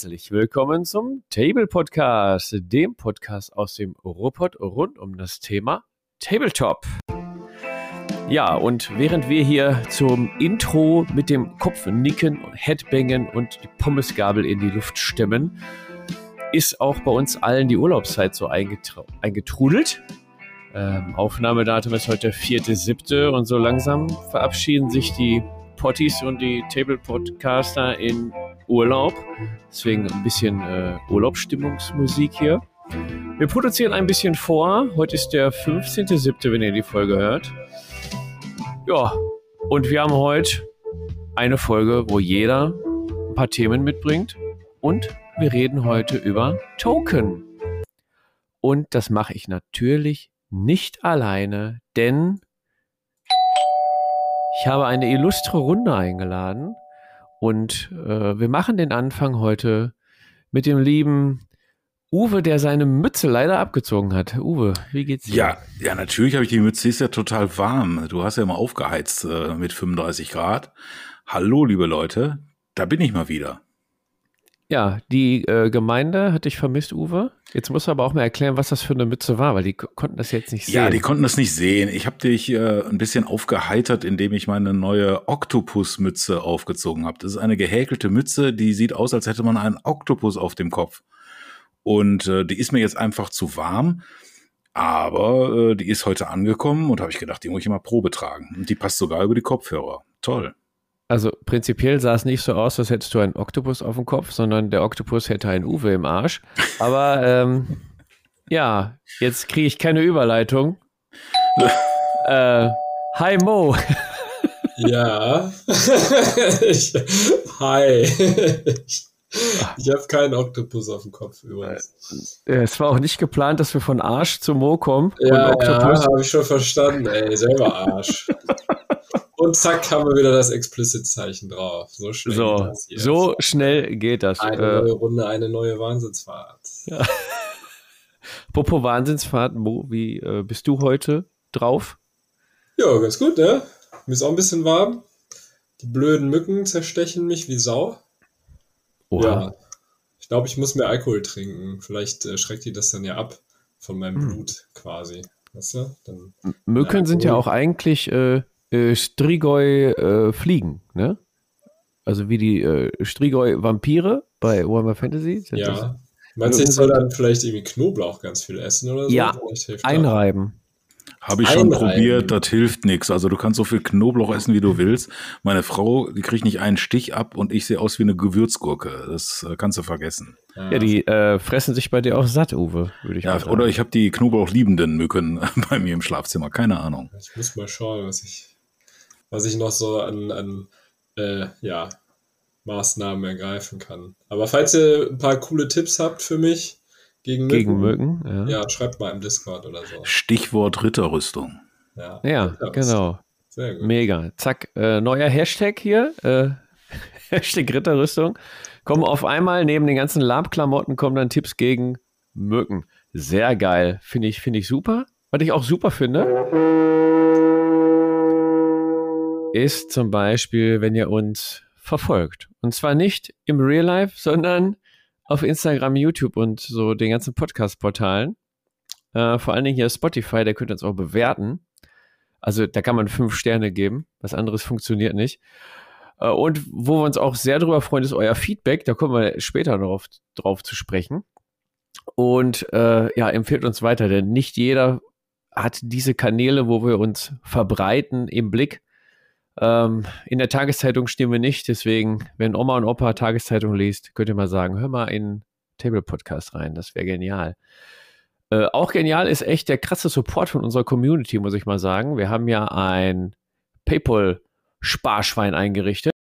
herzlich willkommen zum Table Podcast, dem Podcast aus dem Ruhrpott rund um das Thema Tabletop. Ja, und während wir hier zum Intro mit dem Kopf nicken, Headbangen und die Pommesgabel in die Luft stemmen, ist auch bei uns allen die Urlaubszeit so eingetrudelt. Ähm, Aufnahmedatum ist heute der 4.7. und so langsam verabschieden sich die Potties und die Table Podcaster in Urlaub. Deswegen ein bisschen äh, Urlaubsstimmungsmusik hier. Wir produzieren ein bisschen vor. Heute ist der 15.07., wenn ihr die Folge hört. Ja, und wir haben heute eine Folge, wo jeder ein paar Themen mitbringt. Und wir reden heute über Token. Und das mache ich natürlich nicht alleine, denn ich habe eine illustre Runde eingeladen und äh, wir machen den Anfang heute mit dem lieben Uwe, der seine Mütze leider abgezogen hat. Uwe, wie geht's dir? Ja, ja, natürlich habe ich die Mütze, ist ja total warm. Du hast ja immer aufgeheizt äh, mit 35 Grad. Hallo, liebe Leute, da bin ich mal wieder. Ja, die äh, Gemeinde hat dich vermisst, Uwe. Jetzt musst du aber auch mal erklären, was das für eine Mütze war, weil die konnten das jetzt nicht sehen. Ja, die konnten das nicht sehen. Ich habe dich äh, ein bisschen aufgeheitert, indem ich meine neue Oktopusmütze aufgezogen habe. Das ist eine gehäkelte Mütze, die sieht aus, als hätte man einen Oktopus auf dem Kopf. Und äh, die ist mir jetzt einfach zu warm. Aber äh, die ist heute angekommen und habe ich gedacht, die muss ich mal Probe tragen. Und die passt sogar über die Kopfhörer. Toll. Also prinzipiell sah es nicht so aus, als hättest du einen Oktopus auf dem Kopf, sondern der Oktopus hätte einen Uwe im Arsch. Aber ähm, ja, jetzt kriege ich keine Überleitung. äh, hi Mo. ja. ich, hi. ich, habe keinen Oktopus auf dem Kopf übrigens. Äh, es war auch nicht geplant, dass wir von Arsch zu Mo kommen. Ja, ja habe ich schon verstanden. Ey, selber Arsch. Und zack, haben wir wieder das Explicit-Zeichen drauf. So schnell, so, geht das so schnell geht das. Eine äh, neue Runde, eine neue Wahnsinnsfahrt. Ja. Apropos Wahnsinnsfahrt, Mo, wie äh, bist du heute drauf? Ja, ganz gut, ne? Mir ist auch ein bisschen warm. Die blöden Mücken zerstechen mich wie Sau. Oha. Ja. Ich glaube, ich muss mehr Alkohol trinken. Vielleicht äh, schreckt die das dann ja ab von meinem hm. Blut quasi. Weißt du? Mücken sind ja auch eigentlich äh, äh, Strigoi äh, fliegen, ne? Also wie die äh, Strigoi Vampire bei Warhammer Fantasy. ja. Das, Meinst du, ich soll dann vielleicht irgendwie Knoblauch ganz viel essen oder so? Ja, einreiben. Habe ich schon probiert, das hilft nichts. Also du kannst so viel Knoblauch essen, wie du willst. Meine Frau, die kriegt nicht einen Stich ab und ich sehe aus wie eine Gewürzgurke. Das äh, kannst du vergessen. Ja, die äh, fressen sich bei dir auch satt, Uwe, würde ich ja, mal sagen. Oder ich habe die Knoblauch-liebenden Mücken bei mir im Schlafzimmer. Keine Ahnung. Ich muss mal schauen, was ich was ich noch so an, an äh, ja, Maßnahmen ergreifen kann. Aber falls ihr ein paar coole Tipps habt für mich gegen Mücken, gegen Mücken ja. ja. schreibt mal im Discord oder so. Stichwort Ritterrüstung. Ja, ja genau. Sehr gut. Mega. Zack, äh, neuer Hashtag hier. Äh, Hashtag Ritterrüstung. Kommen auf einmal neben den ganzen Labklamotten kommen dann Tipps gegen Mücken. Sehr geil. Finde ich, finde ich super. Was ich auch super finde ist zum Beispiel, wenn ihr uns verfolgt. Und zwar nicht im Real Life, sondern auf Instagram, YouTube und so den ganzen Podcast-Portalen. Äh, vor allen Dingen hier Spotify, der könnt uns auch bewerten. Also da kann man fünf Sterne geben. Was anderes funktioniert nicht. Äh, und wo wir uns auch sehr drüber freuen, ist euer Feedback. Da kommen wir später noch drauf zu sprechen. Und äh, ja, empfehlt uns weiter, denn nicht jeder hat diese Kanäle, wo wir uns verbreiten, im Blick. Ähm, in der Tageszeitung stehen wir nicht, deswegen, wenn Oma und Opa Tageszeitung liest, könnt ihr mal sagen, hör mal in Table Podcast rein, das wäre genial. Äh, auch genial ist echt der krasse Support von unserer Community, muss ich mal sagen. Wir haben ja ein PayPal-Sparschwein eingerichtet.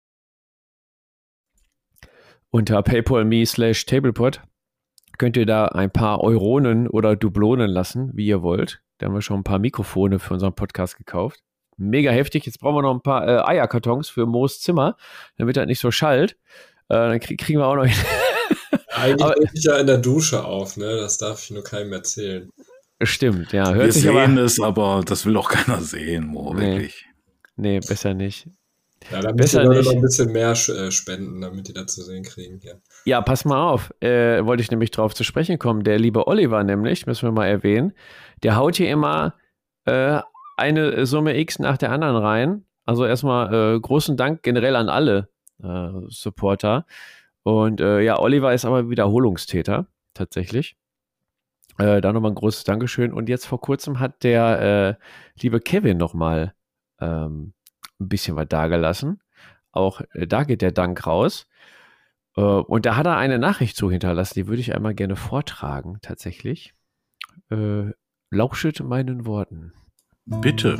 Unter paypal.me slash tablepod könnt ihr da ein paar Euronen oder Dublonen lassen, wie ihr wollt. Da haben wir schon ein paar Mikrofone für unseren Podcast gekauft mega heftig. Jetzt brauchen wir noch ein paar äh, Eierkartons für Moos Zimmer, damit er nicht so schallt. Äh, dann krieg, kriegen wir auch noch. Eigentlich aber, ich ja in der Dusche auf, ne? Das darf ich nur keinem erzählen. Stimmt, ja. Hört wir sich sehen aber, es, aber das will doch keiner sehen, Mo, nee, wirklich. Nee, besser nicht. Ja, da müssen wir noch ein bisschen mehr äh, spenden, damit die da zu sehen kriegen. Ja, ja pass mal auf. Äh, wollte ich nämlich drauf zu sprechen kommen. Der liebe Oliver nämlich, müssen wir mal erwähnen, der haut hier immer äh, eine Summe X nach der anderen rein. Also erstmal äh, großen Dank generell an alle äh, Supporter. Und äh, ja, Oliver ist aber Wiederholungstäter, tatsächlich. Äh, da nochmal ein großes Dankeschön. Und jetzt vor kurzem hat der äh, liebe Kevin nochmal ähm, ein bisschen was dagelassen. Auch äh, da geht der Dank raus. Äh, und da hat er eine Nachricht zu hinterlassen, die würde ich einmal gerne vortragen, tatsächlich. Äh, lauschet meinen Worten. Bitte.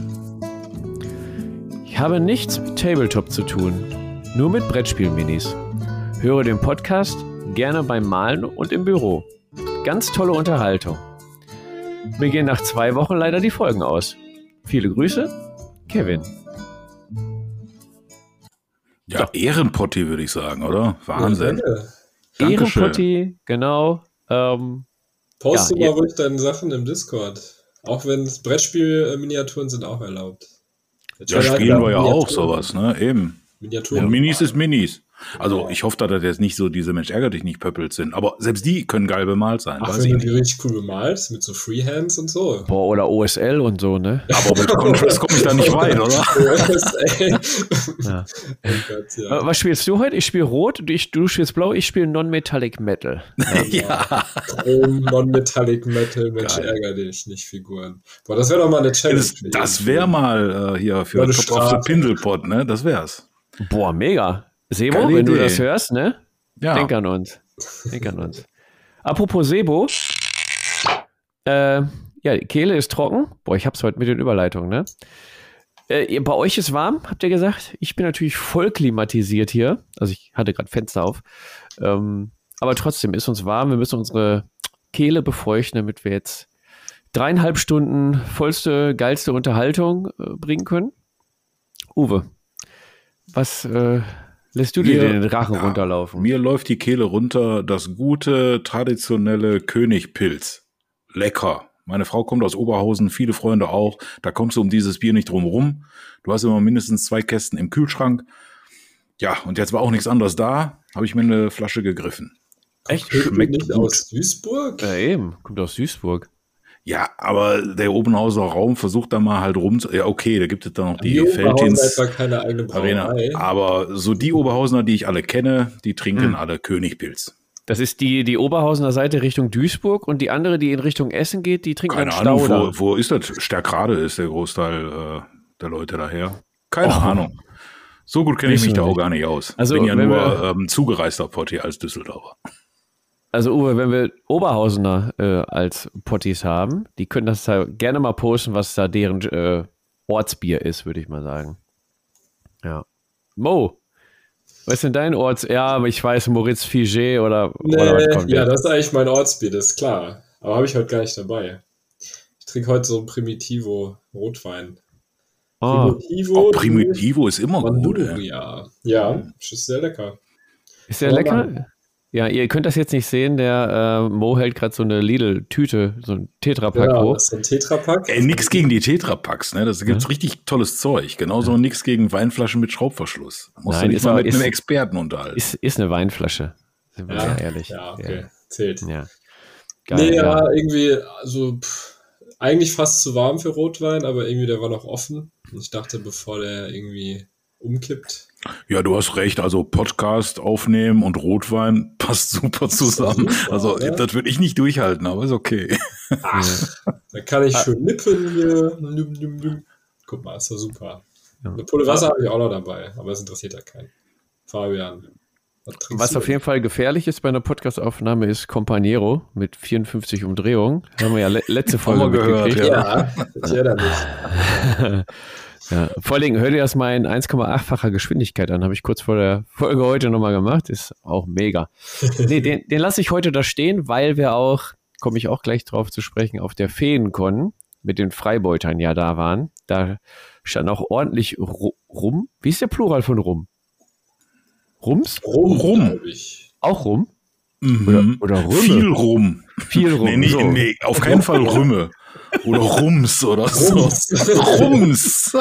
Ich habe nichts mit Tabletop zu tun, nur mit Brettspiel-Minis. Höre den Podcast gerne beim Malen und im Büro. Ganz tolle Unterhaltung. Mir gehen nach zwei Wochen leider die Folgen aus. Viele Grüße, Kevin. Ja, so. Ehrenpotti würde ich sagen, oder? Wahnsinn. Ja, Ehrenpotti, genau. Ähm, Poste ja, mal ruhig deine Sachen im Discord. Auch wenn Brettspiel-Miniaturen sind auch erlaubt. Ja, spielen wir ja auch sowas, ne? Eben. Miniaturen. Und Minis ist Minis. Also ich hoffe, dass das jetzt nicht so diese Mensch ärger dich nicht Pöppels sind. Aber selbst die können geil bemalt sein. Ach, wenn du die richtig cool bemalst, mit so Freehands und so. Boah, oder OSL und so, ne? Ja, aber mit Contrast komme ich da nicht weit, oder? OSL. ja. Oh Gott, ja. Was spielst du heute? Ich spiele Rot, du, du spielst Blau, ich spiele Non-Metallic Metal. Ja. ja. Non-Metallic Metal, Mensch geil. ärger dich nicht Figuren. Boah, das wäre doch mal eine Challenge. Das, das wäre mal äh, hier für Top of the Pindelpot, ne? Das wär's. Boah, mega. Sebo, Geile wenn Idee. du das hörst, ne? Ja. Denk an uns. Denk an uns. Apropos Sebo. Äh, ja, die Kehle ist trocken. Boah, ich hab's heute mit den Überleitungen, ne? Äh, bei euch ist warm, habt ihr gesagt? Ich bin natürlich voll klimatisiert hier. Also ich hatte gerade Fenster auf. Ähm, aber trotzdem ist uns warm. Wir müssen unsere Kehle befeuchten, damit wir jetzt dreieinhalb Stunden vollste, geilste Unterhaltung äh, bringen können. Uwe, was äh, lässt du dir den Rachen ja, runterlaufen? Mir läuft die Kehle runter, das gute, traditionelle Königpilz. Lecker. Meine Frau kommt aus Oberhausen, viele Freunde auch. Da kommst du um dieses Bier nicht drum rum. Du hast immer mindestens zwei Kästen im Kühlschrank. Ja, und jetzt war auch nichts anderes da. Habe ich mir eine Flasche gegriffen. Echt? Schmeckt nicht gut. aus Duisburg? Ja, eben. Kommt aus Duisburg. Ja, aber der Obenhauser Raum versucht da mal halt rum. Ja, okay, da gibt es dann noch die, die Feldins keine eigene Arena. Aber so die Oberhausener, die ich alle kenne, die trinken hm. alle Königpilz. Das ist die, die Oberhausener Seite Richtung Duisburg und die andere, die in Richtung Essen geht, die trinkt Keine Ahnung, wo, wo ist das? Stärkrade ist der Großteil äh, der Leute daher. Keine oh. Ahnung. So gut kenne ich mich da auch gar nicht aus. Also, Bin ja nur ähm, zugereister Portier als Düsseldorfer. Also Uwe, wenn wir Oberhausener äh, als Potties haben, die können das da gerne mal posten, was da deren äh, Ortsbier ist, würde ich mal sagen. Ja. Mo, was ist denn dein Orts? Ja, ich weiß, Moritz Figé oder, nee, oder was kommt Ja, das ist eigentlich mein Ortsbier, das ist klar. Aber habe ich heute gar nicht dabei. Ich trinke heute so ein Primitivo Rotwein. Oh. Primitivo, oh, Primitivo ist immer gut. Ja, ja, ist sehr lecker. Ist sehr lecker? Ja, ihr könnt das jetzt nicht sehen, der äh, Mo hält gerade so eine Lidl-Tüte, so ein Tetrapack ja, hoch. Das ist ein Tetrapack. Ey, nix gegen die Tetrapacks, ne? Das gibt's ja. richtig tolles Zeug. Genauso ja. nix gegen Weinflaschen mit Schraubverschluss. Muss Nein, du nicht mal mit ist, einem Experten unterhalten. Ist, ist eine Weinflasche. Sind wir ja, ehrlich. Ja, okay. Zählt. Ja. Geil, nee, ja, irgendwie, also pff, eigentlich fast zu warm für Rotwein, aber irgendwie der war noch offen. Ich dachte, bevor der irgendwie umkippt, ja, du hast recht. Also Podcast aufnehmen und Rotwein passt super zusammen. Super, also ne? das würde ich nicht durchhalten, aber ist okay. Ach, da kann ich schön nippen hier. Guck mal, ist doch super. Eine Pulle Wasser habe ich auch noch dabei, aber es interessiert ja keinen. Fabian. Was auf jeden Fall gefährlich ist bei einer Podcastaufnahme ist Companiero mit 54 Umdrehungen. Haben wir ja le letzte Folge gehört. Ja, ja erinnere mich. Ja, vor allen Dingen hör dir das mal in 1,8-facher Geschwindigkeit an. Habe ich kurz vor der Folge heute nochmal gemacht. Ist auch mega. nee, den, den lasse ich heute da stehen, weil wir auch, komme ich auch gleich drauf zu sprechen, auf der Feenkon mit den Freibeutern ja da waren. Da stand auch ordentlich Rum. Wie ist der Plural von Rum? Rums? Rum, rum. Auch Rum? Mhm. Oder, oder Rümme? Viel Rum. Viel Rum. Nee, nee, so. nee auf keinen Fall Rümme. Oder Rums oder so. Rums. Rums.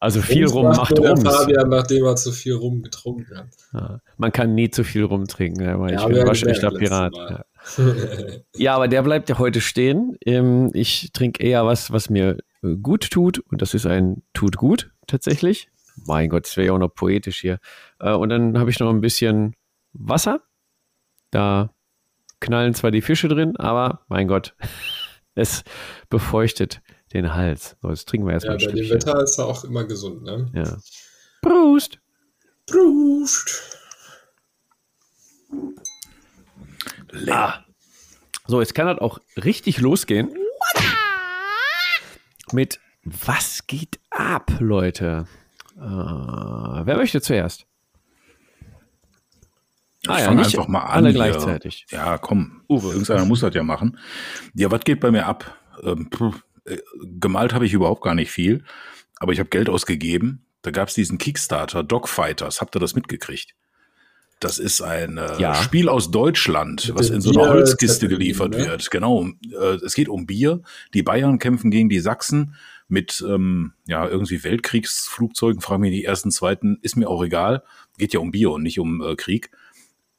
Also viel Rum macht Rum. Fabian, nachdem er zu viel Rum getrunken hat. Ja, man kann nie zu viel rumtrinken, aber ja, ich bin wahrscheinlich der Pirat. Ja. ja. aber der bleibt ja heute stehen. Ähm, ich trinke eher was, was mir äh, gut tut und das ist ein tut gut tatsächlich. Mein Gott, das wäre ja auch noch poetisch hier. Äh, und dann habe ich noch ein bisschen Wasser. Da knallen zwar die Fische drin, aber mein Gott, es befeuchtet den Hals. So, jetzt trinken wir erstmal ja, ein bei dem Wetter ist er auch immer gesund, ne? Ja. Prost! Prost! Ah. So, jetzt kann das auch richtig losgehen. Mit Was geht ab, Leute? Äh, wer möchte zuerst? Ich ah, fange ja, einfach mal an. Alle gleichzeitig. Ja, komm. Uwe. Irgendeiner muss das ja machen. Ja, was geht bei mir ab? Ähm, äh, gemalt habe ich überhaupt gar nicht viel, aber ich habe Geld ausgegeben. Da gab es diesen Kickstarter Dogfighters. Habt ihr das mitgekriegt? Das ist ein äh, ja. Spiel aus Deutschland, was in so einer Holzkiste geliefert ne? wird. Genau. Äh, es geht um Bier. Die Bayern kämpfen gegen die Sachsen mit ähm, ja irgendwie Weltkriegsflugzeugen. Frage mich die ersten, zweiten, ist mir auch egal. Geht ja um Bier und nicht um äh, Krieg.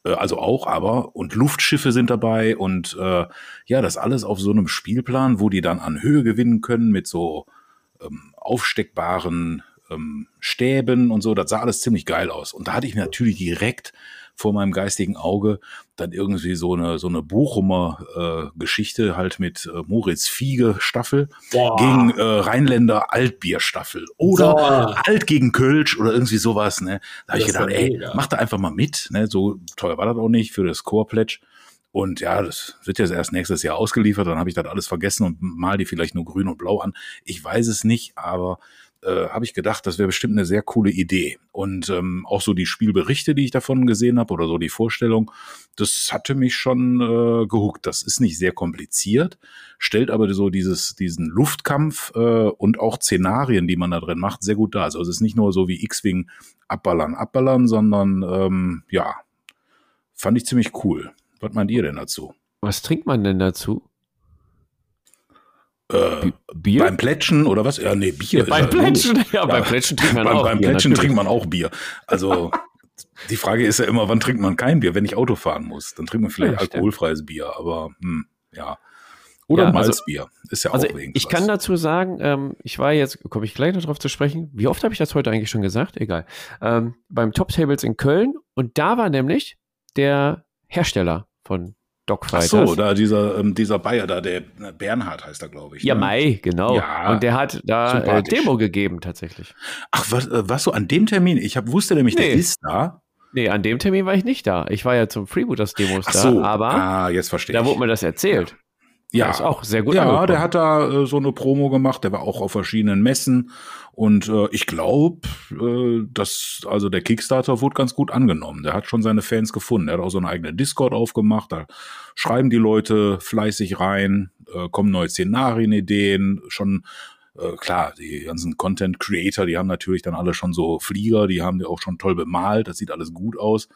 Äh, also auch, aber und Luftschiffe sind dabei und äh, ja, das alles auf so einem Spielplan, wo die dann an Höhe gewinnen können mit so ähm, aufsteckbaren ähm, Stäben und so. Das sah alles ziemlich geil aus. Und da hatte ich mir natürlich direkt vor meinem geistigen Auge dann irgendwie so eine so eine Bochumer äh, Geschichte halt mit äh, Moritz Fiege Staffel Boah. gegen äh, Rheinländer Altbier Staffel oder Boah. Alt gegen Kölsch oder irgendwie sowas. Ne, da habe ich gedacht, ey, mega. mach da einfach mal mit. Ne, so teuer war das auch nicht für das Core Pledge. Und ja, das wird jetzt erst nächstes Jahr ausgeliefert, dann habe ich das alles vergessen und mal die vielleicht nur grün und blau an. Ich weiß es nicht, aber äh, habe ich gedacht, das wäre bestimmt eine sehr coole Idee. Und ähm, auch so die Spielberichte, die ich davon gesehen habe oder so die Vorstellung, das hatte mich schon äh, gehuckt. Das ist nicht sehr kompliziert, stellt aber so dieses, diesen Luftkampf äh, und auch Szenarien, die man da drin macht, sehr gut dar. Also es ist nicht nur so wie X-Wing abballern, abballern, sondern ähm, ja, fand ich ziemlich cool. Was meint ihr denn dazu? Was trinkt man denn dazu? Äh, Bier? Beim Plätschen oder was? Ja, nee, Bier. Ja, beim Plätschen, ja, ja, beim Plätschen trinkt man beim, auch beim Bier. Plätschen trinkt man auch Bier. Also die Frage ist ja immer, wann trinkt man kein Bier? Wenn ich Auto fahren muss, dann trinkt man vielleicht ja, alkoholfreies Bier, aber hm, ja. Oder ja, Malzbier. Also, ist ja also auch irgendwas. Ich kann dazu sagen, ähm, ich war jetzt, komme ich gleich noch drauf zu sprechen. Wie oft habe ich das heute eigentlich schon gesagt? Egal. Ähm, beim Top Tables in Köln und da war nämlich der Hersteller von Dogfighters. Ach so, da dieser, ähm, dieser Bayer da, der Bernhard heißt er, glaube ich. Ja, ne? Mai, genau. Ja, und der hat da äh, Demo gegeben, tatsächlich. Ach, was, äh, warst du an dem Termin? Ich hab, wusste nämlich, nee. der ist da. Nee, an dem Termin war ich nicht da. Ich war ja zum Freebooters-Demos so, da, aber ah, jetzt verstehe da wurde mir das erzählt. Ja, ist auch sehr gut. Ja, angekommen. der hat da äh, so eine Promo gemacht. Der war auch auf verschiedenen Messen und äh, ich glaube, äh, dass also der Kickstarter wurde ganz gut angenommen. Der hat schon seine Fans gefunden. Er hat auch so eine eigene Discord aufgemacht. Da schreiben die Leute fleißig rein, äh, kommen neue Szenarienideen, schon äh, klar, die ganzen Content Creator, die haben natürlich dann alle schon so Flieger, die haben die auch schon toll bemalt, das sieht alles gut aus.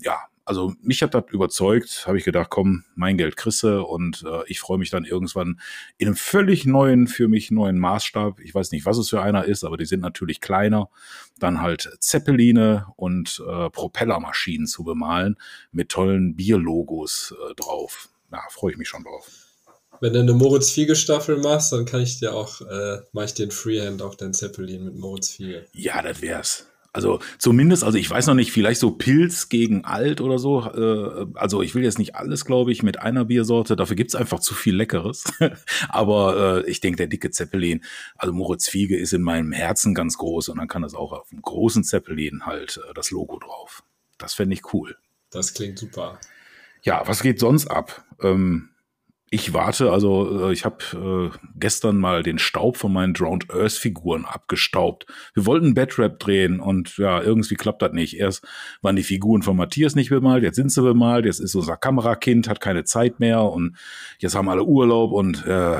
Ja, also mich hat das überzeugt, habe ich gedacht, komm, mein Geld krisse und äh, ich freue mich dann irgendwann in einem völlig neuen, für mich neuen Maßstab. Ich weiß nicht, was es für einer ist, aber die sind natürlich kleiner. Dann halt Zeppeline und äh, Propellermaschinen zu bemalen mit tollen Bierlogos äh, drauf. Ja, freue ich mich schon drauf. Wenn du eine Moritz Fiege Staffel machst, dann kann ich dir auch, äh, mache ich den Freehand auf den Zeppelin mit Moritz Fiege. Ja, das wär's. Also zumindest, also ich weiß noch nicht, vielleicht so Pilz gegen Alt oder so. Äh, also ich will jetzt nicht alles, glaube ich, mit einer Biersorte. Dafür gibt's einfach zu viel Leckeres. Aber äh, ich denke, der dicke Zeppelin, also Moritz Fiege ist in meinem Herzen ganz groß und dann kann das auch auf dem großen Zeppelin halt äh, das Logo drauf. Das fände ich cool. Das klingt super. Ja, was geht sonst ab? Ähm, ich warte, also äh, ich habe äh, gestern mal den Staub von meinen Drowned Earth Figuren abgestaubt. Wir wollten Batrap drehen und ja, irgendwie klappt das nicht. Erst waren die Figuren von Matthias nicht bemalt, jetzt sind sie bemalt, jetzt ist unser Kamerakind, hat keine Zeit mehr und jetzt haben alle Urlaub und äh,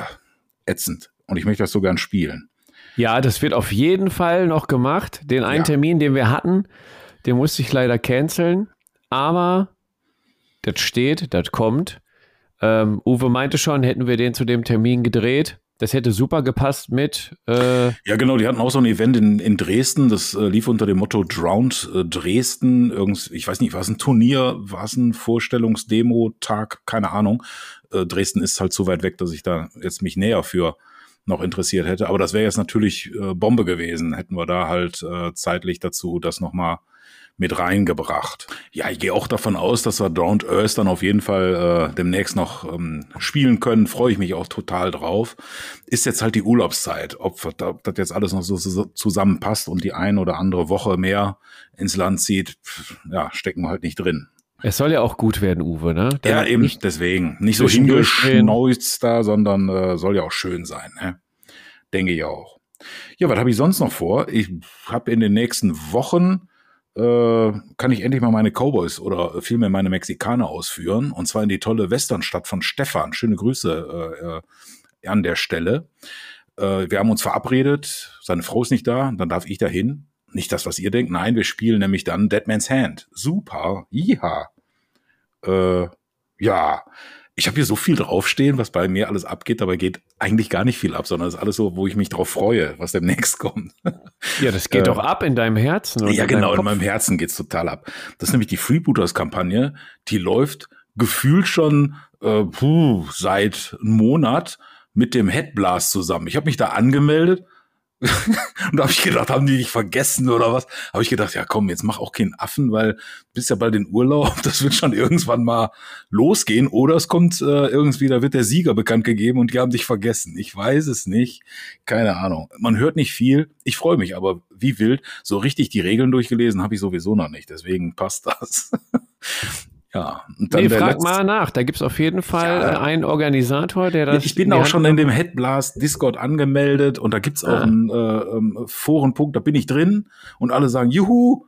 ätzend. Und ich möchte das so gern spielen. Ja, das wird auf jeden Fall noch gemacht. Den einen ja. Termin, den wir hatten, den musste ich leider canceln. Aber das steht, das kommt. Ähm, Uwe meinte schon, hätten wir den zu dem Termin gedreht, Das hätte super gepasst mit. Äh ja, genau, die hatten auch so ein Event in, in Dresden, das äh, lief unter dem Motto Drowned äh, Dresden. Irgends, ich weiß nicht, war es ein Turnier, war es ein Vorstellungsdemo-Tag, keine Ahnung. Äh, Dresden ist halt so weit weg, dass ich da jetzt mich näher für noch interessiert hätte. Aber das wäre jetzt natürlich äh, Bombe gewesen. Hätten wir da halt äh, zeitlich dazu das nochmal mit reingebracht. Ja, ich gehe auch davon aus, dass wir Drowned Earth dann auf jeden Fall äh, demnächst noch ähm, spielen können. Freue ich mich auch total drauf. Ist jetzt halt die Urlaubszeit. Ob, ob das jetzt alles noch so, so zusammenpasst und die ein oder andere Woche mehr ins Land zieht, ja, stecken wir halt nicht drin. Es soll ja auch gut werden, Uwe, ne? Dann ja, eben, nicht deswegen. Nicht so hingeschneuzt da, sondern äh, soll ja auch schön sein, ne? Denke ich auch. Ja, was habe ich sonst noch vor? Ich habe in den nächsten Wochen äh, kann ich endlich mal meine Cowboys oder vielmehr meine Mexikaner ausführen. Und zwar in die tolle Westernstadt von Stefan. Schöne Grüße äh, an der Stelle. Äh, wir haben uns verabredet, seine Frau ist nicht da, dann darf ich dahin. Nicht das, was ihr denkt. Nein, wir spielen nämlich dann Dead Man's Hand. Super. Iha. Äh, ja, ich habe hier so viel draufstehen, was bei mir alles abgeht, dabei geht eigentlich gar nicht viel ab, sondern es ist alles so, wo ich mich drauf freue, was demnächst kommt. Ja, das geht äh, doch ab in deinem Herzen. ja, genau, in meinem Herzen geht's total ab. Das ist nämlich die Freebooters-Kampagne, die läuft gefühlt schon äh, puh, seit einem Monat mit dem Headblast zusammen. Ich habe mich da angemeldet und da habe ich gedacht, haben die dich vergessen oder was? Habe ich gedacht, ja komm, jetzt mach auch keinen Affen, weil bist ja bald in Urlaub, das wird schon irgendwann mal losgehen. Oder es kommt äh, irgendwie, da wird der Sieger bekannt gegeben und die haben dich vergessen. Ich weiß es nicht. Keine Ahnung. Man hört nicht viel. Ich freue mich, aber wie wild, so richtig die Regeln durchgelesen habe ich sowieso noch nicht. Deswegen passt das. Ja, und dann nee, frag letzte, mal nach. Da gibt's auf jeden Fall ja, einen Organisator, der das. Ich bin auch schon in dem Headblast Discord angemeldet und da gibt's auch ah. einen äh, ähm, Forenpunkt, da bin ich drin und alle sagen, juhu,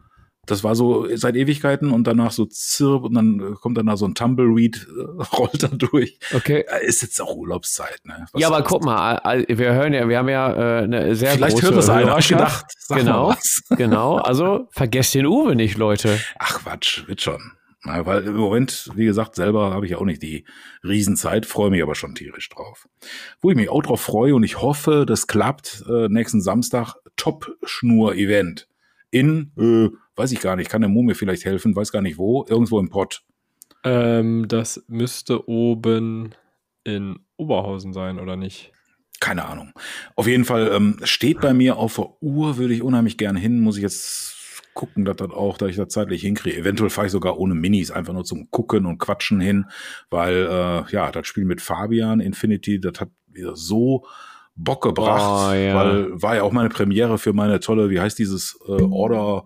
das war so seit Ewigkeiten und danach so zirp und dann kommt dann da so ein Tumbleweed, äh, rollt da durch. Okay. Ist jetzt auch Urlaubszeit, ne? Was ja, aber guck mal, wir hören ja, wir haben ja äh, eine sehr Vielleicht große hört das einer, hab ich gedacht. genau, genau. Also vergesst den Uwe nicht, Leute. Ach Quatsch, wird schon. Na, weil im Moment, wie gesagt, selber habe ich auch nicht die Riesenzeit, freue mich aber schon tierisch drauf. Wo ich mich auch drauf freue und ich hoffe, das klappt, äh, nächsten Samstag Top-Schnur-Event. In, äh, weiß ich gar nicht, kann der Mo mir vielleicht helfen, weiß gar nicht wo, irgendwo im Pott. Ähm, das müsste oben in Oberhausen sein, oder nicht? Keine Ahnung. Auf jeden Fall ähm, steht bei mir auf der Uhr, würde ich unheimlich gerne hin, muss ich jetzt gucken, dass das auch, dass ich das zeitlich hinkriege. Eventuell fahre ich sogar ohne Minis, einfach nur zum Gucken und Quatschen hin, weil äh, ja, das Spiel mit Fabian Infinity, das hat so Bock gebracht, oh, ja. weil war ja auch meine Premiere für meine tolle, wie heißt dieses äh, Order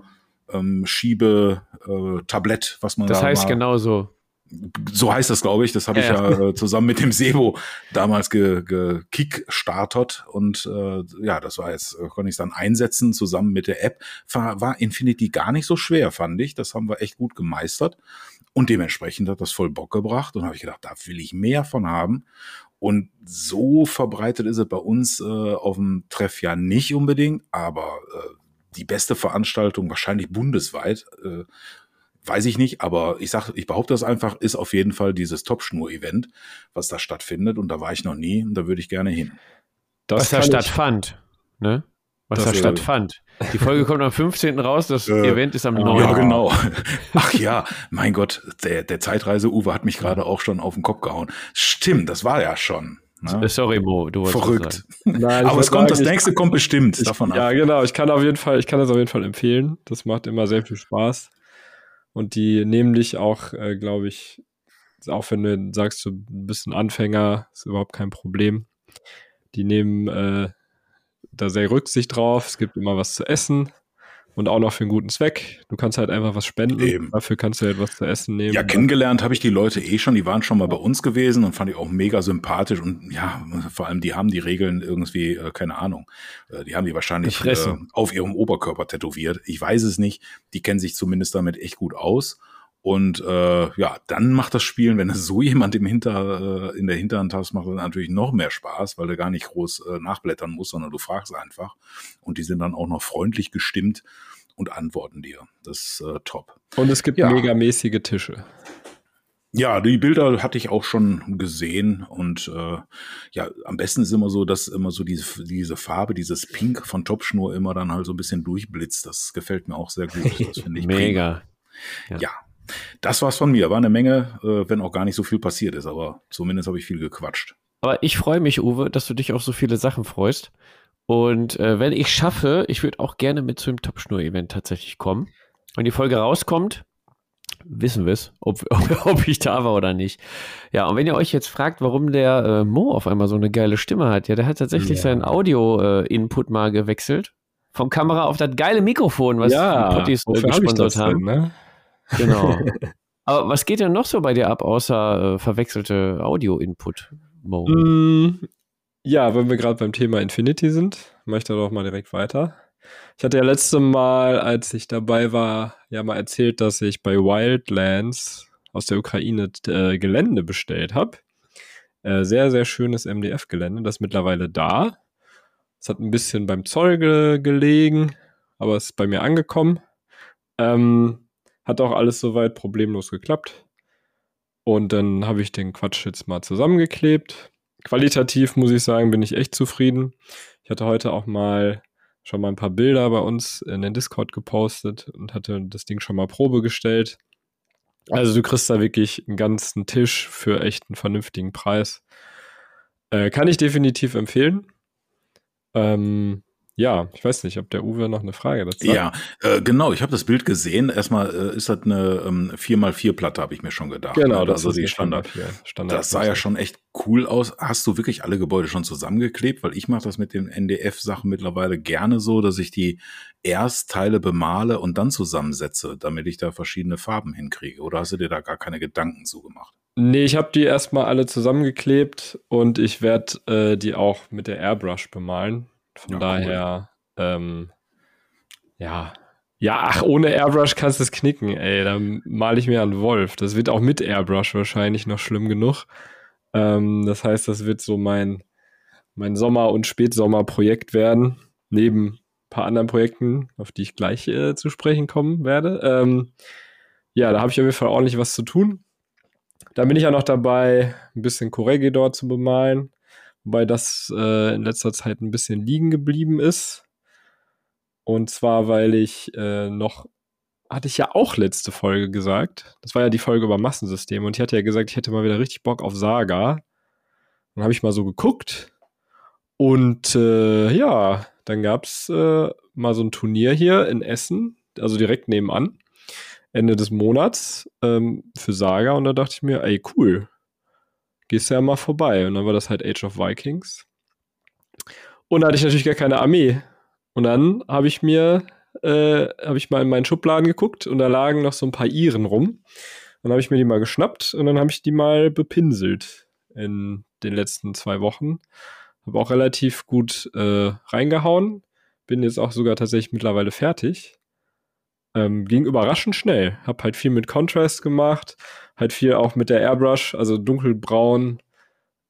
ähm, Schiebe äh, Tablett, was man das da Das heißt genauso so heißt das, glaube ich. Das habe ich ja, ja äh, zusammen mit dem Sebo damals gekickstartert. Ge und äh, ja, das war jetzt, äh, konnte ich dann einsetzen zusammen mit der App. War, war Infinity gar nicht so schwer, fand ich. Das haben wir echt gut gemeistert. Und dementsprechend hat das voll Bock gebracht. Und habe ich gedacht, da will ich mehr von haben. Und so verbreitet ist es bei uns äh, auf dem Treff ja nicht unbedingt, aber äh, die beste Veranstaltung wahrscheinlich bundesweit. Äh, weiß ich nicht, aber ich sag, ich behaupte das einfach, ist auf jeden Fall dieses Top-Schnur-Event, was da stattfindet. Und da war ich noch nie und da würde ich gerne hin. Das was da stattfand, ne? Was das da stattfand. Die Folge kommt am 15. raus, das äh, Event ist am 9. Ja, genau. Ach ja, mein Gott, der, der Zeitreise-Uwe hat mich gerade auch schon auf den Kopf gehauen. Stimmt, das war ja schon. Ne? Sorry, Mo, du wolltest Verrückt. Nein, Aber es kommt, sagen, das nächste kommt bestimmt ich, davon ab. Ja, genau. Ich kann auf jeden Fall, ich kann das auf jeden Fall empfehlen. Das macht immer sehr viel Spaß. Und die nehmen dich auch, äh, glaube ich, auch wenn du sagst, du bist ein Anfänger, ist überhaupt kein Problem. Die nehmen äh, da sehr Rücksicht drauf. Es gibt immer was zu essen und auch noch für einen guten Zweck. Du kannst halt einfach was spenden. Eben. Dafür kannst du halt was zu essen nehmen. Ja, kennengelernt habe ich die Leute eh schon. Die waren schon mal bei uns gewesen und fand ich auch mega sympathisch. Und ja, vor allem, die haben die Regeln irgendwie, äh, keine Ahnung, äh, die haben die wahrscheinlich äh, auf ihrem Oberkörper tätowiert. Ich weiß es nicht. Die kennen sich zumindest damit echt gut aus. Und äh, ja, dann macht das Spielen, wenn du so jemand im Hinter, äh, in der Hinterhand hast, macht das natürlich noch mehr Spaß, weil du gar nicht groß äh, nachblättern musst, sondern du fragst einfach. Und die sind dann auch noch freundlich gestimmt und antworten dir. Das ist äh, top. Und es gibt ja. megamäßige Tische. Ja, die Bilder hatte ich auch schon gesehen und äh, ja, am besten ist immer so, dass immer so diese, diese Farbe, dieses Pink von Topschnur immer dann halt so ein bisschen durchblitzt. Das gefällt mir auch sehr gut. Das finde ich Mega. Ja. ja. Das war's von mir. War eine Menge, äh, wenn auch gar nicht so viel passiert ist, aber zumindest habe ich viel gequatscht. Aber ich freue mich, Uwe, dass du dich auf so viele Sachen freust. Und äh, wenn ich schaffe, ich würde auch gerne mit zu dem Topschnur-Event tatsächlich kommen. Wenn die Folge rauskommt, wissen wir es, ob, ob, ob, ich da war oder nicht. Ja, und wenn ihr euch jetzt fragt, warum der äh, Mo auf einmal so eine geile Stimme hat, ja, der hat tatsächlich ja. seinen Audio-Input äh, mal gewechselt. Vom Kamera auf das geile Mikrofon, was ja, die Potties äh, gesponsert haben. Denn, ne? Genau. Aber was geht denn noch so bei dir ab, außer äh, verwechselte Audio-Input, Mo? Mm, ja, wenn wir gerade beim Thema Infinity sind, mache ich da doch mal direkt weiter. Ich hatte ja letzte Mal, als ich dabei war, ja mal erzählt, dass ich bei Wildlands aus der Ukraine äh, Gelände bestellt habe. Äh, sehr, sehr schönes MDF-Gelände, das ist mittlerweile da. Es hat ein bisschen beim Zoll ge gelegen, aber es ist bei mir angekommen. Ähm, hat auch alles soweit problemlos geklappt. Und dann habe ich den Quatsch jetzt mal zusammengeklebt. Qualitativ muss ich sagen, bin ich echt zufrieden. Ich hatte heute auch mal schon mal ein paar Bilder bei uns in den Discord gepostet und hatte das Ding schon mal Probe gestellt. Also du kriegst da wirklich einen ganzen Tisch für echt einen vernünftigen Preis. Äh, kann ich definitiv empfehlen. Ähm, ja, ich weiß nicht, ob der Uwe noch eine Frage dazu hat. Ja, äh, genau, ich habe das Bild gesehen. Erstmal äh, ist das eine ähm, 4x4-Platte, habe ich mir schon gedacht. Genau, ne? das also ist die Standard. Standard. Das sah ja schon echt cool aus. Hast du wirklich alle Gebäude schon zusammengeklebt? Weil ich mache das mit den NDF-Sachen mittlerweile gerne so, dass ich die Erstteile bemale und dann zusammensetze, damit ich da verschiedene Farben hinkriege. Oder hast du dir da gar keine Gedanken zugemacht? Nee, ich habe die erstmal alle zusammengeklebt und ich werde äh, die auch mit der Airbrush bemalen. Von ja, daher, cool. ähm, ja. Ja, ach, ohne Airbrush kannst du es knicken, ey. Dann male ich mir einen Wolf. Das wird auch mit Airbrush wahrscheinlich noch schlimm genug. Ähm, das heißt, das wird so mein, mein Sommer- und Spätsommer-Projekt werden. Neben ein paar anderen Projekten, auf die ich gleich äh, zu sprechen kommen werde. Ähm, ja, da habe ich auf jeden Fall ordentlich was zu tun. Dann bin ich ja noch dabei, ein bisschen Corregidor zu bemalen wobei das äh, in letzter Zeit ein bisschen liegen geblieben ist. Und zwar, weil ich äh, noch, hatte ich ja auch letzte Folge gesagt, das war ja die Folge über Massensysteme. Und ich hatte ja gesagt, ich hätte mal wieder richtig Bock auf Saga. Dann habe ich mal so geguckt. Und äh, ja, dann gab es äh, mal so ein Turnier hier in Essen, also direkt nebenan, Ende des Monats ähm, für Saga. Und da dachte ich mir, ey, cool, gehst du ja mal vorbei. Und dann war das halt Age of Vikings. Und da hatte ich natürlich gar keine Armee. Und dann habe ich mir, äh, habe ich mal in meinen Schubladen geguckt und da lagen noch so ein paar Iren rum. Dann habe ich mir die mal geschnappt und dann habe ich die mal bepinselt in den letzten zwei Wochen. Habe auch relativ gut äh, reingehauen. Bin jetzt auch sogar tatsächlich mittlerweile fertig. Ähm, ging überraschend schnell. Hab halt viel mit Contrast gemacht, halt viel auch mit der Airbrush, also dunkelbraun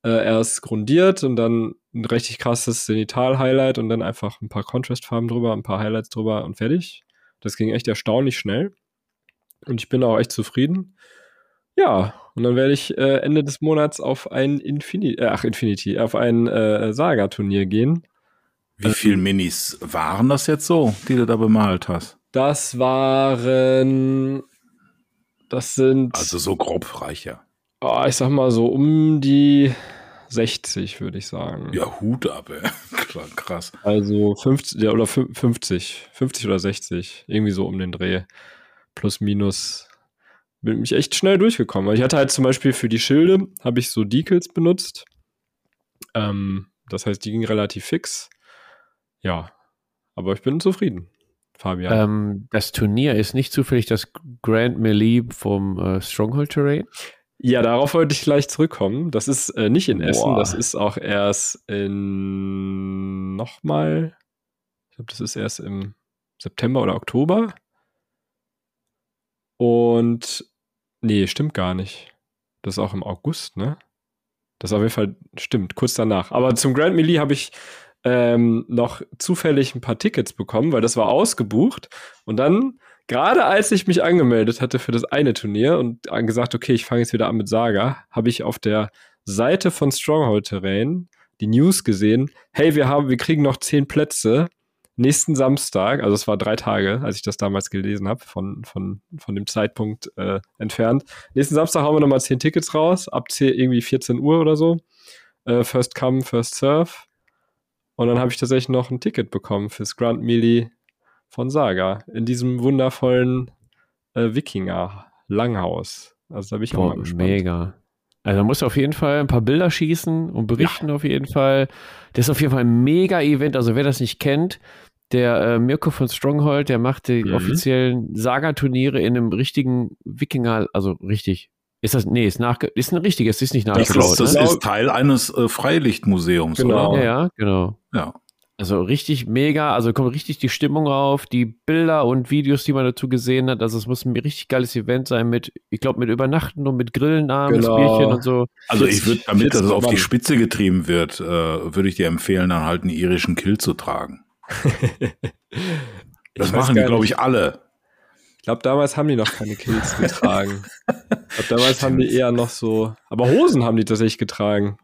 äh, erst grundiert und dann ein richtig krasses Zenital-Highlight und dann einfach ein paar Contrast-Farben drüber, ein paar Highlights drüber und fertig. Das ging echt erstaunlich schnell. Und ich bin auch echt zufrieden. Ja, und dann werde ich äh, Ende des Monats auf ein Infinity, äh, ach Infinity, auf ein äh, Saga-Turnier gehen. Wie viele Minis waren das jetzt so, die du da bemalt hast? Das waren. Das sind. Also so grob reicher. Oh, ich sag mal so um die 60, würde ich sagen. Ja, Hut ab, ey. Krass. Also 50 ja, oder 50. 50 oder 60. Irgendwie so um den Dreh. Plus, minus. Bin mich echt schnell durchgekommen. Ich hatte halt zum Beispiel für die Schilde, habe ich so Decals benutzt. Ähm, das heißt, die ging relativ fix. Ja, aber ich bin zufrieden. Fabian? Ähm, das Turnier ist nicht zufällig das Grand Melee vom äh, Stronghold Terrain? Ja, darauf wollte ich gleich zurückkommen. Das ist äh, nicht in Essen, Boah. das ist auch erst in nochmal, ich glaube, das ist erst im September oder Oktober. Und nee, stimmt gar nicht. Das ist auch im August, ne? Das auf jeden Fall stimmt, kurz danach. Aber zum Grand Melee habe ich ähm, noch zufällig ein paar Tickets bekommen, weil das war ausgebucht. Und dann gerade als ich mich angemeldet hatte für das eine Turnier und gesagt, okay, ich fange jetzt wieder an mit Saga, habe ich auf der Seite von Stronghold Terrain die News gesehen, hey, wir haben, wir kriegen noch zehn Plätze nächsten Samstag, also es war drei Tage, als ich das damals gelesen habe, von, von, von dem Zeitpunkt äh, entfernt. Nächsten Samstag hauen wir nochmal zehn Tickets raus, ab 10, irgendwie 14 Uhr oder so. Äh, first come, first serve. Und dann habe ich tatsächlich noch ein Ticket bekommen fürs Grand Melee von Saga in diesem wundervollen äh, Wikinger-Langhaus. Also da bin ich Boah, auch mal gespannt. Mega. Also man muss auf jeden Fall ein paar Bilder schießen und berichten ja. auf jeden Fall. Das ist auf jeden Fall ein mega Event. Also wer das nicht kennt, der äh, Mirko von Stronghold, der macht die mhm. offiziellen Saga-Turniere in einem richtigen Wikinger, also richtig. Ist das, nee, ist, nach, ist ein richtiges, ist nicht nachgebaut. Das, ist, das ne? ist Teil eines äh, Freilichtmuseums, genau. oder? Ja, ja, genau. Ja. Also richtig mega, also kommt richtig die Stimmung auf, die Bilder und Videos, die man dazu gesehen hat. Also es muss ein richtig geiles Event sein mit, ich glaube, mit Übernachten und mit Grillen abends, genau. Bierchen und so. Also ich würde, damit das auf die Spitze getrieben wird, äh, würde ich dir empfehlen, dann halt einen irischen Kill zu tragen. das machen die, glaube ich, alle. Ich glaube, damals haben die noch keine Kills getragen. ich glaube, damals haben die eher noch so, aber Hosen haben die tatsächlich getragen.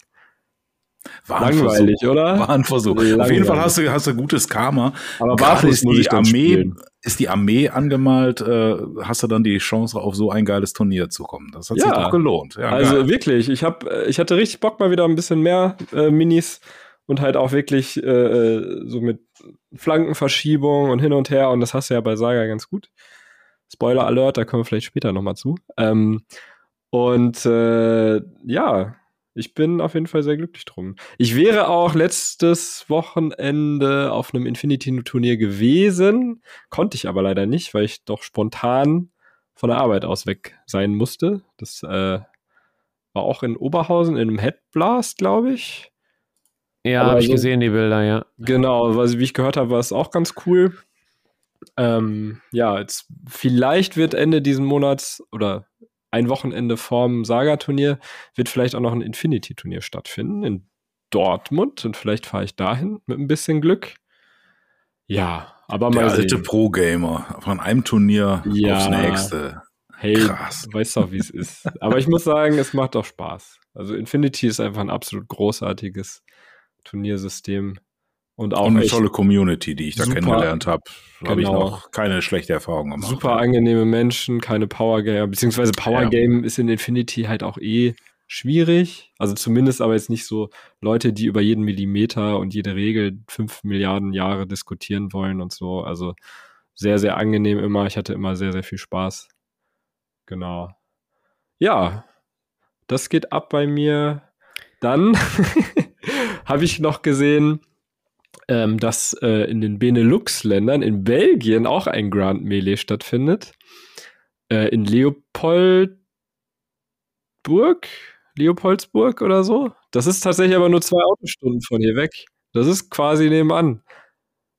War Langweilig, Versuch. oder? War ein Versuch. Langweilig. Auf jeden Fall hast du, hast du gutes Karma. Aber Gerade ist die Armee, ist die Armee angemalt, äh, hast du dann die Chance, auf so ein geiles Turnier zu kommen. Das hat ja. sich doch gelohnt. Ja, also geil. wirklich, ich hab, äh, ich hatte richtig Bock mal wieder ein bisschen mehr äh, Minis und halt auch wirklich äh, äh, so mit Flankenverschiebung und hin und her und das hast du ja bei Saga ganz gut. Spoiler Alert, da kommen wir vielleicht später nochmal zu. Ähm, und äh, ja, ich bin auf jeden Fall sehr glücklich drum. Ich wäre auch letztes Wochenende auf einem Infinity-Turnier gewesen, konnte ich aber leider nicht, weil ich doch spontan von der Arbeit aus weg sein musste. Das äh, war auch in Oberhausen in einem Headblast, glaube ich. Ja, habe ich so, gesehen, die Bilder, ja. Genau, weil, wie ich gehört habe, war es auch ganz cool. Ähm, ja, jetzt vielleicht wird Ende diesen Monats oder ein Wochenende vorm Saga-Turnier wird vielleicht auch noch ein Infinity-Turnier stattfinden in Dortmund und vielleicht fahre ich dahin mit ein bisschen Glück. Ja, aber mal Der alte Pro-Gamer von einem Turnier ja. aufs nächste. Hey, Krass. weißt doch, wie es ist. Aber ich muss sagen, es macht auch Spaß. Also Infinity ist einfach ein absolut großartiges Turniersystem. Und auch und eine tolle Community, die ich da super, kennengelernt habe. Genau. Habe ich noch keine schlechte Erfahrung gemacht. Super angenehme Menschen, keine Powergamer, beziehungsweise Powergame ja. ist in Infinity halt auch eh schwierig. Also zumindest aber jetzt nicht so Leute, die über jeden Millimeter und jede Regel fünf Milliarden Jahre diskutieren wollen und so. Also sehr, sehr angenehm immer. Ich hatte immer sehr, sehr viel Spaß. Genau. Ja, das geht ab bei mir. Dann habe ich noch gesehen, ähm, dass äh, in den Benelux-Ländern, in Belgien auch ein Grand Melee stattfindet. Äh, in Leopoldburg, Leopoldsburg oder so. Das ist tatsächlich aber nur zwei Autostunden von hier weg. Das ist quasi nebenan.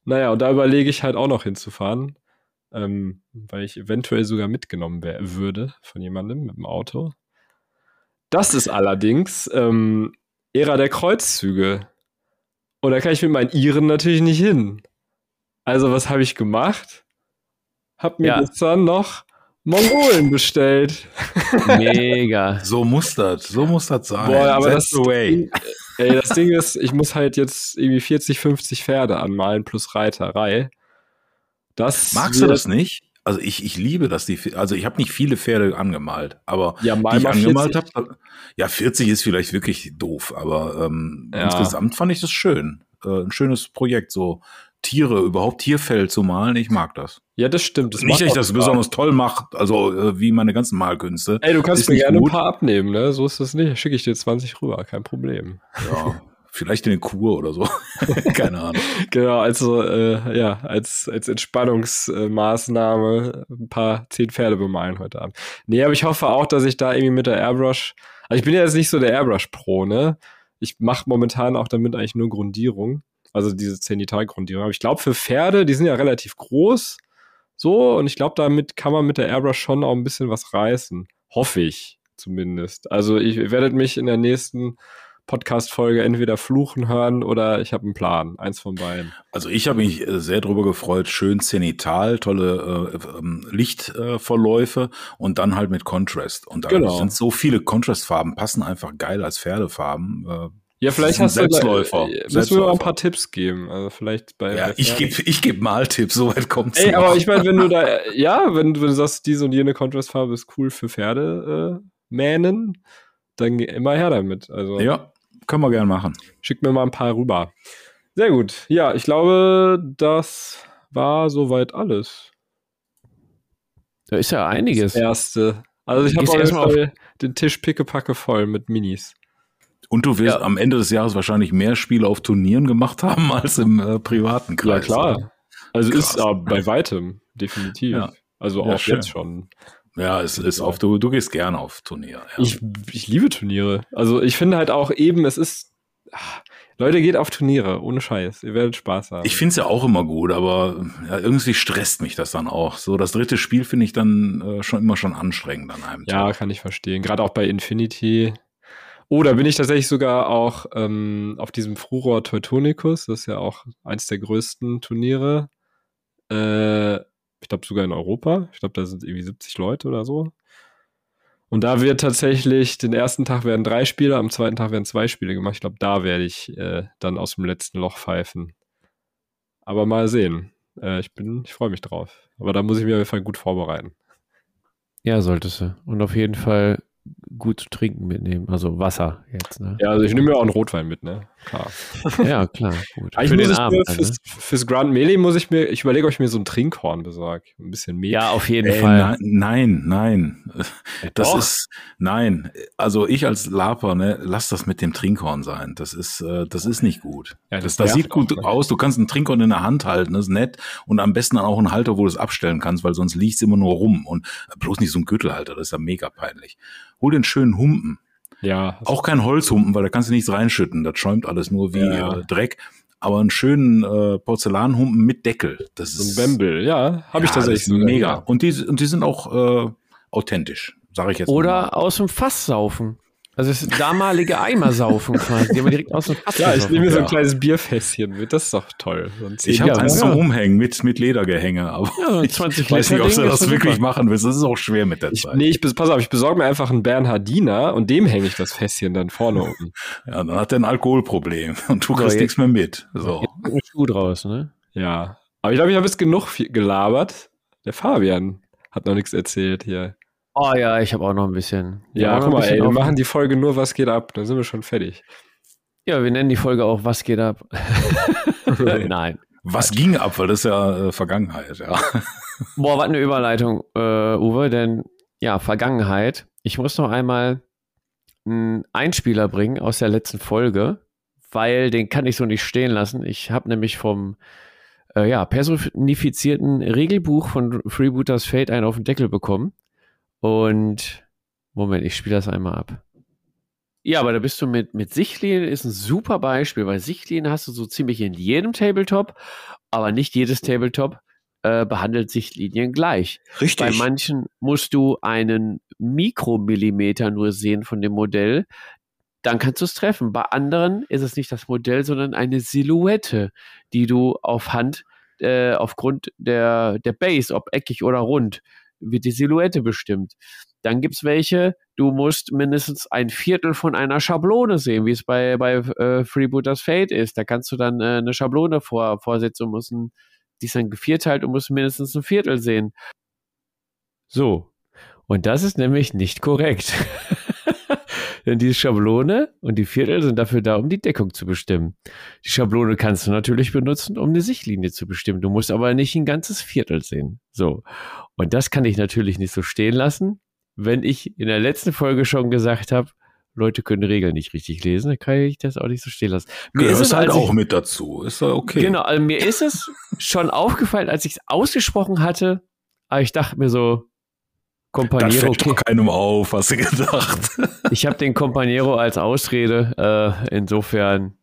Naja, und da überlege ich halt auch noch hinzufahren, ähm, weil ich eventuell sogar mitgenommen würde von jemandem mit dem Auto. Das ist allerdings ähm, Ära der Kreuzzüge. Und da kann ich mit meinen Iren natürlich nicht hin. Also, was habe ich gemacht? Hab mir ja. gestern noch Mongolen bestellt. Mega. so muss das, so muss das sein. Boah, aber That's das, Ding, ey, das Ding ist, ich muss halt jetzt irgendwie 40, 50 Pferde anmalen plus Reiterei. Das Magst du das nicht? Also ich, ich liebe das, die, also ich habe nicht viele Pferde angemalt, aber ja, die ich angemalt habe, ja 40 ist vielleicht wirklich doof, aber ähm, ja. insgesamt fand ich das schön. Äh, ein schönes Projekt, so Tiere, überhaupt Tierfell zu malen, ich mag das. Ja, das stimmt. Das nicht, dass ich das besonders toll mache, also äh, wie meine ganzen Malkünste. Ey, du kannst mir gerne gut. ein paar abnehmen, ne? So ist das nicht. Schicke ich dir 20 rüber, kein Problem. Ja. Vielleicht in den Kur oder so. Keine Ahnung. genau, also äh, ja, als, als Entspannungsmaßnahme ein paar zehn Pferde bemalen heute Abend. Nee, aber ich hoffe auch, dass ich da irgendwie mit der Airbrush. Also ich bin ja jetzt nicht so der Airbrush-Pro, ne? Ich mache momentan auch damit eigentlich nur Grundierung. Also diese Zenitalgrundierung. Aber ich glaube, für Pferde, die sind ja relativ groß. So, und ich glaube, damit kann man mit der Airbrush schon auch ein bisschen was reißen. Hoffe ich zumindest. Also ich werdet mich in der nächsten Podcast-Folge entweder fluchen hören oder ich habe einen Plan. Eins von beiden. Also ich habe mich äh, sehr drüber gefreut. Schön zenital, tolle äh, ähm, Lichtverläufe und dann halt mit Contrast. Und da genau. sind so viele Contrast-Farben, passen einfach geil als Pferdefarben. Äh, ja, vielleicht hast Selbstläufer. du da, müssen wir mal ein paar Tipps geben. Also vielleicht bei. Ja, ich gebe ich geb mal Tipps, soweit kommt's. Ey, noch. aber ich meine, wenn du da, ja, wenn, wenn du sagst, diese und jene Contrastfarbe ist cool für Pferde äh, mähnen, dann immer her damit. Also, ja, können wir gerne machen. Schick mir mal ein paar rüber. Sehr gut. Ja, ich glaube, das war soweit alles. Da ist ja einiges. Das erste. Also ich habe auf den Tisch pickepacke voll mit Minis. Und du wirst ja. am Ende des Jahres wahrscheinlich mehr Spiele auf Turnieren gemacht haben als im äh, privaten Kreis. Ja, klar. Also Krass. ist äh, bei weitem, definitiv. Ja. Also auch ja, jetzt schon. Ja, es ist auf, du, du gehst gerne auf Turniere. Ja. Ich, ich liebe Turniere. Also ich finde halt auch eben, es ist. Ach, Leute, geht auf Turniere, ohne Scheiß. Ihr werdet Spaß haben. Ich finde es ja auch immer gut, aber ja, irgendwie stresst mich das dann auch. So, das dritte Spiel finde ich dann äh, schon immer schon anstrengend an einem Ja, Tag. kann ich verstehen. Gerade auch bei Infinity. Oh, da bin ich tatsächlich sogar auch ähm, auf diesem Furor Teutonicus. Das ist ja auch eins der größten Turniere. Äh, ich glaube sogar in Europa. Ich glaube, da sind irgendwie 70 Leute oder so. Und da wird tatsächlich, den ersten Tag werden drei Spiele, am zweiten Tag werden zwei Spiele gemacht. Ich glaube, da werde ich äh, dann aus dem letzten Loch pfeifen. Aber mal sehen. Äh, ich bin, ich freue mich drauf. Aber da muss ich mich auf jeden Fall gut vorbereiten. Ja, solltest du. Und auf jeden Fall gut zu trinken mitnehmen. Also Wasser jetzt, ne? Ja, also ich nehme mir auch einen Rotwein mit, ne? Klar. ja, klar. Gut. Für den Abend. Mir, fürs, ne? fürs, Grand Melee muss ich mir, ich überlege, ob ich mir so ein Trinkhorn besorge. Ein bisschen mehr. Ja, auf jeden Ey, Fall. nein, nein. Das Doch. ist, nein. Also ich als Laper, ne, lass das mit dem Trinkhorn sein. Das ist, äh, das ist nicht gut. Ja, das, das, das sieht gut auch. aus. Du kannst ein Trinkhorn in der Hand halten, das ist nett. Und am besten dann auch einen Halter, wo du es abstellen kannst, weil sonst liegt es immer nur rum. Und bloß nicht so ein Gürtelhalter, das ist ja mega peinlich hol den schönen Humpen. Ja. Auch kein Holzhumpen, weil da kannst du nichts reinschütten. Das schäumt alles nur wie ja. äh, Dreck. Aber einen schönen äh, Porzellanhumpen mit Deckel. Das so ein Bembel, ja. Habe ich ja, tatsächlich. Das ist mega. Und die, und die sind auch äh, authentisch, sage ich jetzt Oder mal. aus dem Fass saufen. Also das damalige Eimersaufen quasi, die haben wir direkt aus dem Fass Ja, ich nehme mir so ein kleines Bierfässchen mit, das ist doch toll. So ich habe eins zum Umhängen mit, mit Ledergehänge, aber ja, 20 ich weiß nicht, ob du das wirklich super. machen willst. Das ist auch schwer mit der ich, Zeit. Nee, ich, pass auf, ich besorge mir einfach einen Bernhardiner und dem hänge ich das Fässchen dann vorne um. ja, dann hat er ein Alkoholproblem und du kriegst so, nichts mehr mit. So. Jetzt Schuh draus, ne? Ja. Aber ich glaube, ich habe jetzt genug gelabert. Der Fabian hat noch nichts erzählt hier. Oh ja, ich habe auch noch ein bisschen. Ja, guck mal, ey, wir machen die Folge nur Was geht ab, dann sind wir schon fertig. Ja, wir nennen die Folge auch Was geht ab. Nein. Was ging ab, weil das ist ja äh, Vergangenheit, ja. Boah, was eine Überleitung, äh, Uwe, denn ja, Vergangenheit. Ich muss noch einmal einen Einspieler bringen aus der letzten Folge, weil den kann ich so nicht stehen lassen. Ich habe nämlich vom äh, ja, personifizierten Regelbuch von Freebooters Fate einen auf den Deckel bekommen. Und Moment, ich spiele das einmal ab. Ja, aber da bist du mit, mit Sichtlinien ist ein super Beispiel, weil Sichtlinien hast du so ziemlich in jedem Tabletop, aber nicht jedes Tabletop äh, behandelt Sichtlinien gleich. Richtig. Bei manchen musst du einen Mikromillimeter nur sehen von dem Modell, dann kannst du es treffen. Bei anderen ist es nicht das Modell, sondern eine Silhouette, die du auf Hand äh, aufgrund der, der Base, ob eckig oder rund, wird die Silhouette bestimmt. Dann gibt es welche, du musst mindestens ein Viertel von einer Schablone sehen, wie es bei, bei äh, Freebooters Fate ist. Da kannst du dann äh, eine Schablone vor, vorsetzen und musst ein, die ist dann gevierteilt und musst mindestens ein Viertel sehen. So. Und das ist nämlich nicht korrekt. Denn die Schablone und die Viertel sind dafür da, um die Deckung zu bestimmen. Die Schablone kannst du natürlich benutzen, um eine Sichtlinie zu bestimmen. Du musst aber nicht ein ganzes Viertel sehen. So. Und das kann ich natürlich nicht so stehen lassen. Wenn ich in der letzten Folge schon gesagt habe, Leute können Regeln nicht richtig lesen, dann kann ich das auch nicht so stehen lassen. Mir ist es halt auch ich, mit dazu. Ist ja okay. Genau, also mir ist es schon aufgefallen, als ich es ausgesprochen hatte, aber ich dachte mir so, Companiero. Das fällt okay. keinem auf, hast du gedacht. ich habe den Companiero als Ausrede. Äh, insofern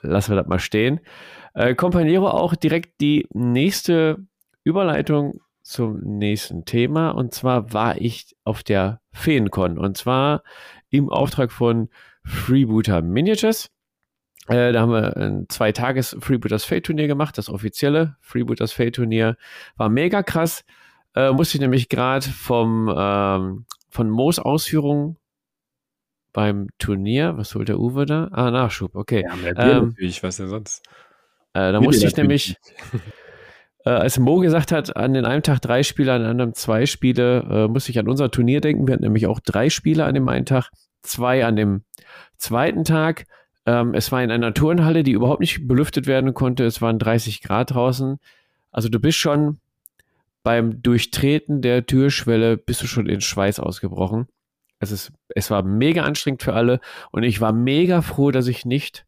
lassen wir das mal stehen. Äh, Companiero auch direkt die nächste Überleitung zum nächsten Thema. Und zwar war ich auf der Feencon. Und zwar im Auftrag von Freebooter Miniatures. Äh, da haben wir ein zwei Tages Freebooters Fate Turnier gemacht, das offizielle Freebooters Fate Turnier. War mega krass. Äh, musste ich nämlich gerade vom ähm, von Moos Ausführungen beim Turnier, was holt der Uwe da? Ah, Nachschub, okay. Ja, mehr Bier ähm, natürlich, was denn sonst? Äh, da musste ich nämlich, äh, als Mo gesagt hat, an den einem Tag drei Spiele, an dem anderen zwei Spiele, äh, musste ich an unser Turnier denken. Wir hatten nämlich auch drei Spiele an dem einen Tag, zwei an dem zweiten Tag. Ähm, es war in einer Turnhalle, die überhaupt nicht belüftet werden konnte. Es waren 30 Grad draußen. Also du bist schon beim Durchtreten der Türschwelle, bist du schon in Schweiß ausgebrochen. Es, ist, es war mega anstrengend für alle und ich war mega froh, dass ich nicht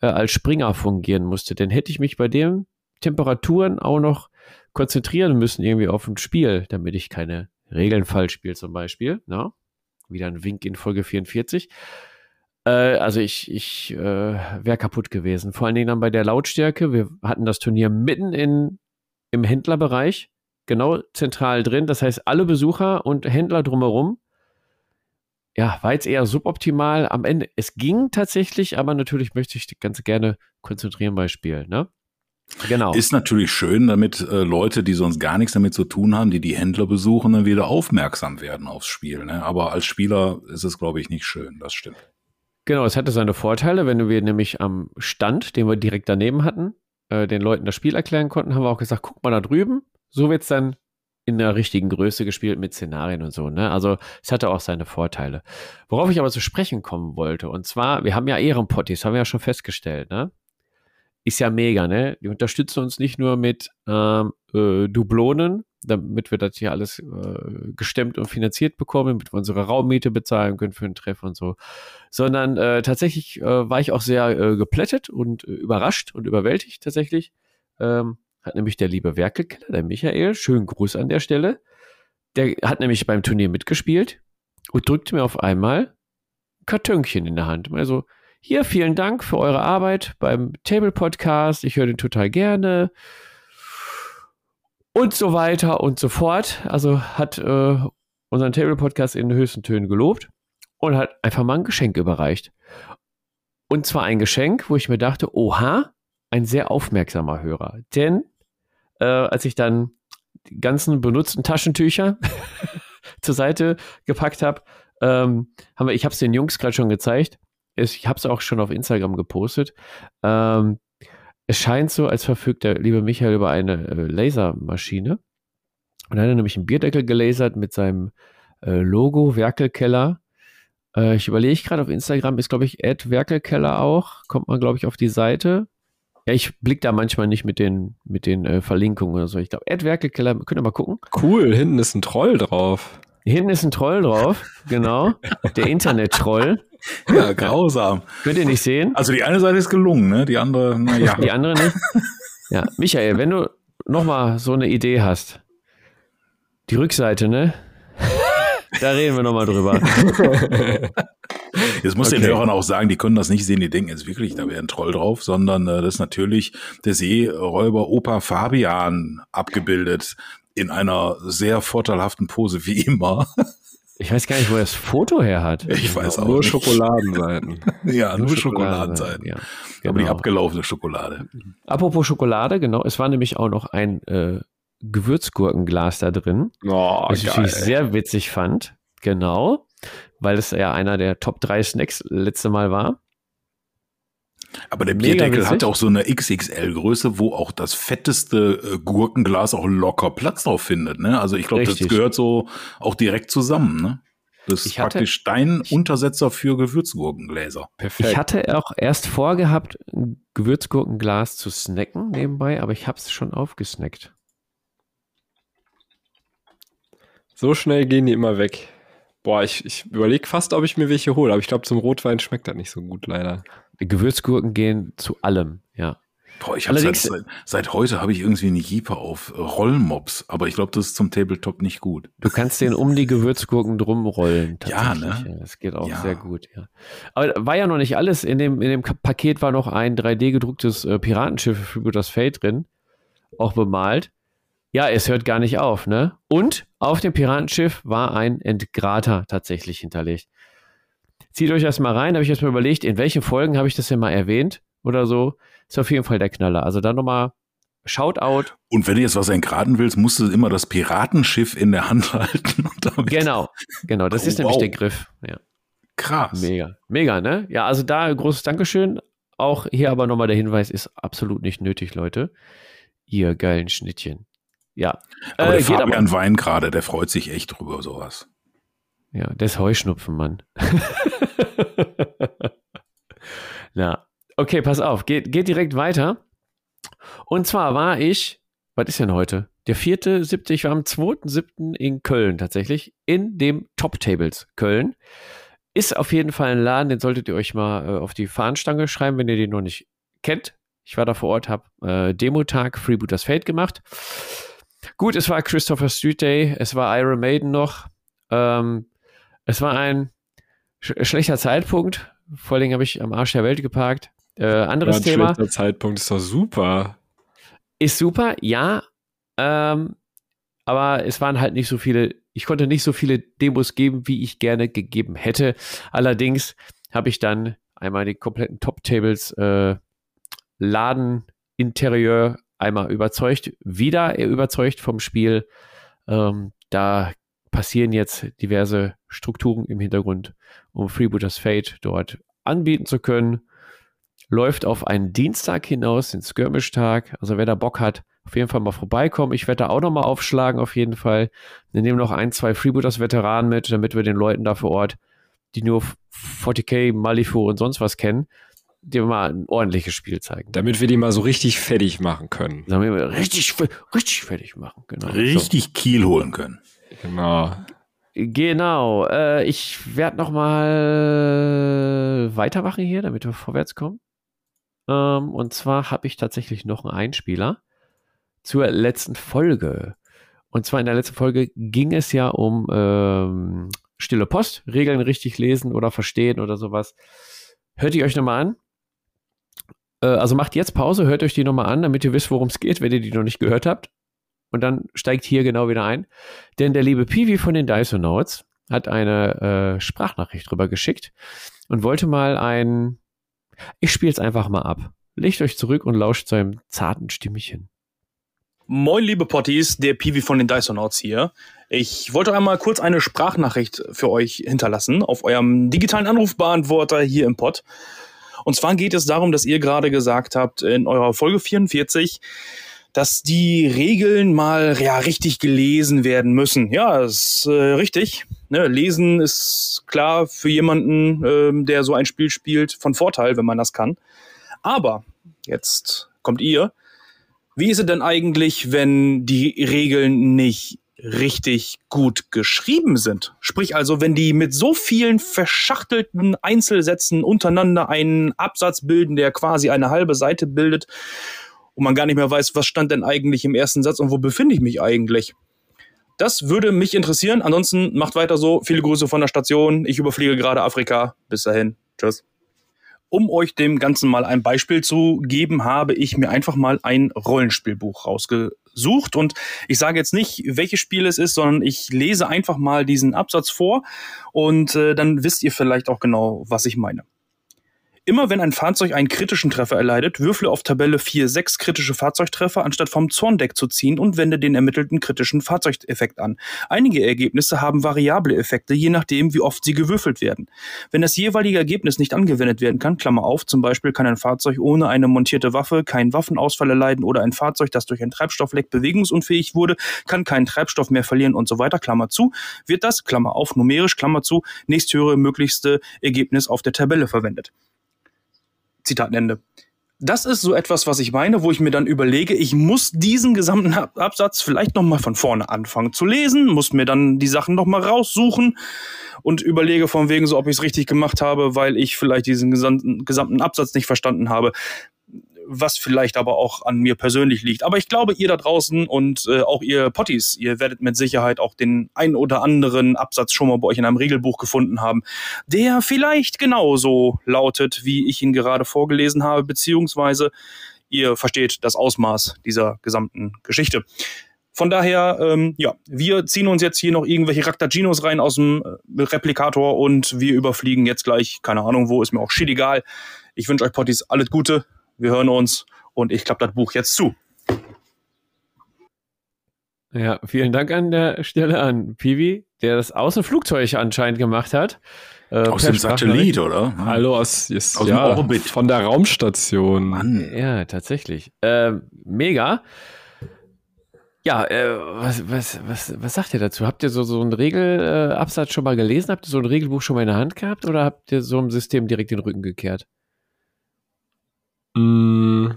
äh, als Springer fungieren musste. Denn hätte ich mich bei den Temperaturen auch noch konzentrieren müssen, irgendwie auf ein Spiel, damit ich keine Regeln falsch spiele, zum Beispiel. Na? Wieder ein Wink in Folge 44. Äh, also ich, ich äh, wäre kaputt gewesen. Vor allen Dingen dann bei der Lautstärke. Wir hatten das Turnier mitten in, im Händlerbereich, genau zentral drin. Das heißt, alle Besucher und Händler drumherum ja, war jetzt eher suboptimal. Am Ende, es ging tatsächlich, aber natürlich möchte ich ganz gerne konzentrieren bei Spielen, ne? Genau. Ist natürlich schön, damit äh, Leute, die sonst gar nichts damit zu tun haben, die die Händler besuchen, dann wieder aufmerksam werden aufs Spiel. Ne? Aber als Spieler ist es, glaube ich, nicht schön. Das stimmt. Genau, es hatte seine Vorteile, wenn wir nämlich am Stand, den wir direkt daneben hatten, äh, den Leuten das Spiel erklären konnten, haben wir auch gesagt, guck mal da drüben, so wird es dann in der richtigen Größe gespielt mit Szenarien und so. Ne? Also es hatte auch seine Vorteile. Worauf ich aber zu sprechen kommen wollte, und zwar, wir haben ja Ehrenpotties, haben wir ja schon festgestellt, ne? Ist ja mega, ne? Die unterstützen uns nicht nur mit ähm, äh, Dublonen, damit wir das hier alles äh, gestemmt und finanziert bekommen, damit wir unsere Raummiete bezahlen können für einen Treff und so, sondern äh, tatsächlich äh, war ich auch sehr äh, geplättet und äh, überrascht und überwältigt tatsächlich. Ähm, hat nämlich der liebe Werkelkeller, der Michael, schönen Gruß an der Stelle, der hat nämlich beim Turnier mitgespielt und drückte mir auf einmal ein Kartönchen in der Hand. Also, hier, vielen Dank für eure Arbeit beim Table Podcast. Ich höre den total gerne. Und so weiter und so fort. Also hat äh, unseren Table Podcast in den höchsten Tönen gelobt und hat einfach mal ein Geschenk überreicht. Und zwar ein Geschenk, wo ich mir dachte, oha, ein sehr aufmerksamer Hörer. Denn äh, als ich dann die ganzen benutzten Taschentücher zur Seite gepackt habe, ähm, haben wir, ich habe es den Jungs gerade schon gezeigt. Ich habe es auch schon auf Instagram gepostet. Ähm, es scheint so, als verfügt der liebe Michael über eine äh, Lasermaschine. Und er hat nämlich einen Bierdeckel gelasert mit seinem äh, Logo Werkelkeller. Äh, ich überlege gerade auf Instagram, ist glaube ich Ed Werkelkeller auch. Kommt man glaube ich auf die Seite. Ja, ich blick da manchmal nicht mit den, mit den äh, Verlinkungen oder so. Ich glaube, Ed Werkelkeller, könnt ihr mal gucken. Cool, hinten ist ein Troll drauf. Hinten ist ein Troll drauf, genau. Der Internet-Troll. Ja, grausam. Könnt ihr nicht sehen? Also die eine Seite ist gelungen, ne? Die andere, naja. Die andere nicht. Ja, Michael, wenn du nochmal so eine Idee hast, die Rückseite, ne? Da reden wir nochmal drüber. Jetzt muss okay. den Hörern auch sagen, die können das nicht sehen, die denken jetzt wirklich, da wäre ein Troll drauf, sondern äh, das ist natürlich der Seeräuber Opa Fabian abgebildet in einer sehr vorteilhaften Pose, wie immer. Ich weiß gar nicht, wo er das Foto her hat. Ich weiß auch Nur nicht. Schokoladenseiten. ja, nur, nur Schokoladenseiten. Ja, genau. Aber die abgelaufene Schokolade. Apropos Schokolade, genau. Es war nämlich auch noch ein äh, Gewürzgurkenglas da drin. Oh, was ich sehr witzig fand. Genau. Weil es ja einer der Top 3 Snacks letzte Mal war. Aber der Bierdeckel hat auch so eine XXL-Größe, wo auch das fetteste äh, Gurkenglas auch locker Platz drauf findet. Ne? Also ich glaube, das gehört so auch direkt zusammen. Ne? Das ist hatte, praktisch dein Untersetzer für Gewürzgurkengläser. Perfekt. Ich hatte auch erst vorgehabt, ein Gewürzgurkenglas zu snacken nebenbei, aber ich habe es schon aufgesnackt. So schnell gehen die immer weg. Boah, ich, ich überlege fast, ob ich mir welche hole, aber ich glaube, zum Rotwein schmeckt das nicht so gut, leider. Die Gewürzgurken gehen zu allem, ja. Boah, ich habe seit, seit, seit, heute habe ich irgendwie eine Jeeper auf äh, Rollmops, aber ich glaube, das ist zum Tabletop nicht gut. Du kannst den um die Gewürzgurken drum rollen. Ja, ne? Das geht auch ja. sehr gut, ja. Aber war ja noch nicht alles. In dem, in dem Paket war noch ein 3D gedrucktes äh, Piratenschiff für das Fate drin, auch bemalt. Ja, es hört gar nicht auf, ne? Und auf dem Piratenschiff war ein Entgrater tatsächlich hinterlegt. Zieht euch das mal rein, habe ich jetzt mal überlegt, in welchen Folgen habe ich das denn mal erwähnt oder so. Ist auf jeden Fall der Knaller. Also dann nochmal Shoutout. Und wenn du jetzt was entgraten willst, musst du immer das Piratenschiff in der Hand halten. genau, genau, das oh, ist nämlich wow. der Griff. Ja. Krass. Mega, mega, ne? Ja, also da großes Dankeschön. Auch hier aber nochmal der Hinweis, ist absolut nicht nötig, Leute. Ihr geilen Schnittchen. Ja. Aber äh, der Fabian Wein gerade, der freut sich echt drüber, sowas. Ja, ist Heuschnupfen, Mann. ja. Okay, pass auf, geht, geht direkt weiter. Und zwar war ich, was ist denn heute? Der vierte, siebte, ich war am zweiten, siebten in Köln tatsächlich, in dem Top Tables Köln. Ist auf jeden Fall ein Laden, den solltet ihr euch mal äh, auf die Fahnenstange schreiben, wenn ihr den noch nicht kennt. Ich war da vor Ort, habe äh, Demo-Tag Freebooters Fate gemacht. Gut, es war Christopher Street Day, es war Iron Maiden noch. Ähm, es war ein sch schlechter Zeitpunkt. Vor allem habe ich am Arsch der Welt geparkt. Äh, anderes ja, ein Thema. Schlechter Zeitpunkt ist doch super. Ist super, ja. Ähm, aber es waren halt nicht so viele, ich konnte nicht so viele Demos geben, wie ich gerne gegeben hätte. Allerdings habe ich dann einmal die kompletten Top-Tables äh, Ladeninterieur einmal überzeugt, wieder überzeugt vom Spiel. Ähm, da passieren jetzt diverse Strukturen im Hintergrund, um Freebooters Fate dort anbieten zu können. Läuft auf einen Dienstag hinaus, den Skirmish-Tag. Also wer da Bock hat, auf jeden Fall mal vorbeikommen. Ich werde da auch nochmal aufschlagen, auf jeden Fall. Wir nehmen noch ein, zwei Freebooters-Veteranen mit, damit wir den Leuten da vor Ort, die nur 40k, Malifu und sonst was kennen, dir mal ein ordentliches Spiel zeigen. Damit wir die mal so richtig fertig machen können. Damit wir richtig, richtig fertig machen, genau. Richtig so. Kiel holen können. Genau. Genau. Äh, ich werde noch mal weitermachen hier, damit wir vorwärts kommen. Ähm, und zwar habe ich tatsächlich noch einen Einspieler zur letzten Folge. Und zwar in der letzten Folge ging es ja um ähm, stille Post, Regeln richtig lesen oder verstehen oder sowas. Hört ihr euch nochmal an? Äh, also macht jetzt Pause, hört euch die nochmal an, damit ihr wisst, worum es geht, wenn ihr die noch nicht gehört habt. Und dann steigt hier genau wieder ein. Denn der liebe Piwi von den Dysonauts hat eine äh, Sprachnachricht drüber geschickt und wollte mal ein. Ich spiele es einfach mal ab. Legt euch zurück und lauscht seinem zarten Stimmchen. Moin, liebe Potties, der Piwi von den Dysonauts hier. Ich wollte einmal kurz eine Sprachnachricht für euch hinterlassen auf eurem digitalen Anrufbeantworter hier im Pod. Und zwar geht es darum, dass ihr gerade gesagt habt in eurer Folge 44, dass die Regeln mal ja richtig gelesen werden müssen. Ja, ist äh, richtig. Ne, lesen ist klar für jemanden, ähm, der so ein Spiel spielt, von Vorteil, wenn man das kann. Aber jetzt kommt ihr. Wie ist es denn eigentlich, wenn die Regeln nicht richtig gut geschrieben sind. Sprich also, wenn die mit so vielen verschachtelten Einzelsätzen untereinander einen Absatz bilden, der quasi eine halbe Seite bildet und man gar nicht mehr weiß, was stand denn eigentlich im ersten Satz und wo befinde ich mich eigentlich. Das würde mich interessieren. Ansonsten macht weiter so. Viele Grüße von der Station. Ich überfliege gerade Afrika. Bis dahin. Tschüss. Um euch dem Ganzen mal ein Beispiel zu geben, habe ich mir einfach mal ein Rollenspielbuch rausgesucht sucht. Und ich sage jetzt nicht, welches Spiel es ist, sondern ich lese einfach mal diesen Absatz vor und äh, dann wisst ihr vielleicht auch genau, was ich meine. Immer wenn ein Fahrzeug einen kritischen Treffer erleidet, würfle auf Tabelle 4 6 kritische Fahrzeugtreffer, anstatt vom Zorndeck zu ziehen und wende den ermittelten kritischen Fahrzeugeffekt an. Einige Ergebnisse haben variable Effekte, je nachdem, wie oft sie gewürfelt werden. Wenn das jeweilige Ergebnis nicht angewendet werden kann, Klammer auf, zum Beispiel kann ein Fahrzeug ohne eine montierte Waffe keinen Waffenausfall erleiden oder ein Fahrzeug, das durch ein Treibstoffleck bewegungsunfähig wurde, kann keinen Treibstoff mehr verlieren und so weiter, Klammer zu, wird das, Klammer auf, numerisch, Klammer zu, nächsthöhere möglichste Ergebnis auf der Tabelle verwendet. Zitat Ende. Das ist so etwas, was ich meine, wo ich mir dann überlege, ich muss diesen gesamten Absatz vielleicht nochmal von vorne anfangen zu lesen, muss mir dann die Sachen nochmal raussuchen und überlege von wegen so, ob ich es richtig gemacht habe, weil ich vielleicht diesen gesamten, gesamten Absatz nicht verstanden habe was vielleicht aber auch an mir persönlich liegt. Aber ich glaube, ihr da draußen und äh, auch ihr Potties, ihr werdet mit Sicherheit auch den ein oder anderen Absatz schon mal bei euch in einem Regelbuch gefunden haben, der vielleicht genauso lautet, wie ich ihn gerade vorgelesen habe, beziehungsweise ihr versteht das Ausmaß dieser gesamten Geschichte. Von daher, ähm, ja, wir ziehen uns jetzt hier noch irgendwelche Raktaginos rein aus dem äh, Replikator und wir überfliegen jetzt gleich, keine Ahnung wo, ist mir auch shit egal. Ich wünsche euch Potties alles Gute. Wir hören uns und ich klappe das Buch jetzt zu. Ja, vielen Dank an der Stelle an Piwi, der das aus dem Flugzeug anscheinend gemacht hat. Äh, aus dem Satellit, oder? Hallo, aus, ist, aus ja, dem Orbit. Von der Raumstation. Mann. Ja, tatsächlich. Äh, mega. Ja, äh, was, was, was, was sagt ihr dazu? Habt ihr so, so einen Regelabsatz schon mal gelesen? Habt ihr so ein Regelbuch schon mal in der Hand gehabt oder habt ihr so einem System direkt den Rücken gekehrt? Mm,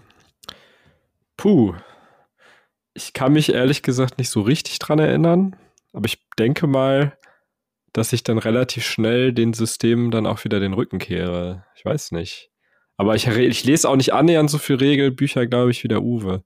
puh. Ich kann mich ehrlich gesagt nicht so richtig dran erinnern, aber ich denke mal, dass ich dann relativ schnell den Systemen dann auch wieder den Rücken kehre. Ich weiß nicht. Aber ich, ich lese auch nicht annähernd so viel Regelbücher, glaube ich, wie der Uwe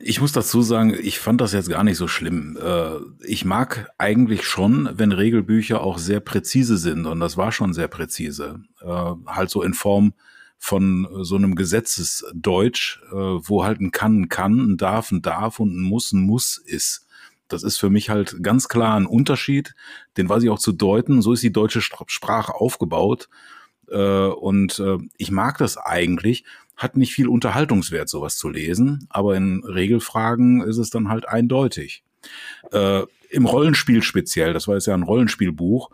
ich muss dazu sagen, ich fand das jetzt gar nicht so schlimm. Äh, ich mag eigentlich schon, wenn Regelbücher auch sehr präzise sind und das war schon sehr präzise. Äh, halt so in Form von so einem Gesetzesdeutsch, äh, wo halt ein kann ein kann, ein darf ein darf und ein muss ein muss ist. Das ist für mich halt ganz klar ein Unterschied, den weiß ich auch zu deuten. So ist die deutsche Sprache aufgebaut. Und ich mag das eigentlich, hat nicht viel Unterhaltungswert, sowas zu lesen, aber in Regelfragen ist es dann halt eindeutig. Äh, Im Rollenspiel speziell, das war jetzt ja ein Rollenspielbuch,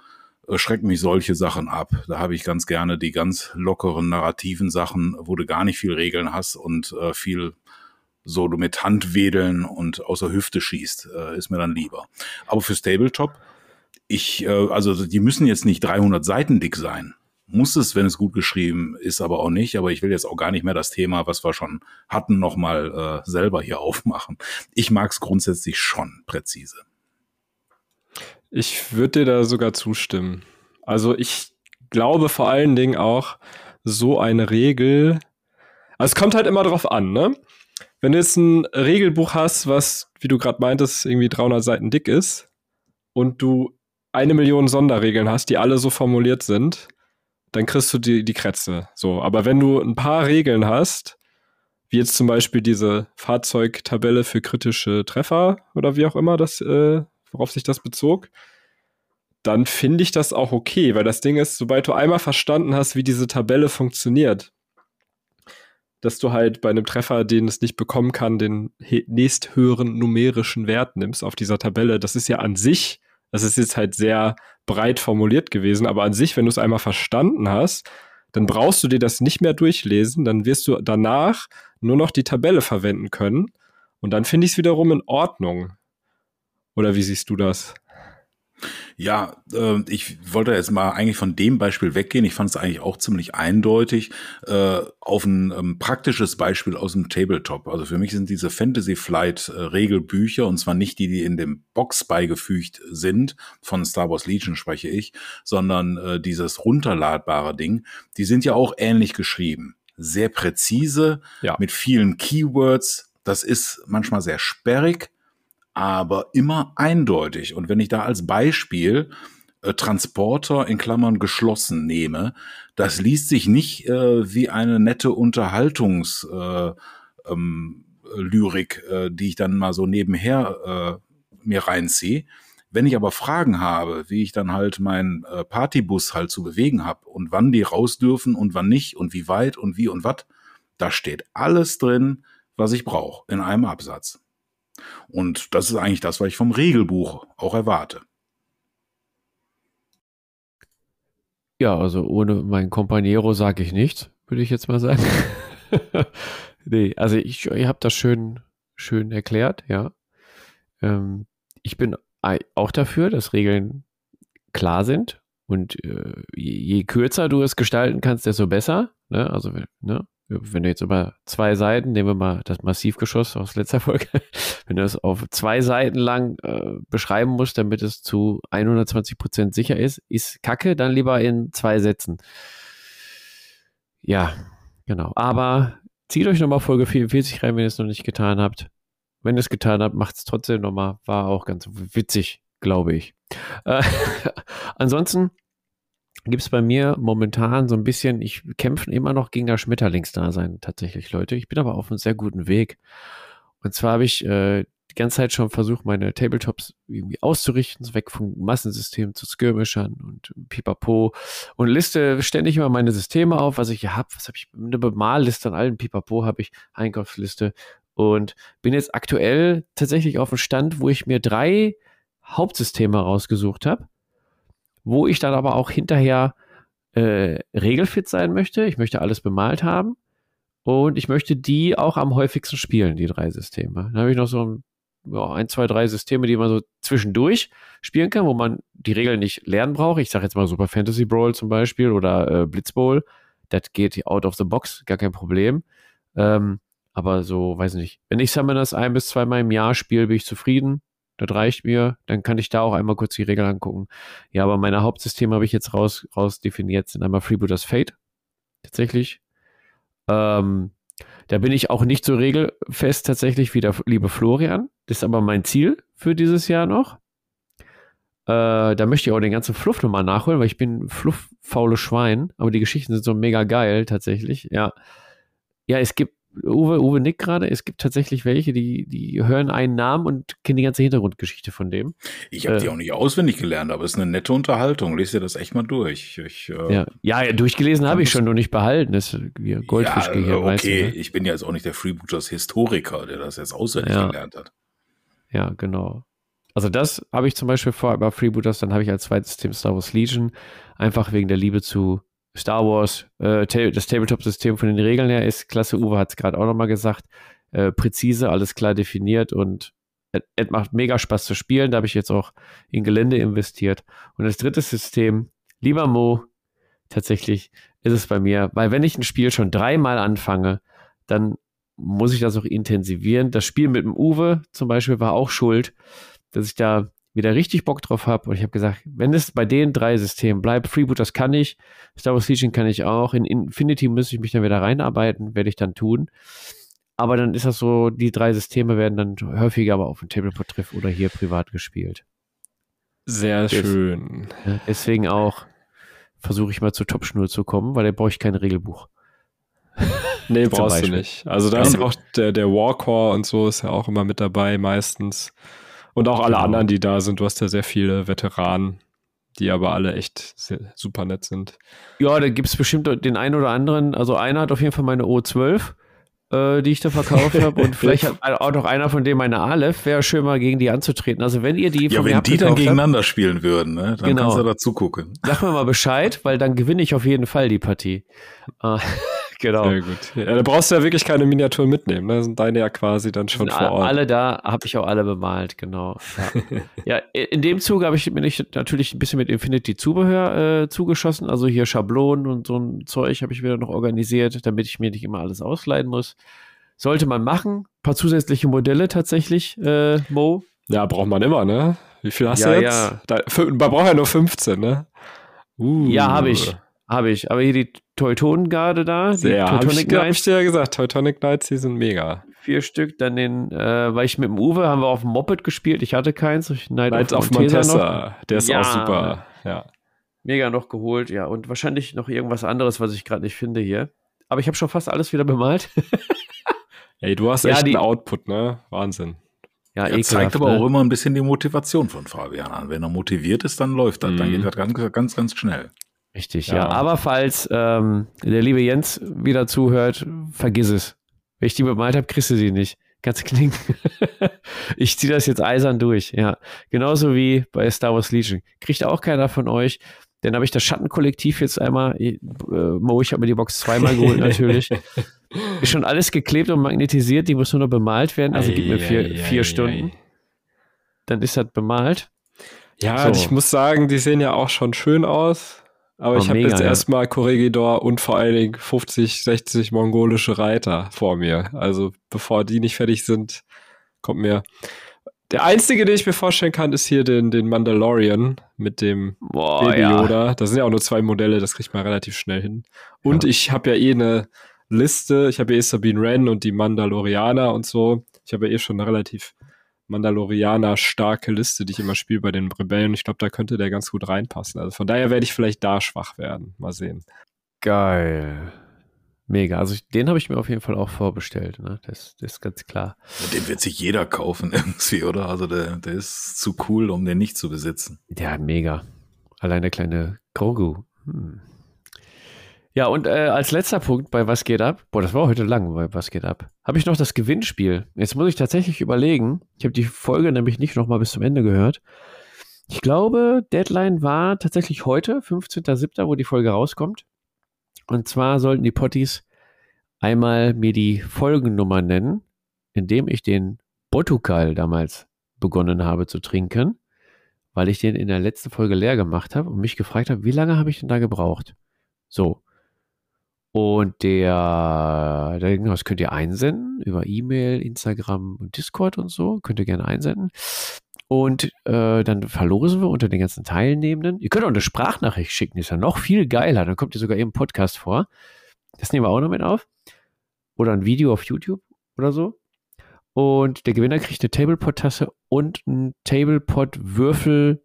äh, schrecken mich solche Sachen ab. Da habe ich ganz gerne die ganz lockeren narrativen Sachen, wo du gar nicht viel Regeln hast und äh, viel so du mit Hand wedeln und außer Hüfte schießt, äh, ist mir dann lieber. Aber fürs Tabletop, ich, äh, also die müssen jetzt nicht 300 Seiten dick sein muss es, wenn es gut geschrieben ist, aber auch nicht. Aber ich will jetzt auch gar nicht mehr das Thema, was wir schon hatten, nochmal äh, selber hier aufmachen. Ich mag es grundsätzlich schon präzise. Ich würde dir da sogar zustimmen. Also ich glaube vor allen Dingen auch, so eine Regel. Also es kommt halt immer drauf an, ne? Wenn du jetzt ein Regelbuch hast, was, wie du gerade meintest, irgendwie 300 Seiten dick ist und du eine Million Sonderregeln hast, die alle so formuliert sind, dann kriegst du die, die Krätze. So, aber wenn du ein paar Regeln hast, wie jetzt zum Beispiel diese Fahrzeugtabelle für kritische Treffer oder wie auch immer das, äh, worauf sich das bezog, dann finde ich das auch okay, weil das Ding ist, sobald du einmal verstanden hast, wie diese Tabelle funktioniert, dass du halt bei einem Treffer, den es nicht bekommen kann, den nächsthöheren numerischen Wert nimmst auf dieser Tabelle, das ist ja an sich, das ist jetzt halt sehr breit formuliert gewesen, aber an sich, wenn du es einmal verstanden hast, dann brauchst du dir das nicht mehr durchlesen, dann wirst du danach nur noch die Tabelle verwenden können und dann finde ich es wiederum in Ordnung. Oder wie siehst du das? Ja, äh, ich wollte jetzt mal eigentlich von dem Beispiel weggehen. Ich fand es eigentlich auch ziemlich eindeutig äh, auf ein ähm, praktisches Beispiel aus dem Tabletop. Also für mich sind diese Fantasy Flight äh, Regelbücher und zwar nicht die, die in dem Box beigefügt sind, von Star Wars Legion spreche ich, sondern äh, dieses runterladbare Ding. Die sind ja auch ähnlich geschrieben, sehr präzise ja. mit vielen Keywords. Das ist manchmal sehr sperrig aber immer eindeutig. Und wenn ich da als Beispiel äh, Transporter in Klammern geschlossen nehme, das liest sich nicht äh, wie eine nette Unterhaltungslyrik, äh, ähm, Lyrik, äh, die ich dann mal so nebenher äh, mir reinziehe. Wenn ich aber Fragen habe, wie ich dann halt meinen äh, Partybus halt zu bewegen habe und wann die raus dürfen und wann nicht und wie weit und wie und was, da steht alles drin, was ich brauche in einem Absatz. Und das ist eigentlich das, was ich vom Regelbuch auch erwarte. Ja, also ohne mein Companiero sage ich nichts, würde ich jetzt mal sagen. nee, also ich, ich habe das schön, schön erklärt, ja. Ähm, ich bin auch dafür, dass Regeln klar sind und äh, je, je, kürzer du es gestalten kannst, desto besser. Ne? Also, ne? Wenn du jetzt über zwei Seiten, nehmen wir mal das Massivgeschoss aus letzter Folge, wenn du es auf zwei Seiten lang äh, beschreiben musst, damit es zu 120 Prozent sicher ist, ist Kacke, dann lieber in zwei Sätzen. Ja, genau. Aber zieht euch nochmal Folge 44 rein, wenn ihr es noch nicht getan habt. Wenn ihr es getan habt, macht es trotzdem nochmal. War auch ganz witzig, glaube ich. Äh, ansonsten gibt es bei mir momentan so ein bisschen, ich kämpfe immer noch gegen das Schmetterlingsdasein tatsächlich, Leute. Ich bin aber auf einem sehr guten Weg. Und zwar habe ich äh, die ganze Zeit schon versucht, meine Tabletops irgendwie auszurichten, weg vom Massensystem zu Skirmishern und Pipapo und liste ständig immer meine Systeme auf, was ich hier habe. Was habe ich? Eine Bemalliste an allen Pipapo habe ich, Einkaufsliste und bin jetzt aktuell tatsächlich auf dem Stand, wo ich mir drei Hauptsysteme rausgesucht habe, wo ich dann aber auch hinterher äh, regelfit sein möchte. Ich möchte alles bemalt haben und ich möchte die auch am häufigsten spielen, die drei Systeme. Dann habe ich noch so ein ja, ein, zwei, drei Systeme, die man so zwischendurch spielen kann, wo man die Regeln nicht lernen braucht. Ich sage jetzt mal Super Fantasy Brawl zum Beispiel oder äh, Blitzbowl. Das geht out of the box, gar kein Problem. Ähm, aber so, weiß nicht, wenn ich Summoners ein bis zweimal im Jahr spiele, bin ich zufrieden. Das reicht mir. Dann kann ich da auch einmal kurz die Regeln angucken. Ja, aber meine Hauptsysteme habe ich jetzt raus, raus definiert. Sind einmal Freebooters Fate. Tatsächlich. Ähm, da bin ich auch nicht so regelfest tatsächlich wie der liebe Florian. Das ist aber mein Ziel für dieses Jahr noch. Äh, da möchte ich auch den ganzen Fluff nochmal nachholen, weil ich bin flufffaule Schwein. Aber die Geschichten sind so mega geil tatsächlich. Ja. Ja, es gibt Uwe, Uwe Nick gerade, es gibt tatsächlich welche, die, die hören einen Namen und kennen die ganze Hintergrundgeschichte von dem. Ich habe äh, die auch nicht auswendig gelernt, aber es ist eine nette Unterhaltung. Lest dir das echt mal durch. Ich, äh, ja. ja, durchgelesen habe ich schon, nur nicht behalten. Das ist wie Goldfischgehirn. Ja, okay, weißt du, ne? ich bin ja jetzt auch nicht der Freebooters Historiker, der das jetzt auswendig ja. gelernt hat. Ja, genau. Also das habe ich zum Beispiel vor bei Freebooters, dann habe ich als zweites System Star Wars Legion, einfach wegen der Liebe zu Star Wars, äh, das Tabletop-System von den Regeln her ist klasse. Uwe hat es gerade auch nochmal gesagt. Äh, präzise, alles klar definiert und es macht mega Spaß zu spielen. Da habe ich jetzt auch in Gelände investiert. Und das dritte System, lieber Mo, tatsächlich ist es bei mir, weil wenn ich ein Spiel schon dreimal anfange, dann muss ich das auch intensivieren. Das Spiel mit dem Uwe zum Beispiel war auch schuld, dass ich da wieder richtig Bock drauf habe. Und ich habe gesagt, wenn es bei den drei Systemen bleibt, Freebooters kann ich, Star Wars Legion kann ich auch, in Infinity müsste ich mich dann wieder reinarbeiten, werde ich dann tun. Aber dann ist das so, die drei Systeme werden dann häufiger aber auf dem Tableport-Treff oder hier privat gespielt. Sehr Des, schön. Deswegen auch versuche ich mal zur Topschnur zu kommen, weil da brauche ich kein Regelbuch. nee, brauchst du nicht. Also da ist ja auch der, der Warcore und so ist ja auch immer mit dabei meistens. Und auch alle genau. anderen, die da sind. Du hast ja sehr viele Veteranen, die aber alle echt sehr, super nett sind. Ja, da gibt es bestimmt den einen oder anderen. Also einer hat auf jeden Fall meine O12 äh, die ich da verkauft habe. Und vielleicht hat auch noch einer von denen meine Aleph. Wäre schön mal gegen die anzutreten. Also wenn ihr die Ja, wenn die dann gegeneinander habt, spielen würden, ne? dann genau. kannst du dazu gucken. Sag mir mal Bescheid, weil dann gewinne ich auf jeden Fall die Partie. Genau. Sehr gut. Ja, da brauchst du ja wirklich keine Miniatur mitnehmen. Ne? Sind deine ja quasi dann schon vor Ort. Alle da, habe ich auch alle bemalt, genau. Ja, ja in dem Zug habe ich, ich natürlich ein bisschen mit Infinity-Zubehör äh, zugeschossen. Also hier Schablonen und so ein Zeug habe ich wieder noch organisiert, damit ich mir nicht immer alles ausleihen muss. Sollte man machen. Ein paar zusätzliche Modelle tatsächlich, äh, Mo. Ja, braucht man immer, ne? Wie viel hast ja, du jetzt? Ja. Da, man braucht ja nur 15, ne? Uh. Ja, habe ich. Habe ich. Aber hier die Teutonengarde da, die ja, Teutonic hab ich, hab ich dir ja gesagt, Teutonic Knights, die sind mega. Vier Stück, dann den, äh, weil ich mit dem Uwe haben wir auf dem Moped gespielt, ich hatte keins. Ich Knight Knights auf Montesa, der ist ja. auch super, ja. Mega noch geholt, ja. Und wahrscheinlich noch irgendwas anderes, was ich gerade nicht finde hier. Aber ich habe schon fast alles wieder bemalt. Ey, du hast ja, echt die, einen Output, ne? Wahnsinn. Ja, er zeigt aber ne? auch immer ein bisschen die Motivation von Fabian an. Wenn er motiviert ist, dann läuft das. Mhm. Dann geht das ganz, ganz, ganz schnell. Richtig, ja. ja. Aber falls ähm, der liebe Jens wieder zuhört, vergiss es. Wenn ich die bemalt habe, kriegst du die nicht. Ganz klingt. ich ziehe das jetzt eisern durch, ja. Genauso wie bei Star Wars Legion. Kriegt auch keiner von euch. Dann habe ich das Schattenkollektiv jetzt einmal, äh, Mo, ich habe mir die Box zweimal geholt natürlich. Ist schon alles geklebt und magnetisiert, die muss nur noch bemalt werden. Also gib mir vier, vier Stunden. Dann ist das bemalt. Ja, so. ich muss sagen, die sehen ja auch schon schön aus. Aber oh, ich habe jetzt ja. erstmal Corregidor und vor allen Dingen 50, 60 mongolische Reiter vor mir. Also bevor die nicht fertig sind, kommt mir. Der einzige, den ich mir vorstellen kann, ist hier den, den Mandalorian mit dem Boah, Baby Yoda. Ja. Da sind ja auch nur zwei Modelle, das kriegt man relativ schnell hin. Und ja. ich habe ja eh eine Liste. Ich habe ja eh Sabine Wren und die Mandalorianer und so. Ich habe ja eh schon eine relativ Mandalorianer starke Liste, die ich immer spiele bei den Rebellen. Ich glaube, da könnte der ganz gut reinpassen. Also von daher werde ich vielleicht da schwach werden. Mal sehen. Geil. Mega. Also den habe ich mir auf jeden Fall auch vorbestellt. Ne? Das, das ist ganz klar. Den wird sich jeder kaufen irgendwie, oder? Also der, der ist zu cool, um den nicht zu besitzen. Ja, mega. Allein der kleine Grogu. Hm. Ja, und äh, als letzter Punkt bei Was geht ab? Boah, das war heute lang bei Was geht ab. Habe ich noch das Gewinnspiel. Jetzt muss ich tatsächlich überlegen. Ich habe die Folge nämlich nicht noch mal bis zum Ende gehört. Ich glaube, Deadline war tatsächlich heute, 15.07., wo die Folge rauskommt. Und zwar sollten die Potties einmal mir die Folgennummer nennen, indem ich den Botukal damals begonnen habe zu trinken, weil ich den in der letzten Folge leer gemacht habe und mich gefragt habe, wie lange habe ich denn da gebraucht? So. Und der, das könnt ihr einsenden über E-Mail, Instagram und Discord und so. Könnt ihr gerne einsenden. Und äh, dann verlosen wir unter den ganzen Teilnehmenden. Ihr könnt auch eine Sprachnachricht schicken, ist ja noch viel geiler. Dann kommt ihr sogar im Podcast vor. Das nehmen wir auch noch mit auf. Oder ein Video auf YouTube oder so. Und der Gewinner kriegt eine Tablepot-Tasse und ein Tablepot-Würfel.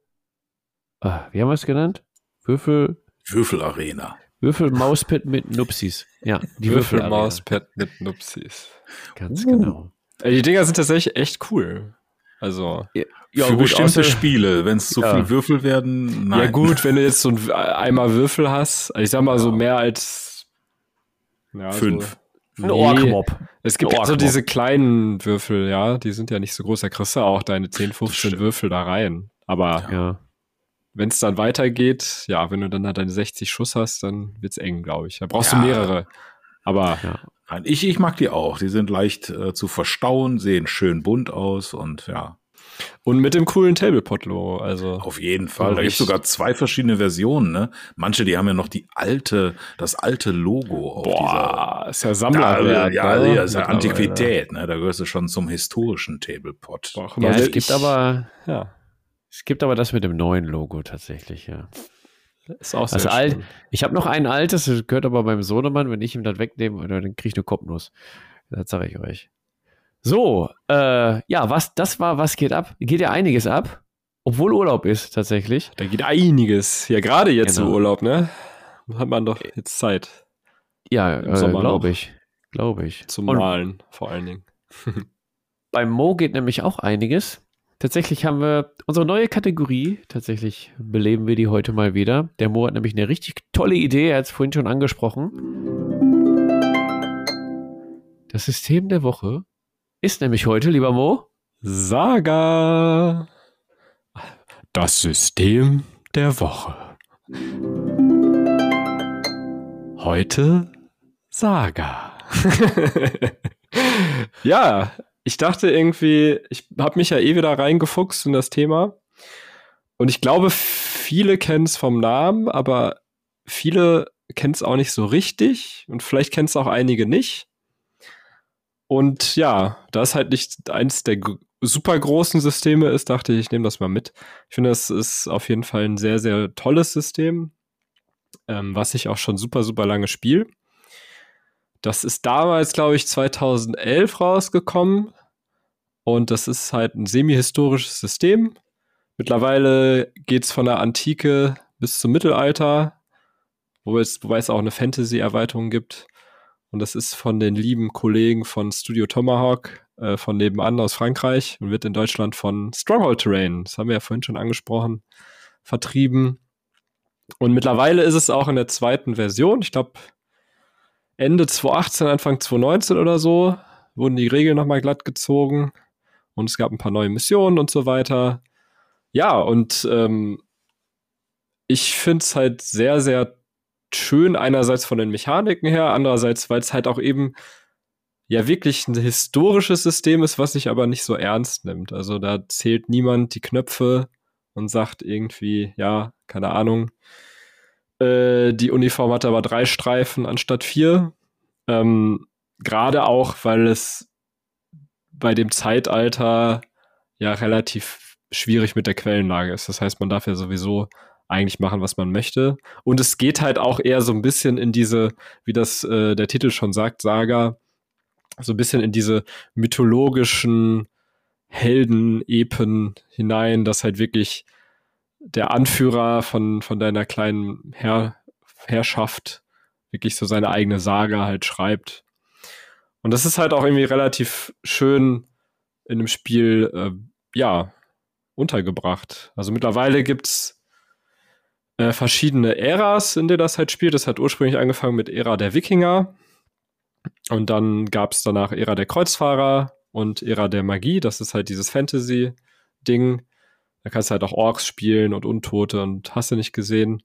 Äh, wie haben wir es genannt? Würfel. Würfelarena. Würfel-Mauspad mit Nupsis. Ja, die Würfel-Mauspad mit Nupsis. Ganz uh. genau. Die Dinger sind tatsächlich echt cool. Also. Ja, ja, für gut, bestimmte außer, Spiele, wenn es zu ja. viel Würfel werden, nein. Ja gut, wenn du jetzt so ein Eimer Würfel hast, also ich sag mal so mehr als ja, fünf. So, ein nee, Orkmob. Es gibt ja so diese kleinen Würfel, ja, die sind ja nicht so groß, da kriegst du auch deine 10, 15 Würfel da rein. Aber ja. Wenn es dann weitergeht, ja, wenn du dann halt deine 60 Schuss hast, dann wird's eng, glaube ich. Da brauchst du mehrere. Aber ja. Nein, ich, ich mag die auch. Die sind leicht äh, zu verstauen, sehen schön bunt aus und ja. Und mit dem coolen Tablepot-Logo, also. Auf jeden Fall. Da gibt es sogar zwei verschiedene Versionen, ne? Manche, die haben ja noch die alte, das alte Logo auf Boah, dieser. ist ja Sammler. Da, ja, ne? ja, ist ja Antiquität, ne? Da gehörst du schon zum historischen Tablepot. Ja, es gibt aber, ja. Es gibt aber das mit dem neuen Logo tatsächlich, ja. Ist auch sehr also alt, Ich habe noch ein altes, das gehört aber beim Sohnemann. Wenn ich ihm das wegnehme, dann kriege ich eine Kopfnuss. Das sage ich euch. So, äh, ja, was, das war, was geht ab? Geht ja einiges ab. Obwohl Urlaub ist, tatsächlich. Da geht einiges. Ja, gerade jetzt genau. im Urlaub, ne? Hat man doch jetzt Zeit. Ja, äh, glaube ich. Glaube ich. Zum Malen, vor allen Dingen. Beim Mo geht nämlich auch einiges. Tatsächlich haben wir unsere neue Kategorie, tatsächlich beleben wir die heute mal wieder. Der Mo hat nämlich eine richtig tolle Idee, er hat es vorhin schon angesprochen. Das System der Woche ist nämlich heute, lieber Mo, Saga. Das System der Woche. Heute Saga. ja, ich dachte irgendwie, ich habe mich ja eh wieder reingefuchst in das Thema. Und ich glaube, viele kennen es vom Namen, aber viele kennen es auch nicht so richtig. Und vielleicht kennen es auch einige nicht. Und ja, da es halt nicht eins der super großen Systeme ist, dachte ich, ich nehme das mal mit. Ich finde, das ist auf jeden Fall ein sehr, sehr tolles System, ähm, was ich auch schon super, super lange spiele. Das ist damals, glaube ich, 2011 rausgekommen. Und das ist halt ein semi-historisches System. Mittlerweile geht es von der Antike bis zum Mittelalter, wo es, wobei es auch eine Fantasy-Erweiterung gibt. Und das ist von den lieben Kollegen von Studio Tomahawk, äh, von nebenan aus Frankreich und wird in Deutschland von Stronghold Terrain, das haben wir ja vorhin schon angesprochen, vertrieben. Und mittlerweile ist es auch in der zweiten Version. Ich glaube, Ende 2018, Anfang 2019 oder so, wurden die Regeln nochmal glatt gezogen und es gab ein paar neue Missionen und so weiter. Ja, und ähm, ich finde es halt sehr, sehr schön, einerseits von den Mechaniken her, andererseits, weil es halt auch eben ja wirklich ein historisches System ist, was sich aber nicht so ernst nimmt. Also da zählt niemand die Knöpfe und sagt irgendwie, ja, keine Ahnung, äh, die Uniform hat aber drei Streifen anstatt vier. Ähm, Gerade auch, weil es bei dem Zeitalter ja relativ schwierig mit der Quellenlage ist. Das heißt, man darf ja sowieso eigentlich machen, was man möchte. Und es geht halt auch eher so ein bisschen in diese, wie das äh, der Titel schon sagt, Saga, so ein bisschen in diese mythologischen Helden-Epen hinein, dass halt wirklich der Anführer von, von deiner kleinen Herr Herrschaft wirklich so seine eigene Saga halt schreibt. Und das ist halt auch irgendwie relativ schön in dem Spiel, äh, ja, untergebracht. Also mittlerweile gibt's äh, verschiedene Äras, in der das halt spielt. Das hat ursprünglich angefangen mit Ära der Wikinger. Und dann gab's danach Ära der Kreuzfahrer und Ära der Magie. Das ist halt dieses Fantasy-Ding. Da kannst du halt auch Orks spielen und Untote und hast du nicht gesehen.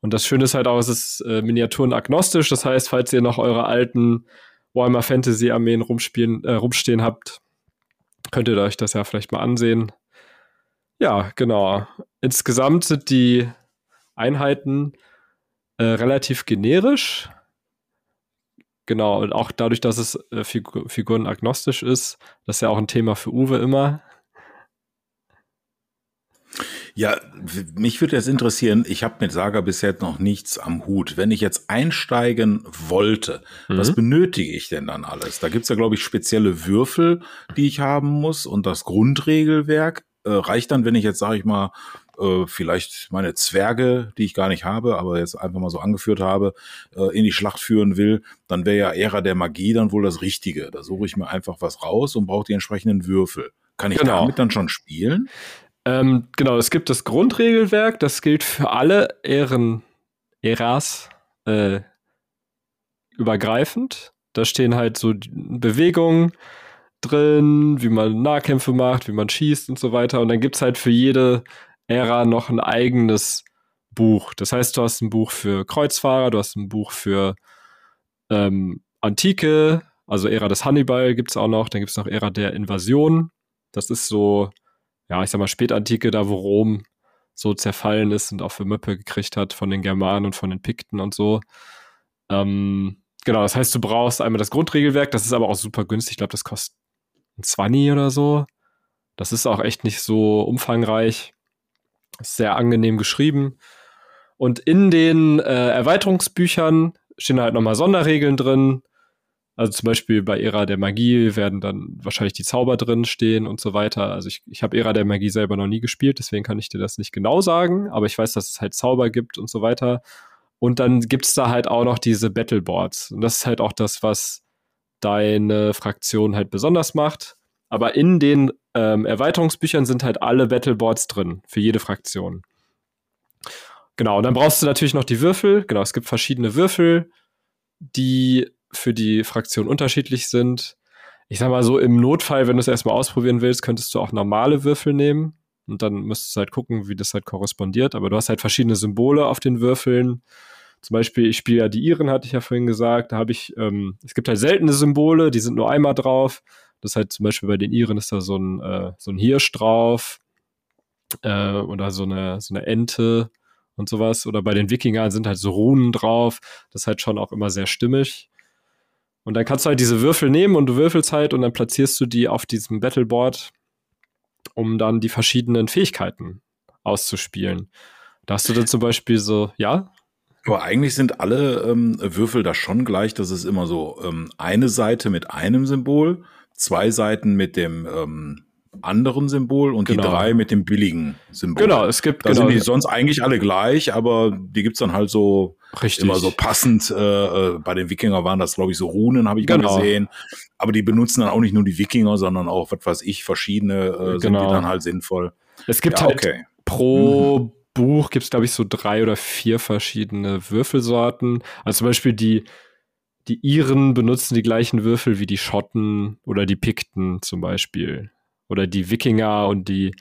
Und das Schöne ist halt auch, es ist äh, miniaturenagnostisch. Das heißt, falls ihr noch eure alten Warhammer Fantasy Armeen rumspielen, äh, rumstehen habt, könnt ihr euch das ja vielleicht mal ansehen. Ja, genau. Insgesamt sind die Einheiten äh, relativ generisch. Genau, und auch dadurch, dass es äh, Figur figurenagnostisch ist, das ist ja auch ein Thema für Uwe immer. Ja, mich würde jetzt interessieren, ich habe mit Saga bisher noch nichts am Hut. Wenn ich jetzt einsteigen wollte, mhm. was benötige ich denn dann alles? Da gibt's ja, glaube ich, spezielle Würfel, die ich haben muss und das Grundregelwerk. Äh, reicht dann, wenn ich jetzt, sage ich mal, äh, vielleicht meine Zwerge, die ich gar nicht habe, aber jetzt einfach mal so angeführt habe, äh, in die Schlacht führen will, dann wäre ja Ära der Magie dann wohl das Richtige. Da suche ich mir einfach was raus und brauche die entsprechenden Würfel. Kann ich genau. damit dann schon spielen? Ähm, genau, es gibt das Grundregelwerk, das gilt für alle Ehren, Eras äh, übergreifend. Da stehen halt so Bewegungen drin, wie man Nahkämpfe macht, wie man schießt und so weiter. Und dann gibt es halt für jede Ära noch ein eigenes Buch. Das heißt, du hast ein Buch für Kreuzfahrer, du hast ein Buch für ähm, Antike, also Ära des Hannibal gibt es auch noch, dann gibt es noch Ära der Invasion. Das ist so ja, ich sag mal, Spätantike, da wo Rom so zerfallen ist und auch für Möppe gekriegt hat von den Germanen und von den Pikten und so. Ähm, genau, das heißt, du brauchst einmal das Grundregelwerk, das ist aber auch super günstig. Ich glaube, das kostet ein 20 oder so. Das ist auch echt nicht so umfangreich. Ist sehr angenehm geschrieben. Und in den äh, Erweiterungsbüchern stehen halt nochmal Sonderregeln drin. Also zum Beispiel bei Ära der Magie werden dann wahrscheinlich die Zauber drin stehen und so weiter. Also ich, ich habe Ära der Magie selber noch nie gespielt, deswegen kann ich dir das nicht genau sagen, aber ich weiß, dass es halt Zauber gibt und so weiter. Und dann gibt es da halt auch noch diese Battleboards. Und das ist halt auch das, was deine Fraktion halt besonders macht. Aber in den ähm, Erweiterungsbüchern sind halt alle Battleboards drin, für jede Fraktion. Genau, und dann brauchst du natürlich noch die Würfel. Genau, es gibt verschiedene Würfel, die für die Fraktion unterschiedlich sind. Ich sag mal so, im Notfall, wenn du es erstmal ausprobieren willst, könntest du auch normale Würfel nehmen. Und dann müsstest du halt gucken, wie das halt korrespondiert. Aber du hast halt verschiedene Symbole auf den Würfeln. Zum Beispiel, ich spiele ja die Iren, hatte ich ja vorhin gesagt. Da habe ich, ähm, es gibt halt seltene Symbole, die sind nur einmal drauf. Das ist halt zum Beispiel bei den Iren ist da so ein, äh, so ein Hirsch drauf. Äh, oder so eine, so eine Ente und sowas. Oder bei den Wikingern sind halt so Runen drauf. Das ist halt schon auch immer sehr stimmig. Und dann kannst du halt diese Würfel nehmen und du würfelst halt und dann platzierst du die auf diesem Battleboard, um dann die verschiedenen Fähigkeiten auszuspielen. Da hast du dann zum Beispiel so, ja? Aber eigentlich sind alle ähm, Würfel da schon gleich. Das ist immer so ähm, eine Seite mit einem Symbol, zwei Seiten mit dem ähm, anderen Symbol und genau. die drei mit dem billigen Symbol. Genau, es gibt. Da genau. sind die sonst eigentlich alle gleich, aber die gibt's dann halt so Richtig. immer so passend. Äh, äh bei den Wikinger waren das, glaube ich, so Runen, habe ich genau. mal gesehen. Aber die benutzen dann auch nicht nur die Wikinger, sondern auch, was weiß ich, verschiedene äh, genau. sind die dann halt sinnvoll. Es gibt ja, halt okay. pro mhm. Buch gibt's glaube ich, so drei oder vier verschiedene Würfelsorten. Also zum Beispiel die die Iren benutzen die gleichen Würfel wie die Schotten oder die Pikten zum Beispiel. Oder die Wikinger und die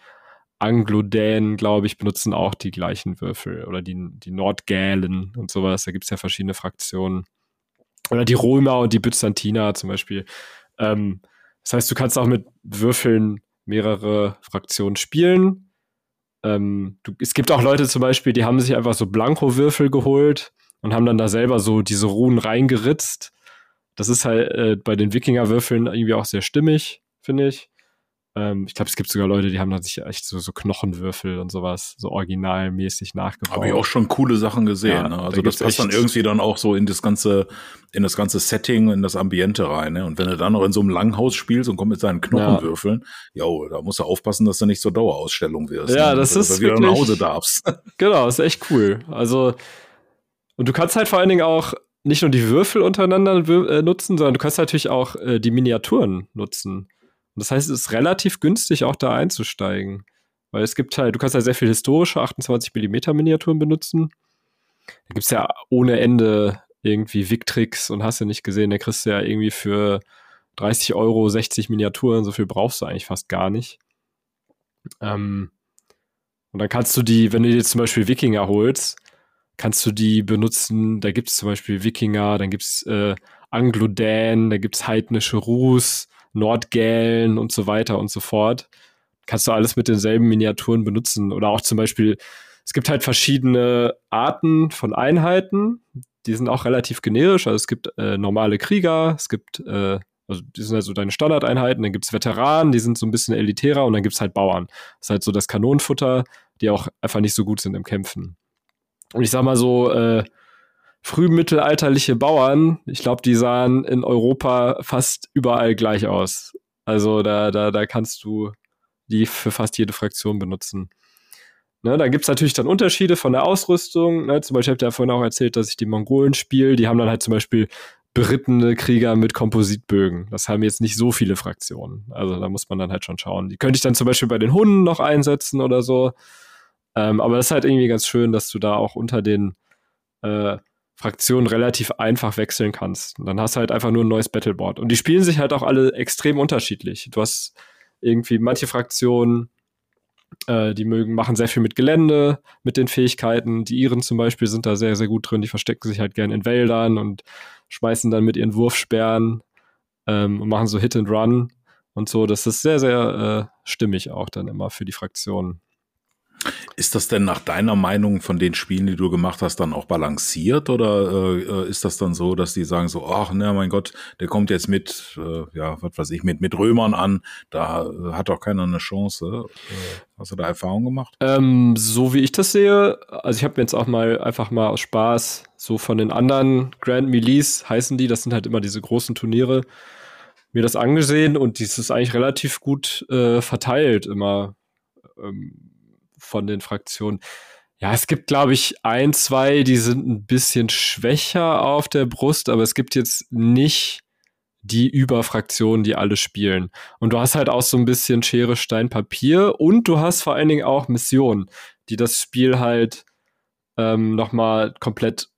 Anglo-Dänen, glaube ich, benutzen auch die gleichen Würfel. Oder die, die Nordgälen und sowas. Da gibt es ja verschiedene Fraktionen. Oder die Römer und die Byzantiner zum Beispiel. Ähm, das heißt, du kannst auch mit Würfeln mehrere Fraktionen spielen. Ähm, du, es gibt auch Leute zum Beispiel, die haben sich einfach so Blanko-Würfel geholt und haben dann da selber so diese Runen reingeritzt. Das ist halt äh, bei den Wikinger-Würfeln irgendwie auch sehr stimmig, finde ich. Ähm, ich glaube, es gibt sogar Leute, die haben dann sich echt so, so Knochenwürfel und sowas so originalmäßig nachgebaut. Habe ich auch schon coole Sachen gesehen. Ja, ne? Also da das passt dann irgendwie dann auch so in das ganze, in das ganze Setting, in das Ambiente rein. Ne? Und wenn du dann noch in so einem Langhaus spielst und kommst mit seinen Knochenwürfeln, ja, jo, da musst du aufpassen, dass du nicht zur Dauerausstellung wirst. Ja, ne? das dass ist du wieder nach Hause darfst. Genau, ist echt cool. Also und du kannst halt vor allen Dingen auch nicht nur die Würfel untereinander äh, nutzen, sondern du kannst natürlich auch äh, die Miniaturen nutzen. Und das heißt, es ist relativ günstig, auch da einzusteigen. Weil es gibt halt, du kannst halt sehr viel historische 28 mm Miniaturen benutzen. Da gibt es ja ohne Ende irgendwie Victrix und hast du nicht gesehen, da kriegst du ja irgendwie für 30 Euro 60 Miniaturen, so viel brauchst du eigentlich fast gar nicht. Ähm, und dann kannst du die, wenn du dir zum Beispiel Wikinger holst, kannst du die benutzen. Da gibt es zum Beispiel Wikinger, dann gibt es äh, Anglo-Dan, da gibt es heidnische Rus, Nordgälen und so weiter und so fort. Kannst du alles mit denselben Miniaturen benutzen. Oder auch zum Beispiel, es gibt halt verschiedene Arten von Einheiten. Die sind auch relativ generisch. Also es gibt äh, normale Krieger, es gibt, äh, also die sind halt so deine Standardeinheiten, dann gibt es Veteranen, die sind so ein bisschen elitärer und dann gibt es halt Bauern. Das ist halt so das Kanonenfutter, die auch einfach nicht so gut sind im Kämpfen. Und ich sag mal so, äh, frühmittelalterliche Bauern, ich glaube, die sahen in Europa fast überall gleich aus. Also da, da, da kannst du die für fast jede Fraktion benutzen. Ne, da gibt's natürlich dann Unterschiede von der Ausrüstung. Ne? Zum Beispiel habt ihr ja vorhin auch erzählt, dass ich die Mongolen spiele. Die haben dann halt zum Beispiel berittene Krieger mit Kompositbögen. Das haben jetzt nicht so viele Fraktionen. Also da muss man dann halt schon schauen. Die könnte ich dann zum Beispiel bei den Hunden noch einsetzen oder so. Ähm, aber das ist halt irgendwie ganz schön, dass du da auch unter den äh, Fraktionen relativ einfach wechseln kannst. Und dann hast du halt einfach nur ein neues Battleboard. Und die spielen sich halt auch alle extrem unterschiedlich. Du hast irgendwie manche Fraktionen, äh, die mögen, machen sehr viel mit Gelände, mit den Fähigkeiten. Die Iren zum Beispiel sind da sehr, sehr gut drin. Die verstecken sich halt gerne in Wäldern und schmeißen dann mit ihren Wurfsperren ähm, und machen so Hit and Run und so. Das ist sehr, sehr äh, stimmig auch dann immer für die Fraktionen. Ist das denn nach deiner Meinung von den Spielen, die du gemacht hast, dann auch balanciert oder äh, ist das dann so, dass die sagen so, ach, ne, mein Gott, der kommt jetzt mit, äh, ja, was weiß ich, mit mit Römern an, da äh, hat doch keiner eine Chance. Äh, hast du da Erfahrung gemacht? Ähm, so wie ich das sehe, also ich habe mir jetzt auch mal einfach mal aus Spaß so von den anderen Grand Melees heißen die, das sind halt immer diese großen Turniere, mir das angesehen und dies ist eigentlich relativ gut äh, verteilt immer. Ähm, von den Fraktionen. Ja, es gibt, glaube ich, ein, zwei, die sind ein bisschen schwächer auf der Brust, aber es gibt jetzt nicht die Überfraktionen, die alle spielen. Und du hast halt auch so ein bisschen Schere, Stein, Papier und du hast vor allen Dingen auch Missionen, die das Spiel halt ähm, nochmal komplett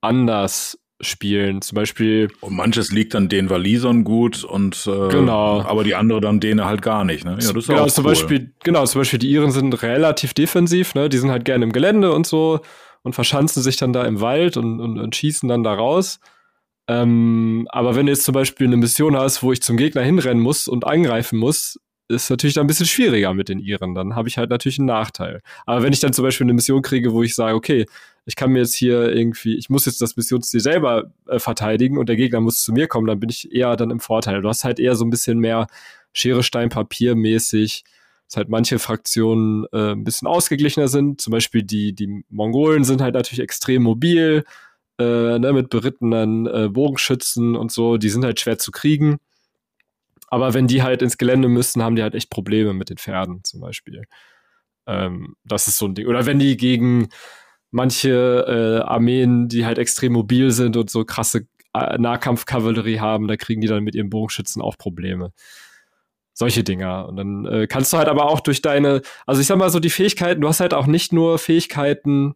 anders spielen. Zum Beispiel. Und manches liegt dann den Walisern gut und äh, genau. aber die andere dann denen halt gar nicht. Ne? Ja, das ist genau, zum cool. Beispiel, genau, zum Beispiel die Iren sind relativ defensiv, ne? Die sind halt gerne im Gelände und so und verschanzen sich dann da im Wald und, und, und schießen dann da raus. Ähm, aber wenn du jetzt zum Beispiel eine Mission hast, wo ich zum Gegner hinrennen muss und angreifen muss, ist natürlich dann ein bisschen schwieriger mit den Iren. Dann habe ich halt natürlich einen Nachteil. Aber wenn ich dann zum Beispiel eine Mission kriege, wo ich sage, okay, ich kann mir jetzt hier irgendwie, ich muss jetzt das Missionsziel selber äh, verteidigen und der Gegner muss zu mir kommen, dann bin ich eher dann im Vorteil. Du hast halt eher so ein bisschen mehr Schere, Stein, Papier mäßig, dass halt manche Fraktionen äh, ein bisschen ausgeglichener sind. Zum Beispiel die, die Mongolen sind halt natürlich extrem mobil, äh, ne, mit berittenen äh, Bogenschützen und so. Die sind halt schwer zu kriegen. Aber wenn die halt ins Gelände müssen, haben die halt echt Probleme mit den Pferden zum Beispiel. Ähm, das ist so ein Ding. Oder wenn die gegen manche äh, Armeen, die halt extrem mobil sind und so krasse äh, Nahkampfkavallerie haben, da kriegen die dann mit ihren Bogenschützen auch Probleme. Solche Dinger. Und dann äh, kannst du halt aber auch durch deine, also ich sag mal so, die Fähigkeiten, du hast halt auch nicht nur Fähigkeiten,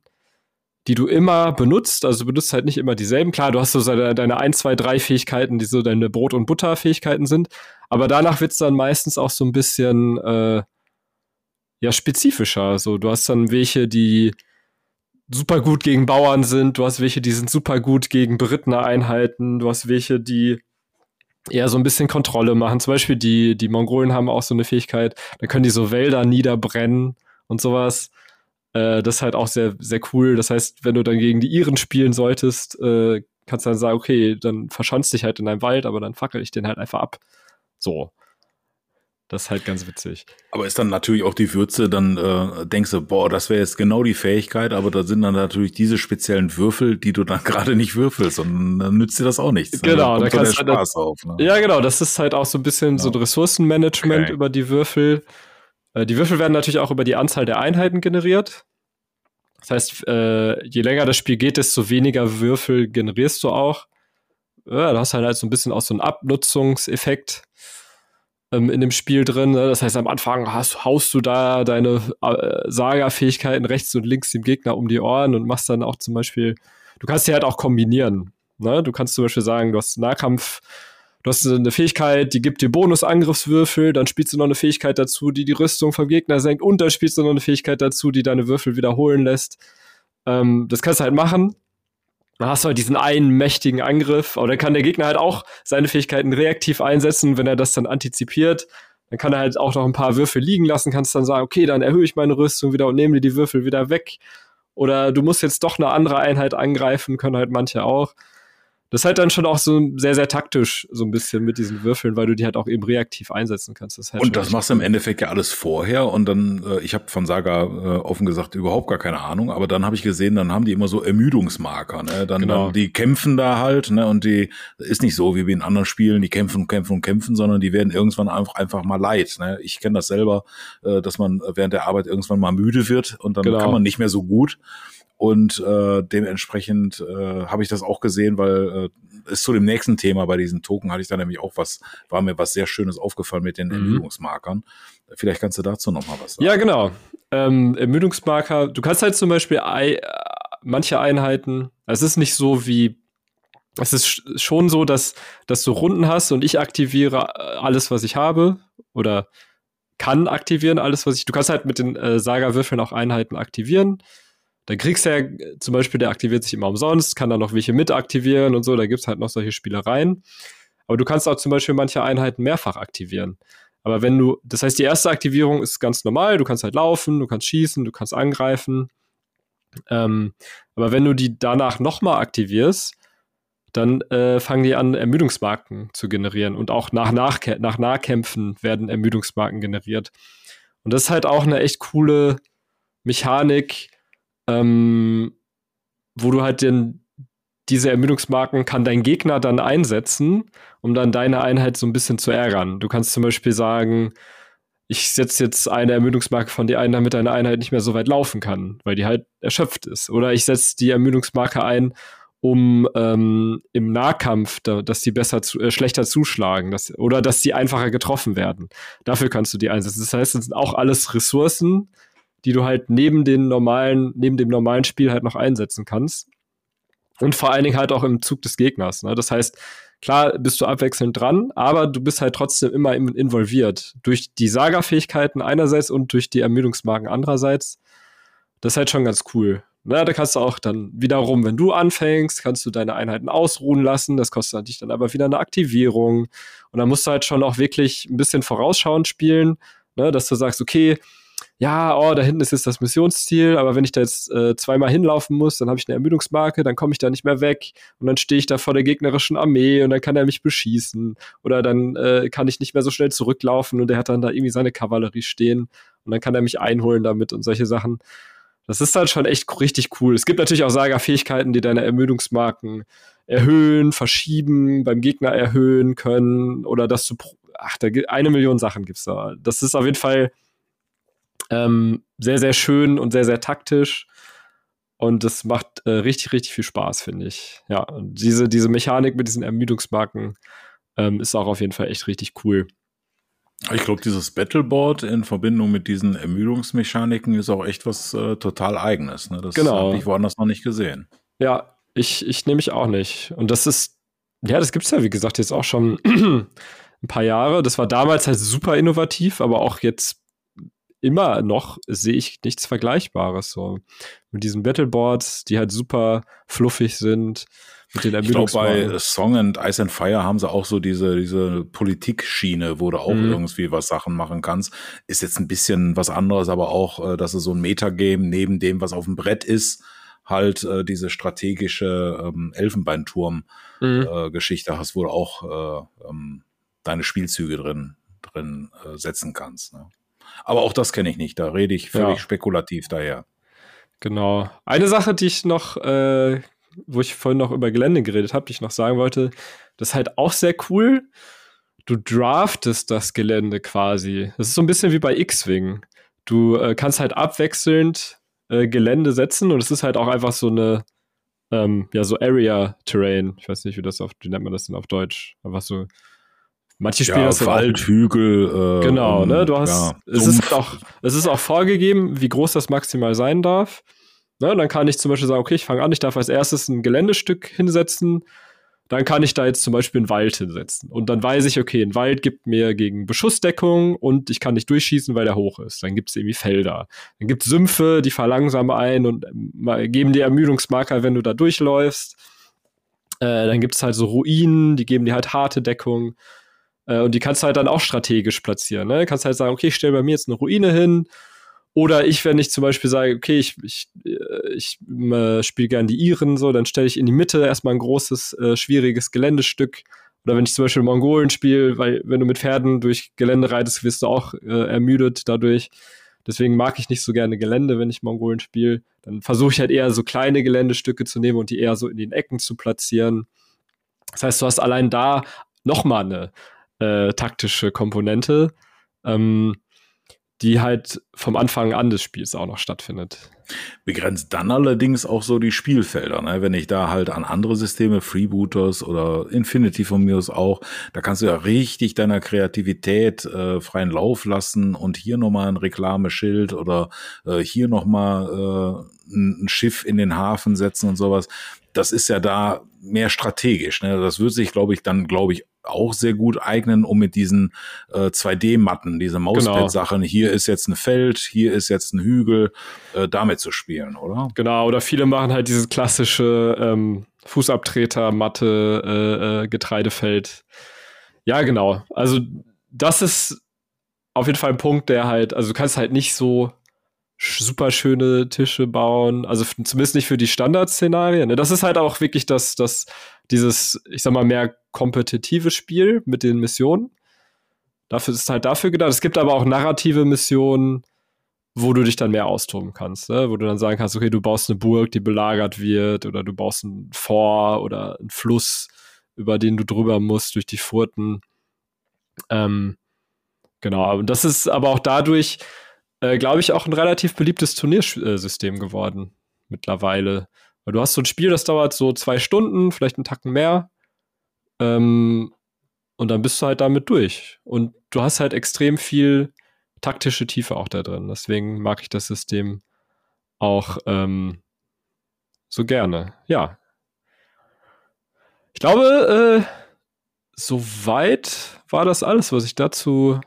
die du immer benutzt, also du benutzt halt nicht immer dieselben. Klar, du hast so deine, deine 1, 2, 3 Fähigkeiten, die so deine Brot- und Butter-Fähigkeiten sind, aber danach wird's dann meistens auch so ein bisschen äh, ja, spezifischer. So, du hast dann welche, die super gut gegen Bauern sind, du hast welche, die sind super gut gegen berittene Einheiten, du hast welche, die eher so ein bisschen Kontrolle machen. Zum Beispiel die, die Mongolen haben auch so eine Fähigkeit, da können die so Wälder niederbrennen und sowas. Äh, das ist halt auch sehr, sehr cool. Das heißt, wenn du dann gegen die Iren spielen solltest, äh, kannst du dann sagen, okay, dann verschanzt dich halt in einem Wald, aber dann fackel ich den halt einfach ab. So. Das ist halt ganz witzig. Aber ist dann natürlich auch die Würze, dann äh, denkst du, boah, das wäre jetzt genau die Fähigkeit, aber da sind dann natürlich diese speziellen Würfel, die du dann gerade nicht würfelst und dann nützt dir das auch nichts. Genau, da kannst du Spaß halt, auf. Ne? Ja, genau, das ist halt auch so ein bisschen ja. so ein Ressourcenmanagement okay. über die Würfel. Äh, die Würfel werden natürlich auch über die Anzahl der Einheiten generiert. Das heißt, äh, je länger das Spiel geht, desto weniger Würfel generierst du auch. Ja, da hast du halt so ein bisschen auch so einen Abnutzungseffekt ähm, in dem Spiel drin. Ne? Das heißt, am Anfang hast, haust du da deine äh, Saga-Fähigkeiten rechts und links dem Gegner um die Ohren und machst dann auch zum Beispiel, du kannst die halt auch kombinieren. Ne? Du kannst zum Beispiel sagen, du hast Nahkampf, du hast eine Fähigkeit, die gibt dir Bonus-Angriffswürfel, dann spielst du noch eine Fähigkeit dazu, die die Rüstung vom Gegner senkt und dann spielst du noch eine Fähigkeit dazu, die deine Würfel wiederholen lässt. Ähm, das kannst du halt machen. Dann hast du halt diesen einen mächtigen Angriff, aber dann kann der Gegner halt auch seine Fähigkeiten reaktiv einsetzen, wenn er das dann antizipiert. Dann kann er halt auch noch ein paar Würfel liegen lassen, kannst dann sagen, okay, dann erhöhe ich meine Rüstung wieder und nehme dir die Würfel wieder weg. Oder du musst jetzt doch eine andere Einheit angreifen, können halt manche auch. Das ist halt dann schon auch so sehr, sehr taktisch, so ein bisschen mit diesen Würfeln, weil du die halt auch eben reaktiv einsetzen kannst. Das halt und das machst du im Endeffekt ja alles vorher und dann, äh, ich habe von Saga äh, offen gesagt überhaupt gar keine Ahnung, aber dann habe ich gesehen, dann haben die immer so Ermüdungsmarker, ne? Dann, genau. dann die kämpfen da halt, ne? Und die ist nicht so wie in anderen Spielen, die kämpfen und kämpfen und kämpfen, sondern die werden irgendwann einfach, einfach mal leid. Ne? Ich kenne das selber, äh, dass man während der Arbeit irgendwann mal müde wird und dann genau. kann man nicht mehr so gut. Und äh, dementsprechend äh, habe ich das auch gesehen, weil äh, ist zu dem nächsten Thema bei diesen Token hatte ich da nämlich auch was, war mir was sehr Schönes aufgefallen mit den mhm. Ermüdungsmarkern. Vielleicht kannst du dazu noch mal was sagen. Ja, genau. Ähm, Ermüdungsmarker, du kannst halt zum Beispiel I manche Einheiten, es ist nicht so wie es ist schon so, dass, dass du Runden hast und ich aktiviere alles, was ich habe oder kann aktivieren, alles, was ich. Du kannst halt mit den äh, Saga-Würfeln auch Einheiten aktivieren. Dann kriegst du ja zum Beispiel, der aktiviert sich immer umsonst, kann dann noch welche mit aktivieren und so, da gibt's halt noch solche Spielereien. Aber du kannst auch zum Beispiel manche Einheiten mehrfach aktivieren. Aber wenn du, das heißt, die erste Aktivierung ist ganz normal, du kannst halt laufen, du kannst schießen, du kannst angreifen. Ähm, aber wenn du die danach nochmal aktivierst, dann äh, fangen die an, Ermüdungsmarken zu generieren. Und auch nach, nach, nach Nahkämpfen werden Ermüdungsmarken generiert. Und das ist halt auch eine echt coole Mechanik, ähm, wo du halt den, diese Ermüdungsmarken kann dein Gegner dann einsetzen, um dann deine Einheit so ein bisschen zu ärgern. Du kannst zum Beispiel sagen, ich setze jetzt eine Ermüdungsmarke von dir ein, damit deine Einheit nicht mehr so weit laufen kann, weil die halt erschöpft ist. Oder ich setze die Ermüdungsmarke ein, um ähm, im Nahkampf, da, dass die besser zu, äh, schlechter zuschlagen, dass, oder dass die einfacher getroffen werden. Dafür kannst du die einsetzen. Das heißt, es sind auch alles Ressourcen, die du halt neben den normalen, neben dem normalen Spiel halt noch einsetzen kannst. Und vor allen Dingen halt auch im Zug des Gegners. Ne? Das heißt, klar bist du abwechselnd dran, aber du bist halt trotzdem immer involviert. Durch die Saga-Fähigkeiten einerseits und durch die Ermüdungsmarken andererseits. Das ist halt schon ganz cool. Na, da kannst du auch dann wiederum, wenn du anfängst, kannst du deine Einheiten ausruhen lassen. Das kostet natürlich dann aber wieder eine Aktivierung. Und dann musst du halt schon auch wirklich ein bisschen vorausschauend spielen, ne, dass du sagst, okay, ja, oh, da hinten ist jetzt das Missionsziel, aber wenn ich da jetzt äh, zweimal hinlaufen muss, dann habe ich eine Ermüdungsmarke, dann komme ich da nicht mehr weg und dann stehe ich da vor der gegnerischen Armee und dann kann er mich beschießen oder dann äh, kann ich nicht mehr so schnell zurücklaufen und er hat dann da irgendwie seine Kavallerie stehen und dann kann er mich einholen damit und solche Sachen. Das ist dann schon echt richtig cool. Es gibt natürlich auch Saga-Fähigkeiten, die deine Ermüdungsmarken erhöhen, verschieben, beim Gegner erhöhen können oder dass du, ach, da eine Million Sachen gibt's da. Das ist auf jeden Fall ähm, sehr, sehr schön und sehr, sehr taktisch. Und das macht äh, richtig, richtig viel Spaß, finde ich. Ja, diese, diese Mechanik mit diesen Ermüdungsmarken ähm, ist auch auf jeden Fall echt richtig cool. Ich glaube, dieses Battleboard in Verbindung mit diesen Ermüdungsmechaniken ist auch echt was äh, total eigenes. Ne? Das genau. habe ich woanders noch nicht gesehen. Ja, ich, ich nehme mich auch nicht. Und das ist, ja, das gibt es ja, wie gesagt, jetzt auch schon ein paar Jahre. Das war damals halt super innovativ, aber auch jetzt immer noch sehe ich nichts Vergleichbares so. Mit diesen Battleboards, die halt super fluffig sind. Mit den ich glaube, bei Song and Ice and Fire haben sie auch so diese, diese Politikschiene, wo du auch mhm. irgendwie was Sachen machen kannst. Ist jetzt ein bisschen was anderes, aber auch, äh, dass du so ein Metagame neben dem, was auf dem Brett ist, halt äh, diese strategische ähm, Elfenbeinturm-Geschichte mhm. äh, hast, wo du auch äh, ähm, deine Spielzüge drin, drin äh, setzen kannst. Ne? Aber auch das kenne ich nicht. Da rede ich völlig ja. spekulativ daher. Genau. Eine Sache, die ich noch, äh, wo ich vorhin noch über Gelände geredet habe, die ich noch sagen wollte, das ist halt auch sehr cool. Du draftest das Gelände quasi. Das ist so ein bisschen wie bei X-Wing. Du äh, kannst halt abwechselnd äh, Gelände setzen und es ist halt auch einfach so eine, ähm, ja, so Area Terrain. Ich weiß nicht, wie das auf, wie nennt man das denn auf Deutsch? Einfach so. Manche spielen ja, das Wald, Hügel. Äh, genau, ne? Du hast, ja, es ist auch, es ist auch vorgegeben, wie groß das maximal sein darf. Ne? Dann kann ich zum Beispiel sagen, okay, ich fange an, ich darf als erstes ein Geländestück hinsetzen dann kann ich da jetzt zum Beispiel einen Wald hinsetzen. Und dann weiß ich, okay, ein Wald gibt mir gegen Beschussdeckung und ich kann nicht durchschießen, weil der hoch ist. Dann gibt es irgendwie Felder. Dann gibt es Sümpfe, die verlangsamen ein und ähm, geben dir Ermüdungsmarker, wenn du da durchläufst. Äh, dann gibt es halt so Ruinen, die geben dir halt harte Deckung. Äh, und die kannst du halt dann auch strategisch platzieren. Ne? Du kannst halt sagen, okay, ich stelle bei mir jetzt eine Ruine hin oder ich, wenn ich zum Beispiel sage, okay, ich, ich, äh, ich äh, spiele gerne die Iren, so, dann stelle ich in die Mitte erstmal ein großes, äh, schwieriges Geländestück. Oder wenn ich zum Beispiel Mongolen spiele, weil wenn du mit Pferden durch Gelände reitest, wirst du auch äh, ermüdet dadurch. Deswegen mag ich nicht so gerne Gelände, wenn ich Mongolen spiele. Dann versuche ich halt eher so kleine Geländestücke zu nehmen und die eher so in den Ecken zu platzieren. Das heißt, du hast allein da nochmal eine äh, taktische Komponente. Ähm, die halt vom Anfang an des Spiels auch noch stattfindet. Begrenzt dann allerdings auch so die Spielfelder, ne? wenn ich da halt an andere Systeme, Freebooters oder Infinity von mir aus auch, da kannst du ja richtig deiner Kreativität äh, freien Lauf lassen und hier nochmal ein Reklameschild oder äh, hier nochmal äh, ein Schiff in den Hafen setzen und sowas. Das ist ja da mehr strategisch. Ne? Das wird sich, glaube ich, dann, glaube ich, auch sehr gut eignen, um mit diesen äh, 2D-Matten, diese Mauspad-Sachen, genau. hier ist jetzt ein Feld, hier ist jetzt ein Hügel, äh, damit zu spielen, oder? Genau, oder viele machen halt dieses klassische ähm, Fußabtreter, Matte, äh, äh, Getreidefeld. Ja, genau. Also das ist auf jeden Fall ein Punkt, der halt, also du kannst halt nicht so super schöne Tische bauen, also zumindest nicht für die Standardszenarien. Ne? Das ist halt auch wirklich das, das, dieses, ich sag mal, mehr kompetitive Spiel mit den Missionen. Dafür ist halt dafür gedacht. Es gibt aber auch narrative Missionen, wo du dich dann mehr austoben kannst, ne? wo du dann sagen kannst, okay, du baust eine Burg, die belagert wird, oder du baust ein Fort oder einen Fluss, über den du drüber musst durch die Furten. Ähm, genau, und das ist aber auch dadurch, äh, glaube ich, auch ein relativ beliebtes Turniersystem geworden mittlerweile. Weil du hast so ein Spiel, das dauert so zwei Stunden, vielleicht einen Tacken mehr. Ähm, und dann bist du halt damit durch. Und du hast halt extrem viel taktische Tiefe auch da drin. Deswegen mag ich das System auch ähm, so gerne. Ja. Ich glaube, äh, soweit war das alles, was ich dazu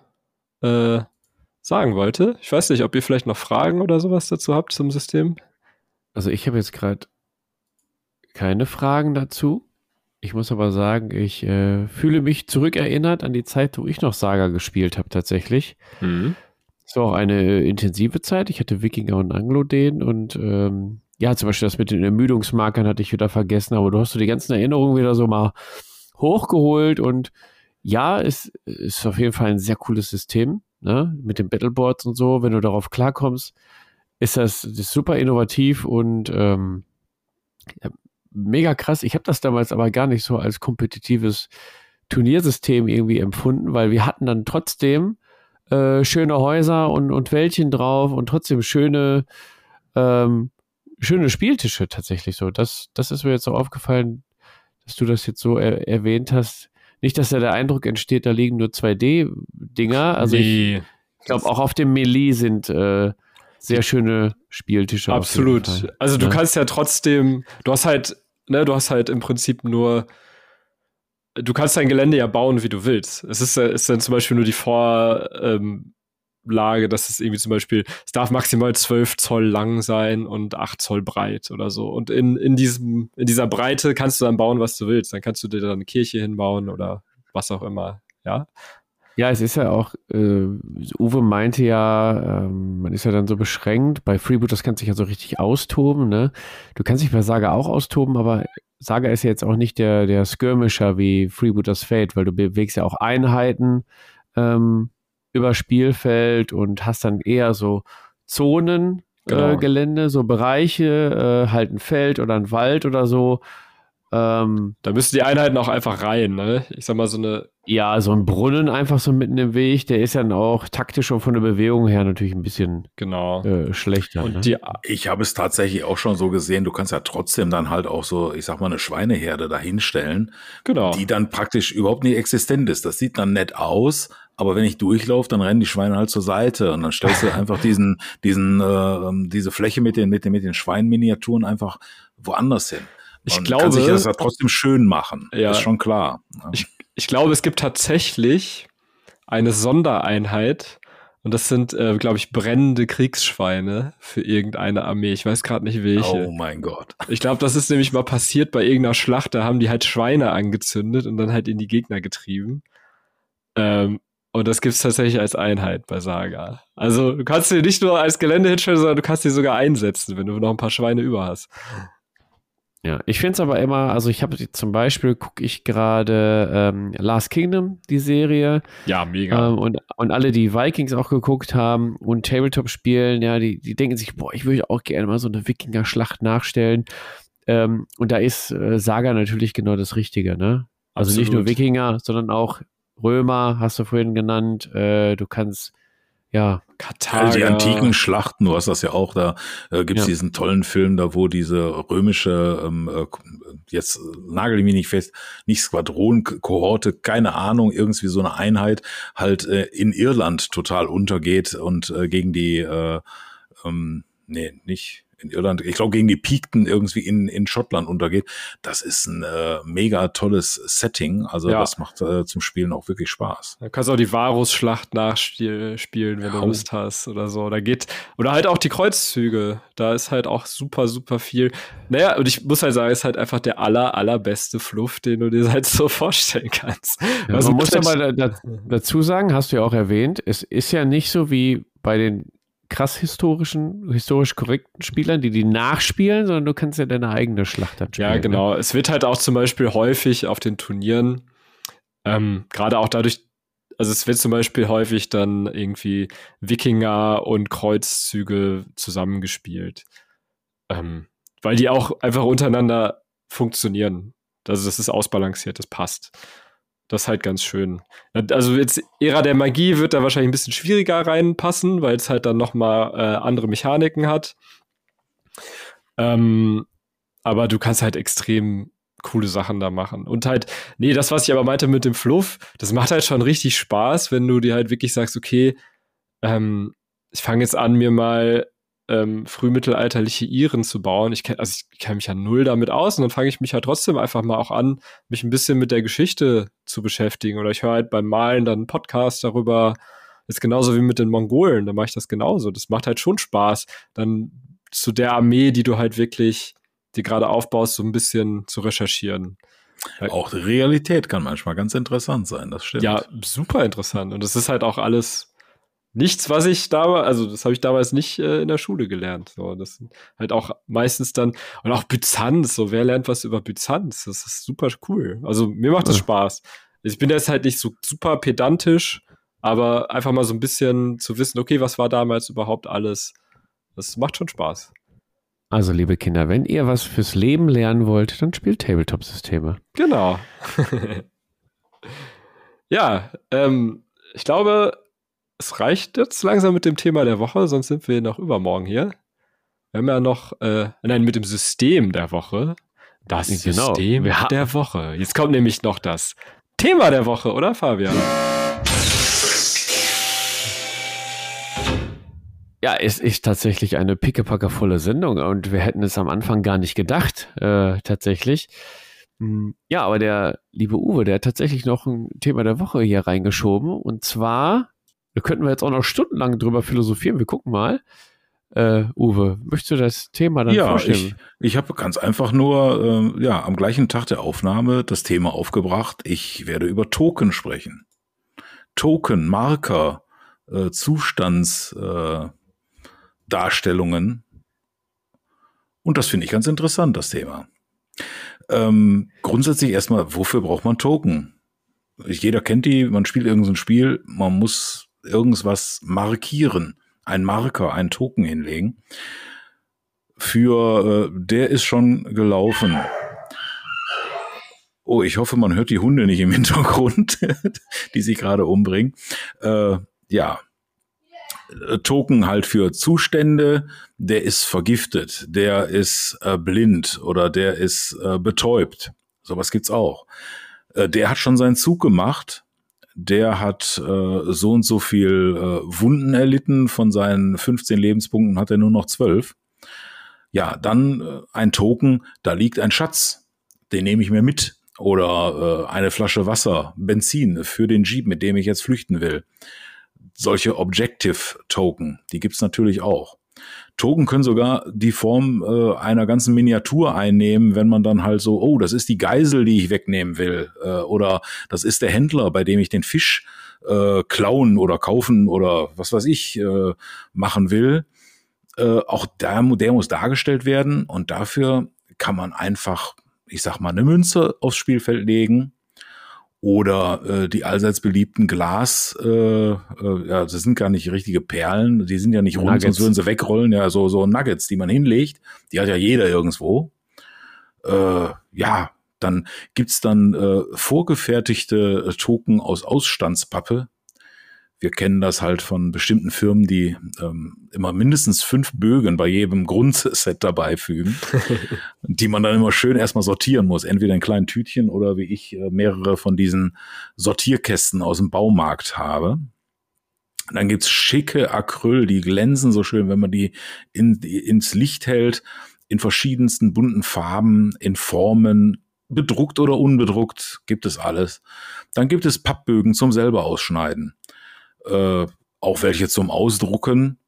äh, sagen wollte. Ich weiß nicht, ob ihr vielleicht noch Fragen oder sowas dazu habt zum System. Also ich habe jetzt gerade keine Fragen dazu. Ich muss aber sagen, ich äh, fühle mich zurückerinnert an die Zeit, wo ich noch Saga gespielt habe tatsächlich. Mhm. Es war auch eine intensive Zeit. Ich hatte Wikinger und Anglo-Den und ähm, ja, zum Beispiel das mit den Ermüdungsmarkern hatte ich wieder vergessen, aber du hast so die ganzen Erinnerungen wieder so mal hochgeholt und ja, es ist auf jeden Fall ein sehr cooles System, ne? Mit den Battleboards und so, wenn du darauf klarkommst, ist das, das ist super innovativ und ähm, mega krass. Ich habe das damals aber gar nicht so als kompetitives Turniersystem irgendwie empfunden, weil wir hatten dann trotzdem äh, schöne Häuser und, und Wäldchen drauf und trotzdem schöne, ähm, schöne Spieltische tatsächlich so. Das, das ist mir jetzt so aufgefallen, dass du das jetzt so er erwähnt hast. Nicht, dass da der Eindruck entsteht, da liegen nur 2D-Dinger. Also nee. ich, glaube, auch auf dem Melee sind äh, sehr schöne Spieltische. Absolut. Also du ja. kannst ja trotzdem, du hast halt ne, du hast halt im Prinzip nur, du kannst dein Gelände ja bauen, wie du willst. Es ist, ist dann zum Beispiel nur die Vorlage, ähm, dass es irgendwie zum Beispiel, es darf maximal 12 Zoll lang sein und 8 Zoll breit oder so. Und in, in, diesem, in dieser Breite kannst du dann bauen, was du willst. Dann kannst du dir dann eine Kirche hinbauen oder was auch immer. Ja. Ja, es ist ja auch, äh, Uwe meinte ja, ähm, man ist ja dann so beschränkt. Bei Freeboot, das kannst du sich ja so richtig austoben, ne? Du kannst dich bei Saga auch austoben, aber Saga ist ja jetzt auch nicht der, der Skirmisher wie Freebooters Fate, weil du bewegst ja auch Einheiten ähm, über Spielfeld und hast dann eher so Zonen, äh, genau. äh, Gelände, so Bereiche, äh, halt ein Feld oder ein Wald oder so. Ähm, da müssen die Einheiten auch einfach rein, ne? Ich sag mal, so eine. Ja, so ein Brunnen einfach so mitten im Weg, der ist ja dann auch taktisch und von der Bewegung her natürlich ein bisschen genau. äh, schlechter. Und ne? die, ich habe es tatsächlich auch schon so gesehen, du kannst ja trotzdem dann halt auch so, ich sag mal, eine Schweineherde dahinstellen, genau. die dann praktisch überhaupt nicht existent ist. Das sieht dann nett aus, aber wenn ich durchlaufe, dann rennen die Schweine halt zur Seite und dann stellst du einfach diesen, diesen, äh, diese Fläche mit den, mit den, mit den Schweinminiaturen einfach woanders hin. Ich glaube, kann sich das ja trotzdem schön machen. Ja, ist schon klar. Ja. Ich, ich glaube, es gibt tatsächlich eine Sondereinheit und das sind, äh, glaube ich, brennende Kriegsschweine für irgendeine Armee. Ich weiß gerade nicht welche. Oh mein Gott. Ich glaube, das ist nämlich mal passiert bei irgendeiner Schlacht. Da haben die halt Schweine angezündet und dann halt in die Gegner getrieben. Ähm, und das gibt's tatsächlich als Einheit bei Saga. Also du kannst sie nicht nur als Gelände hinstellen, sondern du kannst sie sogar einsetzen, wenn du noch ein paar Schweine über hast. Ja, ich finde es aber immer, also ich habe zum Beispiel, gucke ich gerade ähm, Last Kingdom, die Serie. Ja, mega. Ähm, und, und alle, die Vikings auch geguckt haben und Tabletop spielen, ja, die, die denken sich, boah, ich würde auch gerne mal so eine Wikinger-Schlacht nachstellen. Ähm, und da ist äh, Saga natürlich genau das Richtige, ne? Also Absolut. nicht nur Wikinger, sondern auch Römer, hast du vorhin genannt. Äh, du kannst ja, Katar. Also die antiken Schlachten, du hast das ja auch, da äh, gibt es ja. diesen tollen Film, da wo diese römische, ähm, äh, jetzt nagel ich mich nicht fest, nicht Squadron, Kohorte, keine Ahnung, irgendwie so eine Einheit halt äh, in Irland total untergeht und äh, gegen die, äh, ähm, nee, nicht, in Irland, ich glaube, gegen die Pikten irgendwie in, in Schottland untergeht. Das ist ein äh, mega tolles Setting. Also ja. das macht äh, zum Spielen auch wirklich Spaß. Da kannst du auch die Varus-Schlacht nachspielen, wenn ja. du Lust hast oder so. Da geht, oder halt auch die Kreuzzüge. Da ist halt auch super, super viel. Naja, und ich muss halt sagen, ist halt einfach der aller, allerbeste Fluff, den du dir halt so vorstellen kannst. Ja, also man muss aber da, dazu sagen, hast du ja auch erwähnt, es ist ja nicht so wie bei den krass historischen, historisch korrekten Spielern, die die nachspielen, sondern du kannst ja deine eigene Schlacht dann spielen. Ja, genau. Ne? Es wird halt auch zum Beispiel häufig auf den Turnieren, ähm, gerade auch dadurch, also es wird zum Beispiel häufig dann irgendwie Wikinger und Kreuzzüge zusammengespielt. Ähm, weil die auch einfach untereinander funktionieren. Also das ist ausbalanciert, das passt. Das ist halt ganz schön. Also jetzt Ära der Magie wird da wahrscheinlich ein bisschen schwieriger reinpassen, weil es halt dann noch mal äh, andere Mechaniken hat. Ähm, aber du kannst halt extrem coole Sachen da machen. Und halt, nee, das, was ich aber meinte mit dem Fluff, das macht halt schon richtig Spaß, wenn du dir halt wirklich sagst, okay, ähm, ich fange jetzt an, mir mal ähm, frühmittelalterliche Iren zu bauen. Ich kenn, also ich kenne mich ja null damit aus und dann fange ich mich halt trotzdem einfach mal auch an, mich ein bisschen mit der Geschichte zu beschäftigen. Oder ich höre halt beim Malen dann einen Podcast darüber. Das ist genauso wie mit den Mongolen, da mache ich das genauso. Das macht halt schon Spaß, dann zu der Armee, die du halt wirklich, die gerade aufbaust, so ein bisschen zu recherchieren. Auch Realität kann manchmal ganz interessant sein, das stimmt. Ja, super interessant. Und das ist halt auch alles nichts, was ich damals, also das habe ich damals nicht äh, in der Schule gelernt. So, das sind halt auch meistens dann, und auch Byzanz, so wer lernt was über Byzanz? Das ist super cool. Also mir macht das ja. Spaß. Ich bin jetzt halt nicht so super pedantisch, aber einfach mal so ein bisschen zu wissen, okay, was war damals überhaupt alles? Das macht schon Spaß. Also, liebe Kinder, wenn ihr was fürs Leben lernen wollt, dann spielt Tabletop-Systeme. Genau. ja, ähm, ich glaube, es reicht jetzt langsam mit dem Thema der Woche, sonst sind wir noch übermorgen hier. Wir haben ja noch, äh, nein, mit dem System der Woche. Das genau. System der Woche. Jetzt kommt nämlich noch das Thema der Woche, oder Fabian? Ja, es ist tatsächlich eine pickepackervolle Sendung und wir hätten es am Anfang gar nicht gedacht, äh, tatsächlich. Hm, ja, aber der liebe Uwe, der hat tatsächlich noch ein Thema der Woche hier reingeschoben und zwar da könnten wir jetzt auch noch stundenlang drüber philosophieren. Wir gucken mal. Äh, Uwe, möchtest du das Thema dann ja, vorstellen? Ich, ich habe ganz einfach nur äh, ja, am gleichen Tag der Aufnahme das Thema aufgebracht. Ich werde über Token sprechen. Token, Marker, äh, Zustandsdarstellungen. Und das finde ich ganz interessant, das Thema. Ähm, grundsätzlich erstmal, wofür braucht man Token? Jeder kennt die, man spielt irgendein Spiel, man muss irgendwas markieren, ein Marker, ein Token hinlegen. Für äh, der ist schon gelaufen. Oh, ich hoffe, man hört die Hunde nicht im Hintergrund, die sich gerade umbringen. Äh, ja, äh, Token halt für Zustände, der ist vergiftet, der ist äh, blind oder der ist äh, betäubt. Sowas gibt's auch. Äh, der hat schon seinen Zug gemacht. Der hat äh, so und so viel äh, Wunden erlitten. Von seinen 15 Lebenspunkten hat er nur noch 12. Ja, dann äh, ein Token, da liegt ein Schatz. Den nehme ich mir mit oder äh, eine Flasche Wasser, Benzin für den Jeep, mit dem ich jetzt flüchten will. Solche Objective-Token, die gibt's natürlich auch. Token können sogar die Form äh, einer ganzen Miniatur einnehmen, wenn man dann halt so, oh, das ist die Geisel, die ich wegnehmen will, äh, oder das ist der Händler, bei dem ich den Fisch äh, klauen oder kaufen oder was weiß ich äh, machen will. Äh, auch der, der muss dargestellt werden und dafür kann man einfach ich sag mal, eine Münze aufs Spielfeld legen oder äh, die allseits beliebten Glas, äh, äh, ja, das sind gar nicht richtige Perlen, die sind ja nicht rund, Nuggets. sonst würden sie wegrollen, ja, so, so Nuggets, die man hinlegt, die hat ja jeder irgendwo. Äh, ja, dann gibt's dann äh, vorgefertigte Token aus Ausstandspappe, wir kennen das halt von bestimmten Firmen, die ähm, immer mindestens fünf Bögen bei jedem Grundset dabei fügen, die man dann immer schön erstmal sortieren muss. Entweder in kleinen Tütchen oder wie ich äh, mehrere von diesen Sortierkästen aus dem Baumarkt habe. Dann gibt's schicke Acryl, die glänzen so schön, wenn man die, in, die ins Licht hält, in verschiedensten bunten Farben, in Formen, bedruckt oder unbedruckt, gibt es alles. Dann gibt es Pappbögen zum selber ausschneiden äh, auch welche zum Ausdrucken.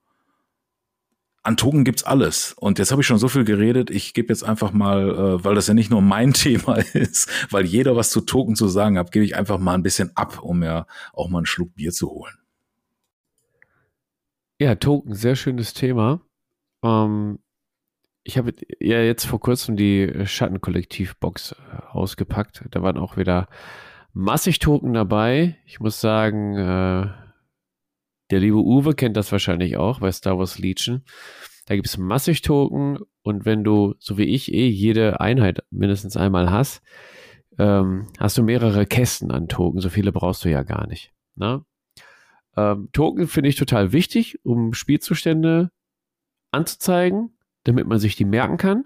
An Token gibt's alles. Und jetzt habe ich schon so viel geredet. Ich gebe jetzt einfach mal, äh, weil das ja nicht nur mein Thema ist, weil jeder was zu Token zu sagen hat, gebe ich einfach mal ein bisschen ab, um mir auch mal einen Schluck Bier zu holen. Ja, Token, sehr schönes Thema. Ähm, ich habe ja jetzt vor kurzem die Schattenkollektiv-Box äh, ausgepackt. Da waren auch wieder massig Token dabei. Ich muss sagen, äh, der liebe Uwe kennt das wahrscheinlich auch bei Star Wars Legion. Da gibt es massig Token und wenn du, so wie ich, eh jede Einheit mindestens einmal hast, ähm, hast du mehrere Kästen an Token. So viele brauchst du ja gar nicht. Ne? Ähm, Token finde ich total wichtig, um Spielzustände anzuzeigen, damit man sich die merken kann.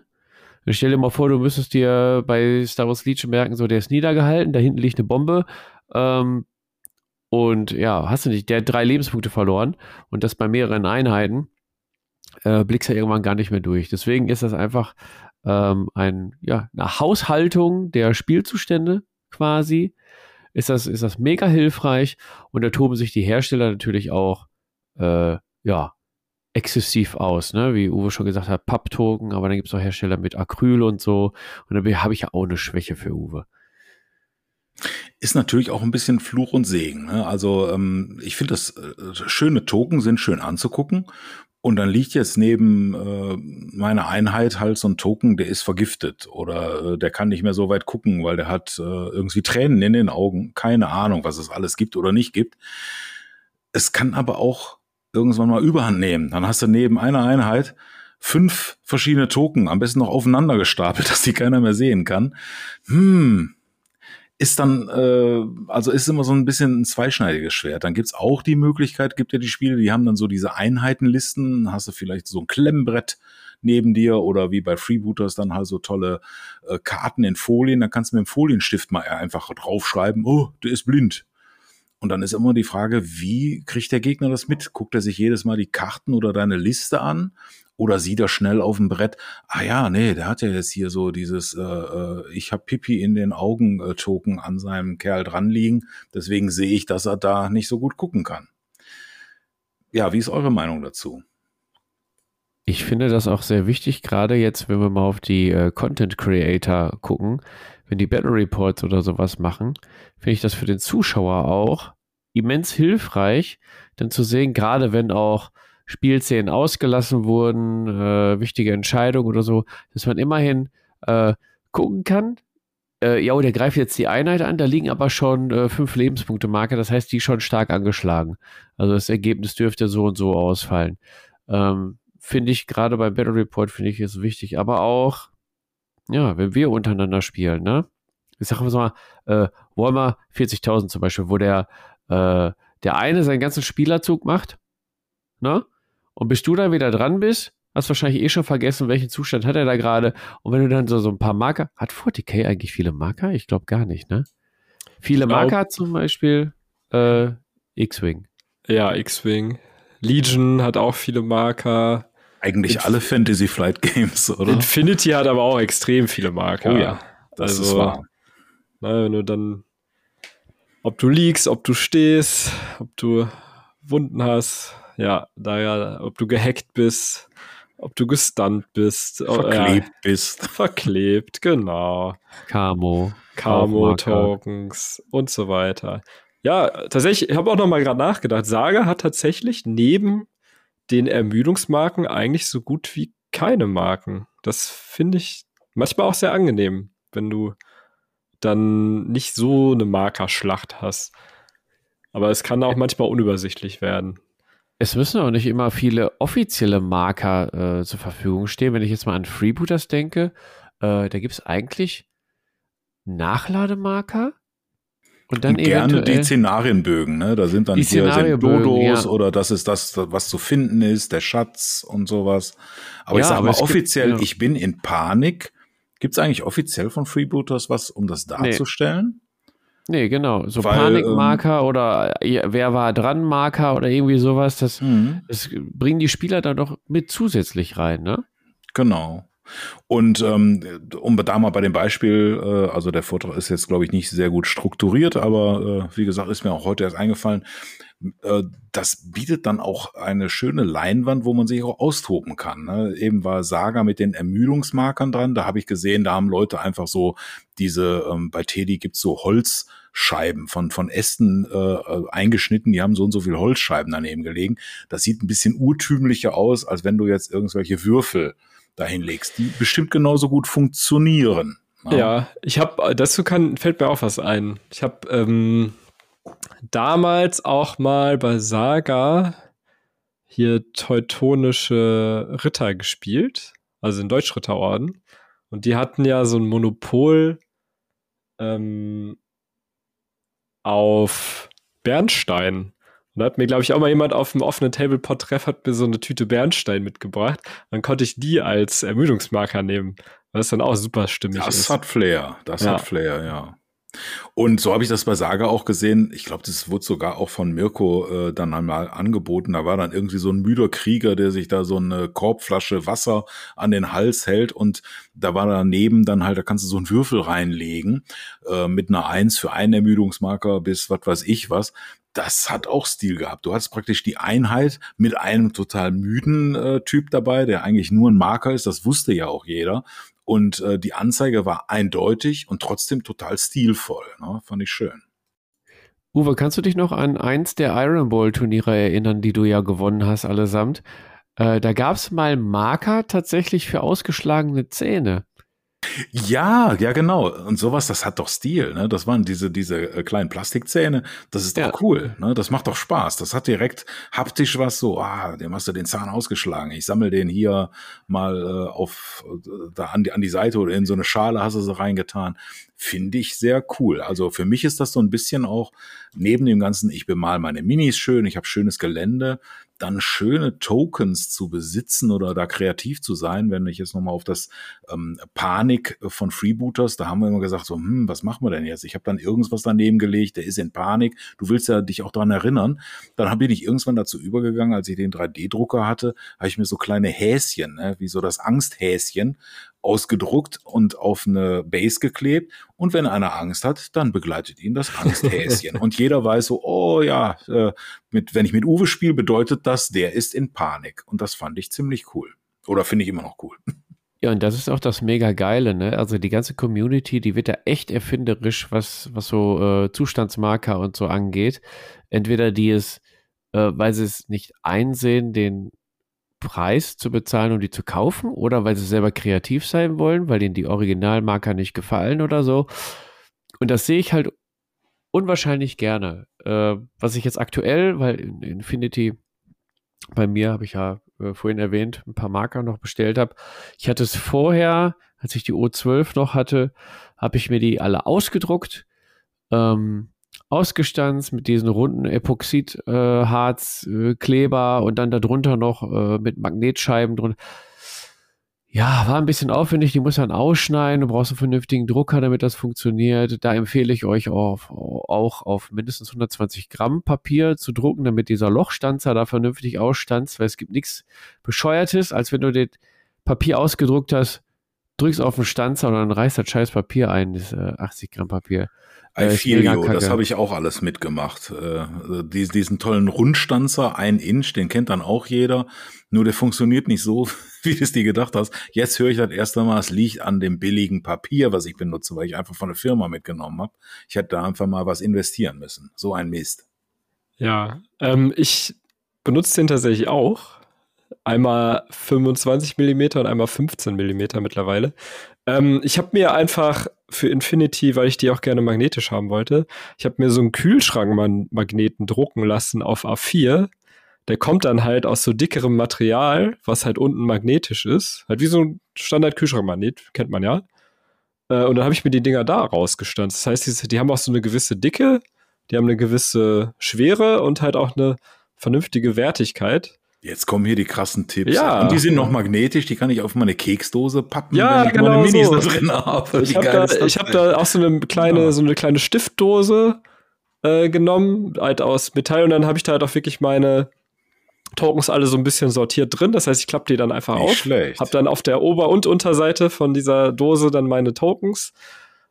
Ich stell dir mal vor, du müsstest dir bei Star Wars Legion merken, so der ist niedergehalten, da hinten liegt eine Bombe. Ähm, und ja, hast du nicht, der hat drei Lebenspunkte verloren und das bei mehreren Einheiten, äh, blickst ja irgendwann gar nicht mehr durch. Deswegen ist das einfach ähm, ein, ja, eine Haushaltung der Spielzustände quasi. Ist das, ist das mega hilfreich und da toben sich die Hersteller natürlich auch, äh, ja, exzessiv aus, ne? wie Uwe schon gesagt hat, Papptoken, aber dann gibt es auch Hersteller mit Acryl und so. Und da habe ich ja auch eine Schwäche für Uwe. Ist natürlich auch ein bisschen Fluch und Segen. Ne? Also ähm, ich finde, das äh, schöne Token sind schön anzugucken. Und dann liegt jetzt neben äh, meiner Einheit halt so ein Token, der ist vergiftet oder äh, der kann nicht mehr so weit gucken, weil der hat äh, irgendwie Tränen in den Augen. Keine Ahnung, was es alles gibt oder nicht gibt. Es kann aber auch irgendwann mal Überhand nehmen. Dann hast du neben einer Einheit fünf verschiedene Token, am besten noch aufeinander gestapelt, dass die keiner mehr sehen kann. Hm, ist dann, äh, also ist immer so ein bisschen ein zweischneidiges Schwert. Dann gibt's auch die Möglichkeit, gibt ja die Spiele, die haben dann so diese Einheitenlisten, hast du vielleicht so ein Klemmbrett neben dir oder wie bei Freebooters dann halt so tolle äh, Karten in Folien, dann kannst du mit dem Folienstift mal einfach draufschreiben, oh, der ist blind. Und dann ist immer die Frage, wie kriegt der Gegner das mit? Guckt er sich jedes Mal die Karten oder deine Liste an oder sieht er schnell auf dem Brett, ah ja, nee, der hat ja jetzt hier so dieses, äh, äh ich habe Pipi in den Augen-Token an seinem Kerl dran liegen, deswegen sehe ich, dass er da nicht so gut gucken kann. Ja, wie ist eure Meinung dazu? Ich finde das auch sehr wichtig, gerade jetzt, wenn wir mal auf die äh, Content Creator gucken, wenn die Battle Reports oder sowas machen, finde ich das für den Zuschauer auch immens hilfreich, dann zu sehen, gerade wenn auch Spielszenen ausgelassen wurden, äh, wichtige Entscheidungen oder so, dass man immerhin äh, gucken kann. Äh, ja, der greift jetzt die Einheit an, da liegen aber schon äh, fünf Lebenspunkte Marke, das heißt, die schon stark angeschlagen. Also das Ergebnis dürfte so und so ausfallen. Ähm, finde ich gerade beim Battle Report, finde ich es wichtig, aber auch, ja, wenn wir untereinander spielen, ne? ich sage mal, äh, Walmart 40.000 zum Beispiel, wo der, äh, der eine seinen ganzen Spielerzug macht, ne? Und bis du dann wieder dran bist, hast wahrscheinlich eh schon vergessen, welchen Zustand hat er da gerade. Und wenn du dann so, so ein paar Marker, hat 40k eigentlich viele Marker? Ich glaube gar nicht, ne? Viele glaub, Marker zum Beispiel äh, X-Wing. Ja, X-Wing. Legion hat auch viele Marker. Eigentlich Inf alle Fantasy Flight Games, oder? Infinity hat aber auch extrem viele Marker. Oh ja, das also, ist wahr. Na, wenn du dann, ob du liegst, ob du stehst, ob du Wunden hast, ja, da ja, ob du gehackt bist, ob du gestunt bist. Verklebt ja, bist. Verklebt, genau. Camo. Camo-Tokens und so weiter. Ja, tatsächlich, ich habe auch noch mal gerade nachgedacht. Saga hat tatsächlich neben den Ermüdungsmarken eigentlich so gut wie keine Marken. Das finde ich manchmal auch sehr angenehm, wenn du dann nicht so eine Markerschlacht hast. Aber es kann auch manchmal unübersichtlich werden. Es müssen auch nicht immer viele offizielle Marker äh, zur Verfügung stehen. Wenn ich jetzt mal an Freebooters denke, äh, da gibt es eigentlich Nachlademarker. Und dann und gerne die Szenarienbögen, ne? Da sind dann die hier sind Dodos ja. oder das ist das, was zu finden ist, der Schatz und sowas. Aber ja, ich sage mal offiziell, gibt, ja. ich bin in Panik. Gibt es eigentlich offiziell von Freebooters was, um das darzustellen? Nee, nee genau. So Weil, Panikmarker ähm, oder wer war dran Marker oder irgendwie sowas, das, mhm. das bringen die Spieler da doch mit zusätzlich rein, ne? Genau. Und ähm, um da mal bei dem Beispiel, äh, also der Vortrag ist jetzt, glaube ich, nicht sehr gut strukturiert, aber äh, wie gesagt, ist mir auch heute erst eingefallen. Äh, das bietet dann auch eine schöne Leinwand, wo man sich auch austoben kann. Ne? Eben war Saga mit den Ermüdungsmarkern dran. Da habe ich gesehen, da haben Leute einfach so diese, ähm, bei Teddy gibt's so Holzscheiben von, von Ästen äh, eingeschnitten, die haben so und so viel Holzscheiben daneben gelegen. Das sieht ein bisschen urtümlicher aus, als wenn du jetzt irgendwelche Würfel dahin legst, die bestimmt genauso gut funktionieren. Ja, ja ich habe, dazu kann, fällt mir auch was ein. Ich habe ähm, damals auch mal bei Saga hier teutonische Ritter gespielt, also in Deutschritterorden. Und die hatten ja so ein Monopol ähm, auf Bernstein. Und da hat mir, glaube ich, auch mal jemand auf dem offenen Tablepot-Treff hat mir so eine Tüte Bernstein mitgebracht. Dann konnte ich die als Ermüdungsmarker nehmen, was dann auch super stimmig das ist. Das hat Flair, das ja. hat Flair, ja. Und so habe ich das bei Saga auch gesehen. Ich glaube, das wurde sogar auch von Mirko äh, dann einmal angeboten. Da war dann irgendwie so ein müder Krieger, der sich da so eine Korbflasche Wasser an den Hals hält und da war daneben dann halt, da kannst du so einen Würfel reinlegen äh, mit einer Eins für einen Ermüdungsmarker bis was weiß ich was das hat auch Stil gehabt. Du hast praktisch die Einheit mit einem total müden äh, Typ dabei, der eigentlich nur ein Marker ist. Das wusste ja auch jeder. Und äh, die Anzeige war eindeutig und trotzdem total stilvoll. Ne? Fand ich schön. Uwe, kannst du dich noch an eins der Iron Ball Turniere erinnern, die du ja gewonnen hast allesamt? Äh, da gab es mal Marker tatsächlich für ausgeschlagene Zähne. Ja, ja, genau. Und sowas, das hat doch Stil. Ne? Das waren diese, diese äh, kleinen Plastikzähne. Das ist doch ja. cool. Ne? Das macht doch Spaß. Das hat direkt haptisch was so, ah, dem hast du den Zahn ausgeschlagen. Ich sammle den hier mal äh, auf äh, da an die, an die Seite oder in so eine Schale hast du sie reingetan. Finde ich sehr cool. Also für mich ist das so ein bisschen auch neben dem Ganzen, ich bemal meine Minis schön, ich habe schönes Gelände dann schöne Tokens zu besitzen oder da kreativ zu sein, wenn ich jetzt nochmal auf das ähm, Panik von Freebooters, da haben wir immer gesagt, so, hm, was machen wir denn jetzt? Ich habe dann irgendwas daneben gelegt, der ist in Panik, du willst ja dich auch daran erinnern. Dann bin ich irgendwann dazu übergegangen, als ich den 3D-Drucker hatte, habe ich mir so kleine Häschen, ne, wie so das Angsthäschen, ausgedruckt und auf eine Base geklebt. Und wenn einer Angst hat, dann begleitet ihn das Angsthäschen. und jeder weiß so, oh ja, äh, mit, wenn ich mit Uwe spiele, bedeutet das, der ist in Panik. Und das fand ich ziemlich cool. Oder finde ich immer noch cool. Ja, und das ist auch das mega geile, ne? Also die ganze Community, die wird da echt erfinderisch, was, was so äh, Zustandsmarker und so angeht. Entweder die es, äh, weil sie es nicht einsehen, den Preis zu bezahlen, um die zu kaufen oder weil sie selber kreativ sein wollen, weil ihnen die Originalmarker nicht gefallen oder so. Und das sehe ich halt unwahrscheinlich gerne. Äh, was ich jetzt aktuell, weil in Infinity bei mir habe ich ja äh, vorhin erwähnt, ein paar Marker noch bestellt habe. Ich hatte es vorher, als ich die O12 noch hatte, habe ich mir die alle ausgedruckt, ähm, ausgestanzt mit diesen runden Epoxidharz, äh, äh, und dann darunter noch äh, mit Magnetscheiben drunter. Ja, war ein bisschen aufwendig, die muss man ausschneiden, du brauchst einen vernünftigen Drucker, damit das funktioniert. Da empfehle ich euch auf, auch auf mindestens 120 Gramm Papier zu drucken, damit dieser Lochstanzer da vernünftig ausstanzt, weil es gibt nichts Bescheuertes, als wenn du das Papier ausgedruckt hast, drückst auf den Stanzer und dann reißt das scheiß Papier ein, das äh, 80 Gramm Papier. I feel you, das habe ich auch alles mitgemacht. Äh, diesen, diesen tollen Rundstanzer, ein Inch, den kennt dann auch jeder. Nur der funktioniert nicht so, wie du es dir gedacht hast. Jetzt höre ich das erste Mal, es liegt an dem billigen Papier, was ich benutze, weil ich einfach von der Firma mitgenommen habe. Ich hätte da einfach mal was investieren müssen. So ein Mist. Ja, ähm, ich benutze den tatsächlich auch. Einmal 25 Millimeter und einmal 15 Millimeter mittlerweile. Ähm, ich habe mir einfach für Infinity, weil ich die auch gerne magnetisch haben wollte, ich habe mir so einen Kühlschrankmagneten drucken lassen auf A4. Der kommt dann halt aus so dickerem Material, was halt unten magnetisch ist. Halt wie so ein Standard-Kühlschrankmagnet, kennt man ja. Äh, und dann habe ich mir die Dinger da rausgestanzt. Das heißt, die, die haben auch so eine gewisse Dicke, die haben eine gewisse Schwere und halt auch eine vernünftige Wertigkeit. Jetzt kommen hier die krassen Tipps. Ja. Und die sind noch magnetisch, die kann ich auf meine Keksdose packen, ja, wenn ich genau meine Minis so. da drin habe. Ich habe da, ich hab da auch so eine kleine, ja. so eine kleine Stiftdose äh, genommen, halt aus Metall, und dann habe ich da halt auch wirklich meine Tokens alle so ein bisschen sortiert drin. Das heißt, ich klappe die dann einfach Nicht auf. schlecht. Hab dann auf der Ober- und Unterseite von dieser Dose dann meine Tokens.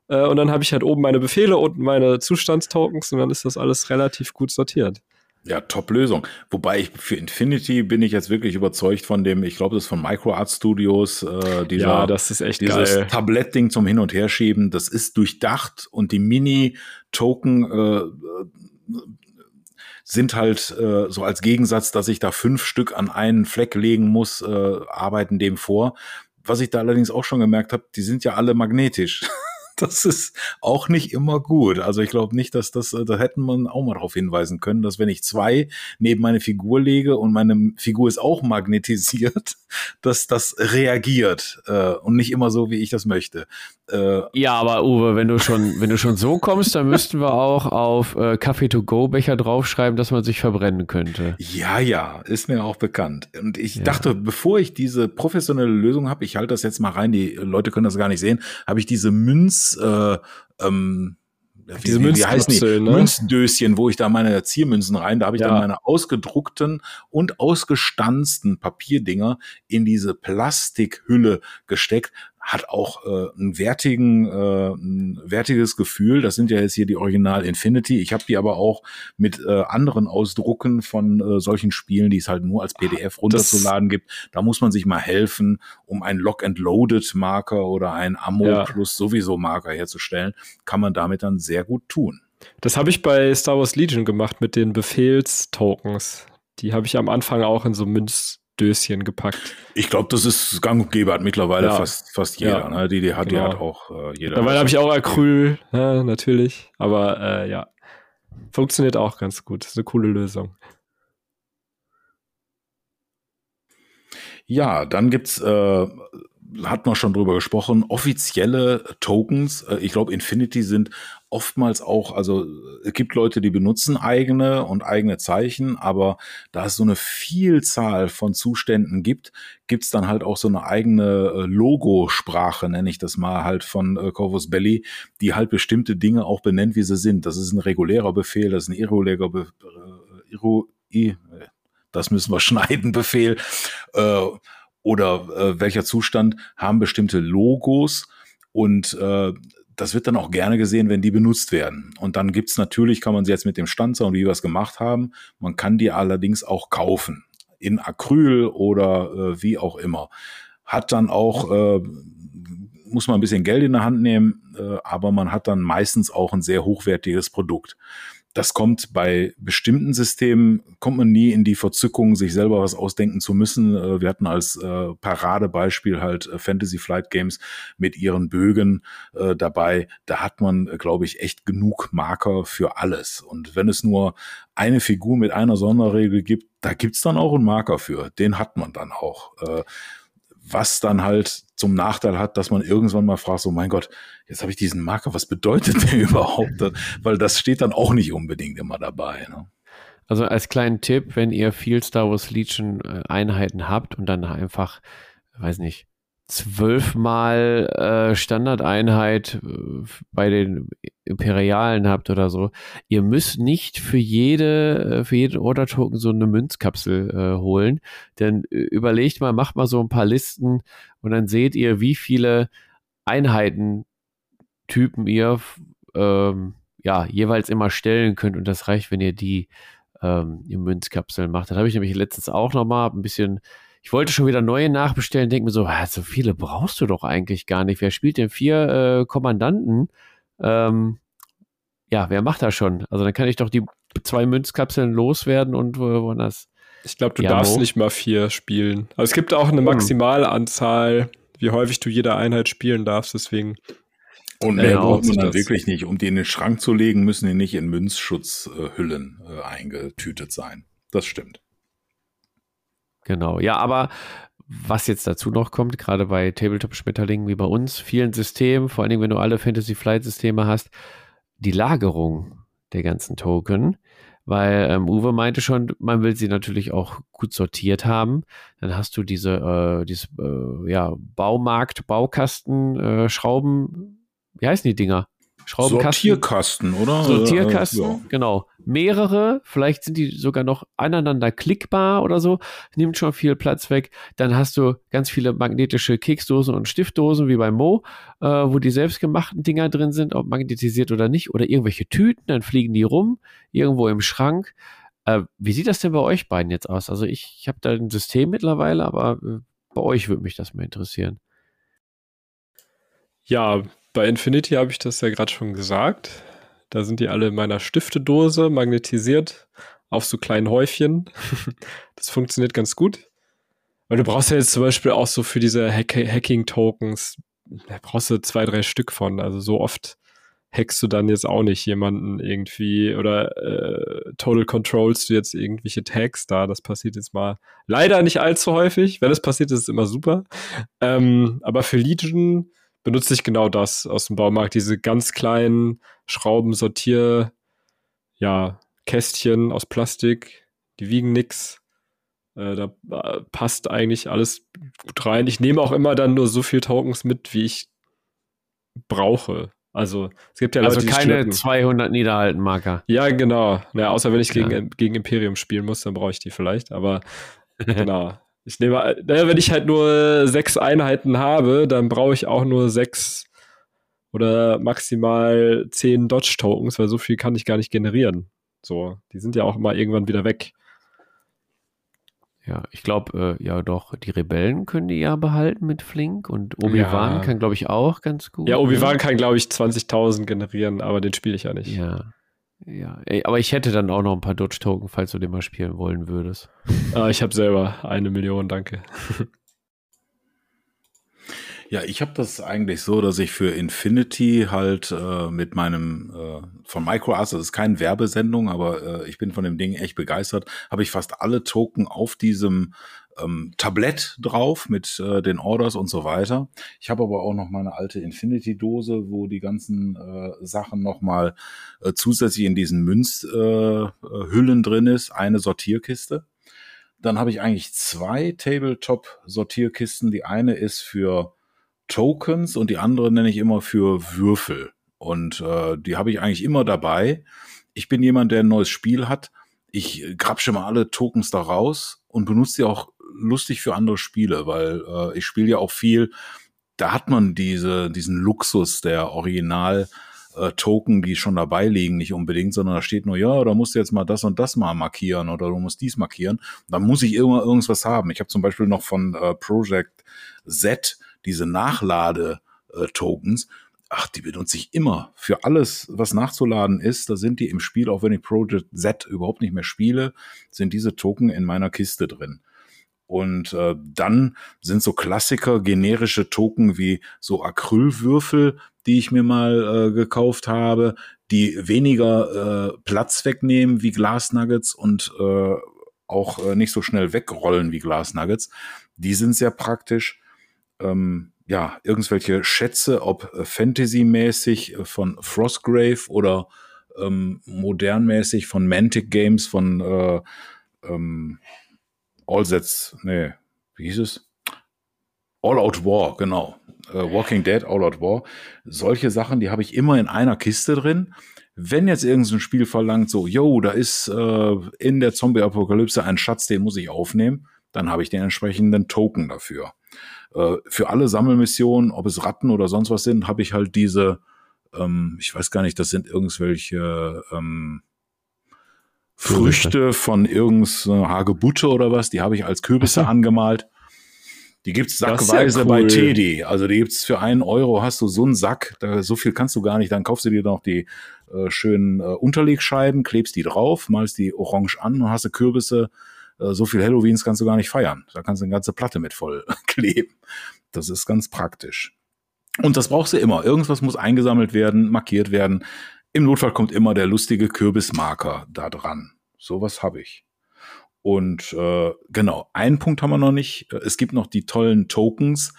Äh, und dann habe ich halt oben meine Befehle, unten meine Zustandstokens und dann ist das alles relativ gut sortiert. Ja, Top-Lösung. Wobei ich für Infinity bin ich jetzt wirklich überzeugt von dem, ich glaube, das ist von MicroArt Studios, äh, dieser, ja, das ist echt dieses geil. Tablettding zum Hin- und Herschieben, das ist durchdacht und die Mini-Token äh, sind halt äh, so als Gegensatz, dass ich da fünf Stück an einen Fleck legen muss, äh, arbeiten dem vor. Was ich da allerdings auch schon gemerkt habe, die sind ja alle magnetisch. das ist auch nicht immer gut. Also ich glaube nicht, dass das, da hätten man auch mal darauf hinweisen können, dass wenn ich zwei neben meine Figur lege und meine Figur ist auch magnetisiert, dass das reagiert äh, und nicht immer so, wie ich das möchte. Äh, ja, aber Uwe, wenn du schon, wenn du schon so kommst, dann müssten wir auch auf äh, Kaffee-to-go-Becher draufschreiben, dass man sich verbrennen könnte. Ja, ja, ist mir auch bekannt. Und ich ja. dachte, bevor ich diese professionelle Lösung habe, ich halte das jetzt mal rein, die Leute können das gar nicht sehen, habe ich diese Münz, äh, ähm, wie, diese wie, wie heißen die? Ne? Münzdöschen, wo ich da meine Ziermünzen rein, da habe ich Ja. dann meine ausgedruckten und ausgestanzten Papierdinger in diese Plastikhülle gesteckt. Hat auch äh, einen wertigen, äh, ein wertiges Gefühl. Das sind ja jetzt hier die Original Infinity. Ich habe die aber auch mit äh, anderen Ausdrucken von äh, solchen Spielen, die es halt nur als PDF runterzuladen gibt. Da muss man sich mal helfen, um einen Lock-and-Loaded-Marker oder einen Ammo Ja. plus sowieso Marker herzustellen. Kann man damit dann sehr gut tun. Das habe ich bei Star Wars Legion gemacht mit den Befehlstokens. Die habe ich am Anfang auch in so Münzdöschen gepackt. Ich glaube, das ist gang und gäbe, hat mittlerweile Ja. fast, fast jeder. Ja. Ne? Die, die hat, Genau. die hat auch äh, jeder. Dabei habe ich auch Acryl, ja, natürlich. Aber äh, ja, funktioniert auch ganz gut. Ist eine coole Lösung. Ja, dann gibt's, äh, hat man schon drüber gesprochen, offizielle Tokens. Äh, ich glaube, Infinity sind oftmals auch, also es gibt Leute, die benutzen eigene und eigene Zeichen, aber da es so eine Vielzahl von Zuständen gibt, gibt's dann halt auch so eine eigene äh, Logosprache, nenne ich das mal, halt von äh, Corvus Belli, die halt bestimmte Dinge auch benennt, wie sie sind. Das ist ein regulärer Befehl, das ist ein irregulärer Be äh, irro i, das müssen wir schneiden, Befehl. Äh, oder äh, welcher Zustand haben bestimmte Logos und äh, das wird dann auch gerne gesehen, wenn die benutzt werden. Und dann gibt's natürlich, kann man sie jetzt mit dem Stanzer und wie wir es gemacht haben, man kann die allerdings auch kaufen. In Acryl oder äh, wie auch immer. Hat dann auch, äh, muss man ein bisschen Geld in der Hand nehmen, äh, aber man hat dann meistens auch ein sehr hochwertiges Produkt. Das kommt bei bestimmten Systemen, kommt man nie in die Verzückung, sich selber was ausdenken zu müssen. Äh, Wir hatten als äh, Paradebeispiel halt äh, Fantasy Flight Games mit ihren Bögen dabei. Da hat man, glaube ich, echt genug Marker für alles. Und wenn es nur eine Figur mit einer Sonderregel gibt, da gibt's dann auch einen Marker für. Den hat man dann auch. Was dann halt zum Nachteil hat, dass man irgendwann mal fragt, so mein Gott, jetzt habe ich diesen Marker, was bedeutet der überhaupt? Weil das steht dann auch nicht unbedingt immer dabei. Ne? Also als kleinen Tipp, wenn ihr viel Star Wars Legion äh, Einheiten habt und dann einfach, weiß nicht, zwölfmal äh, Standardeinheit äh, bei den Imperialen habt oder so, ihr müsst nicht für jede, äh, für jeden Order-Token so eine Münzkapsel äh, holen. Denn überlegt mal, macht mal so ein paar Listen und dann seht ihr, wie viele Einheitentypen ihr ähm, ja jeweils immer stellen könnt und das reicht, wenn ihr die ähm, in Münzkapseln macht. Das habe ich nämlich letztens auch nochmal ein bisschen ich wollte schon wieder neue nachbestellen, denke mir so, ah, so viele brauchst du doch eigentlich gar nicht. Wer spielt denn vier äh, Kommandanten? Ähm, ja, wer macht das schon? Also dann kann ich doch die zwei Münzkapseln loswerden und wo das. Ich glaube, du ja, darfst wo? nicht mal vier spielen. Also es gibt auch eine maximale Anzahl, wie häufig du jede Einheit spielen darfst, deswegen. Und mehr genau, braucht man dann wirklich nicht. Um die in den Schrank zu legen, müssen die nicht in Münzschutzhüllen äh, eingetütet sein. Das stimmt. Genau, ja, aber was jetzt dazu noch kommt, gerade bei Tabletop-Schmetterlingen wie bei uns, vielen Systemen, vor allen Dingen, wenn du alle Fantasy Flight-Systeme hast, die Lagerung der ganzen Token, weil ähm, Uwe meinte schon, man will sie natürlich auch gut sortiert haben. Dann hast du diese, äh, diese äh, ja, Baumarkt, Baukasten, äh, Schrauben, wie heißen die Dinger? Schraubenkasten. Sortierkasten, oder? Sortierkasten, ja. genau. Mehrere, vielleicht sind die sogar noch aneinander klickbar oder so, nimmt schon viel Platz weg. Dann hast du ganz viele magnetische Keksdosen und Stiftdosen wie bei Mo, äh, wo die selbstgemachten Dinger drin sind, ob magnetisiert oder nicht, oder irgendwelche Tüten, dann fliegen die rum, irgendwo im Schrank. Äh, wie sieht das denn bei euch beiden jetzt aus? Also ich, ich habe da ein System mittlerweile, aber äh, bei euch würde mich das mal interessieren. Ja, bei Infinity habe ich das ja gerade schon gesagt. Da sind die alle in meiner Stiftedose magnetisiert auf so kleinen Häufchen. das funktioniert ganz gut. Weil du brauchst ja jetzt zum Beispiel auch so für diese Hack Hacking-Tokens, da brauchst du zwei, drei Stück von. Also so oft hackst du dann jetzt auch nicht jemanden irgendwie oder äh, Total Controls du jetzt irgendwelche Tags da. Das passiert jetzt mal leider nicht allzu häufig. Wenn es passiert, ist es immer super. Ähm, aber für Legion benutze ich genau das aus dem Baumarkt, diese ganz kleinen Schraubensortier, ja, Kästchen aus Plastik, die wiegen nix. Äh, da äh, passt eigentlich alles gut rein. Ich nehme auch immer dann nur so viel Tokens mit, wie ich brauche. Also es gibt ja also Leute, keine schleppen. 200 Niederhalten-Marker. Ja, genau. Ja, außer wenn ich gegen, ja. gegen Imperium spielen muss, dann brauche ich die vielleicht. Aber genau. Ich nehme, naja, wenn ich halt nur sechs Einheiten habe, dann brauche ich auch nur sechs oder maximal zehn Dodge-Tokens, weil so viel kann ich gar nicht generieren. So, die sind ja auch immer irgendwann wieder weg. Ja, ich glaube, äh, ja doch, die Rebellen können die ja behalten mit Flink und Obi-Wan ja. kann, glaube ich, auch ganz gut. Ja, Obi-Wan ne? kann, glaube ich, 20.000 generieren, aber den spiele ich ja nicht. Ja. Ja, ey, aber ich hätte dann auch noch ein paar Dodge-Token, falls du den mal spielen wollen würdest. Ah, ich habe selber eine Million, danke. Ja, ich habe das eigentlich so, dass ich für Infinity halt äh, mit meinem äh, von MicroAs, das ist keine Werbesendung, aber äh, ich bin von dem Ding echt begeistert, habe ich fast alle Token auf diesem ähm, Tablett drauf mit äh, den Orders und so weiter. Ich habe aber auch noch meine alte Infinity-Dose, wo die ganzen äh, Sachen nochmal äh, zusätzlich in diesen Münzhüllen äh, drin ist, eine Sortierkiste. Dann habe ich eigentlich zwei Tabletop-Sortierkisten. Die eine ist für Tokens und die andere nenne ich immer für Würfel. Und äh, die habe ich eigentlich immer dabei. Ich bin jemand, der ein neues Spiel hat. Ich grapsche mal alle Tokens da raus und benutze die auch lustig für andere Spiele, weil äh, ich spiele ja auch viel, da hat man diese, diesen Luxus der Original- äh, Token, die schon dabei liegen, nicht unbedingt, sondern da steht nur, ja, da musst du jetzt mal das und das mal markieren oder du musst dies markieren. Dann muss ich immer irgendwas haben. Ich habe zum Beispiel noch von äh, Project Z diese Nachlade-Tokens. Äh, Ach, die benutze ich immer. Für alles, was nachzuladen ist, da sind die im Spiel, auch wenn ich Project Z überhaupt nicht mehr spiele, sind diese Token in meiner Kiste drin. Und äh, dann sind so Klassiker, generische Token wie so Acrylwürfel, die ich mir mal äh, gekauft habe, die weniger äh, Platz wegnehmen wie Glasnuggets und äh, auch äh, nicht so schnell wegrollen wie Glasnuggets. Die sind sehr praktisch. ähm, ja, irgendwelche Schätze, ob Fantasy-mäßig von Frostgrave oder ähm, modernmäßig von Mantic Games, von äh, ähm, All Sets, nee, wie hieß es? All Out War, genau. Äh, Walking Dead, All Out War. Solche Sachen, die habe ich immer in einer Kiste drin. Wenn jetzt irgendein Spiel verlangt, so, yo, da ist äh, in der Zombie-Apokalypse ein Schatz, den muss ich aufnehmen, dann habe ich den entsprechenden Token dafür. Äh, für alle Sammelmissionen, ob es Ratten oder sonst was sind, habe ich halt diese, ähm, ich weiß gar nicht, das sind irgendwelche ähm, Früchte von irgendeiner Hagebutte oder was, die habe ich als Kürbisse angemalt. Die gibt's sackweise ja cool. bei Teddy. Also die gibt's für einen Euro hast du so einen Sack, da, so viel kannst du gar nicht. Dann kaufst du dir noch die äh, schönen äh, Unterlegscheiben, klebst die drauf, malst die orange an und hast du Kürbisse. Äh, so viel Halloweens kannst du gar nicht feiern. Da kannst du eine ganze Platte mit voll kleben. Das ist ganz praktisch. Und das brauchst du immer. Irgendwas muss eingesammelt werden, markiert werden. Im Notfall kommt immer der lustige Kürbismarker da dran. Sowas habe ich. Und äh, genau, einen Punkt haben wir noch nicht. Es gibt noch die tollen Tokens,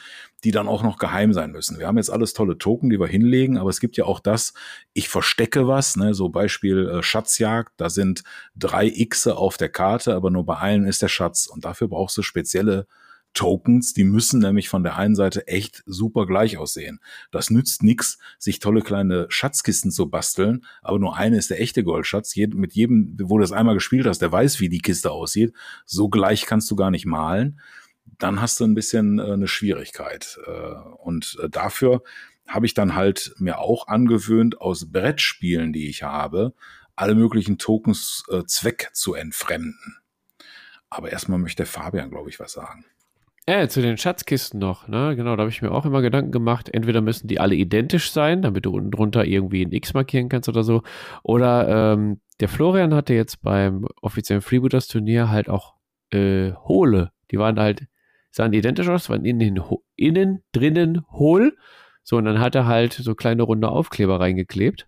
die dann auch noch geheim sein müssen. Wir haben jetzt alles tolle Token, die wir hinlegen, aber es gibt ja auch das, ich verstecke was, ne, so Beispiel äh, Schatzjagd, da sind drei Xe auf der Karte, aber nur bei allen ist der Schatz und dafür brauchst du spezielle Tokens, die müssen nämlich von der einen Seite echt super gleich aussehen. Das nützt nix, sich tolle kleine Schatzkisten zu basteln, aber nur eine ist der echte Goldschatz. mit jedem, wo du das einmal gespielt hast, der weiß, wie die Kiste aussieht. So gleich kannst du gar nicht malen. Dann hast du ein bisschen äh, eine Schwierigkeit. Äh, und äh, dafür habe ich dann halt mir auch angewöhnt, aus Brettspielen, die ich habe, alle möglichen Tokens äh, Zweck zu entfremden. Aber erstmal möchte Fabian, glaube ich, was sagen. Äh, zu den Schatzkisten noch, ne? Genau, da habe ich mir auch immer Gedanken gemacht. Entweder müssen die alle identisch sein, damit du unten drunter irgendwie ein X markieren kannst oder so. Oder ähm, der Florian hatte jetzt beim offiziellen Freebooters Turnier halt auch äh, Hohle. Die waren halt, sahen identisch aus, waren innen, innen drinnen hohl. So, und dann hat er halt so kleine runde Aufkleber reingeklebt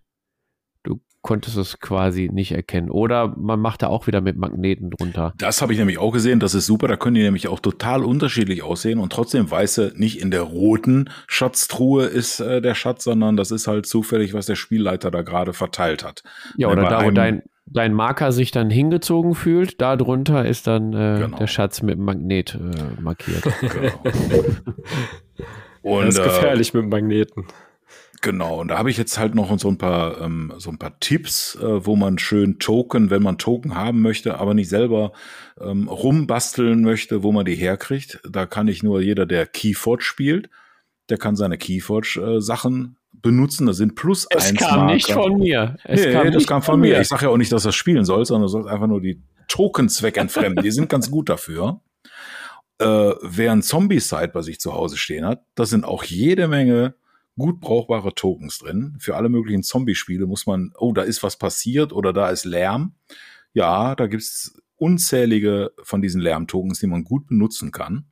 konntest du es quasi nicht erkennen. Oder man macht da auch wieder mit Magneten drunter. Das habe ich nämlich auch gesehen. Das ist super. Da können die nämlich auch total unterschiedlich aussehen und trotzdem weiße nicht in der roten Schatztruhe ist äh, der Schatz, sondern das ist halt zufällig, was der Spielleiter da gerade verteilt hat. Ja, oder da, wo dein, dein Marker sich dann hingezogen fühlt, da drunter ist dann äh, genau. der Schatz mit Magnet äh, markiert. Genau. Und, das ist gefährlich äh, mit Magneten. Genau, und da habe ich jetzt halt noch so ein paar, ähm, so ein paar Tipps, äh, wo man schön Token, wenn man Token haben möchte, aber nicht selber ähm, rumbasteln möchte, wo man die herkriegt. Da kann ich nur jeder, der Keyforge spielt, der kann seine Keyforge-Sachen äh, benutzen. Das sind plus es eins. Es kam Marker. nicht von mir. Es nee, kam das kam von, mir. mir. Ich sage ja auch nicht, dass das spielen soll, sondern du sollst einfach nur die Tokens wegentfremden. die sind ganz gut dafür. Äh, wer ein Zombie-Site bei sich zu Hause stehen hat, da sind auch jede Menge gut brauchbare Tokens drin. Für alle möglichen Zombie-Spiele muss man, oh, da ist was passiert oder da ist Lärm. Ja, da gibt's unzählige von diesen Lärm-Tokens, die man gut benutzen kann.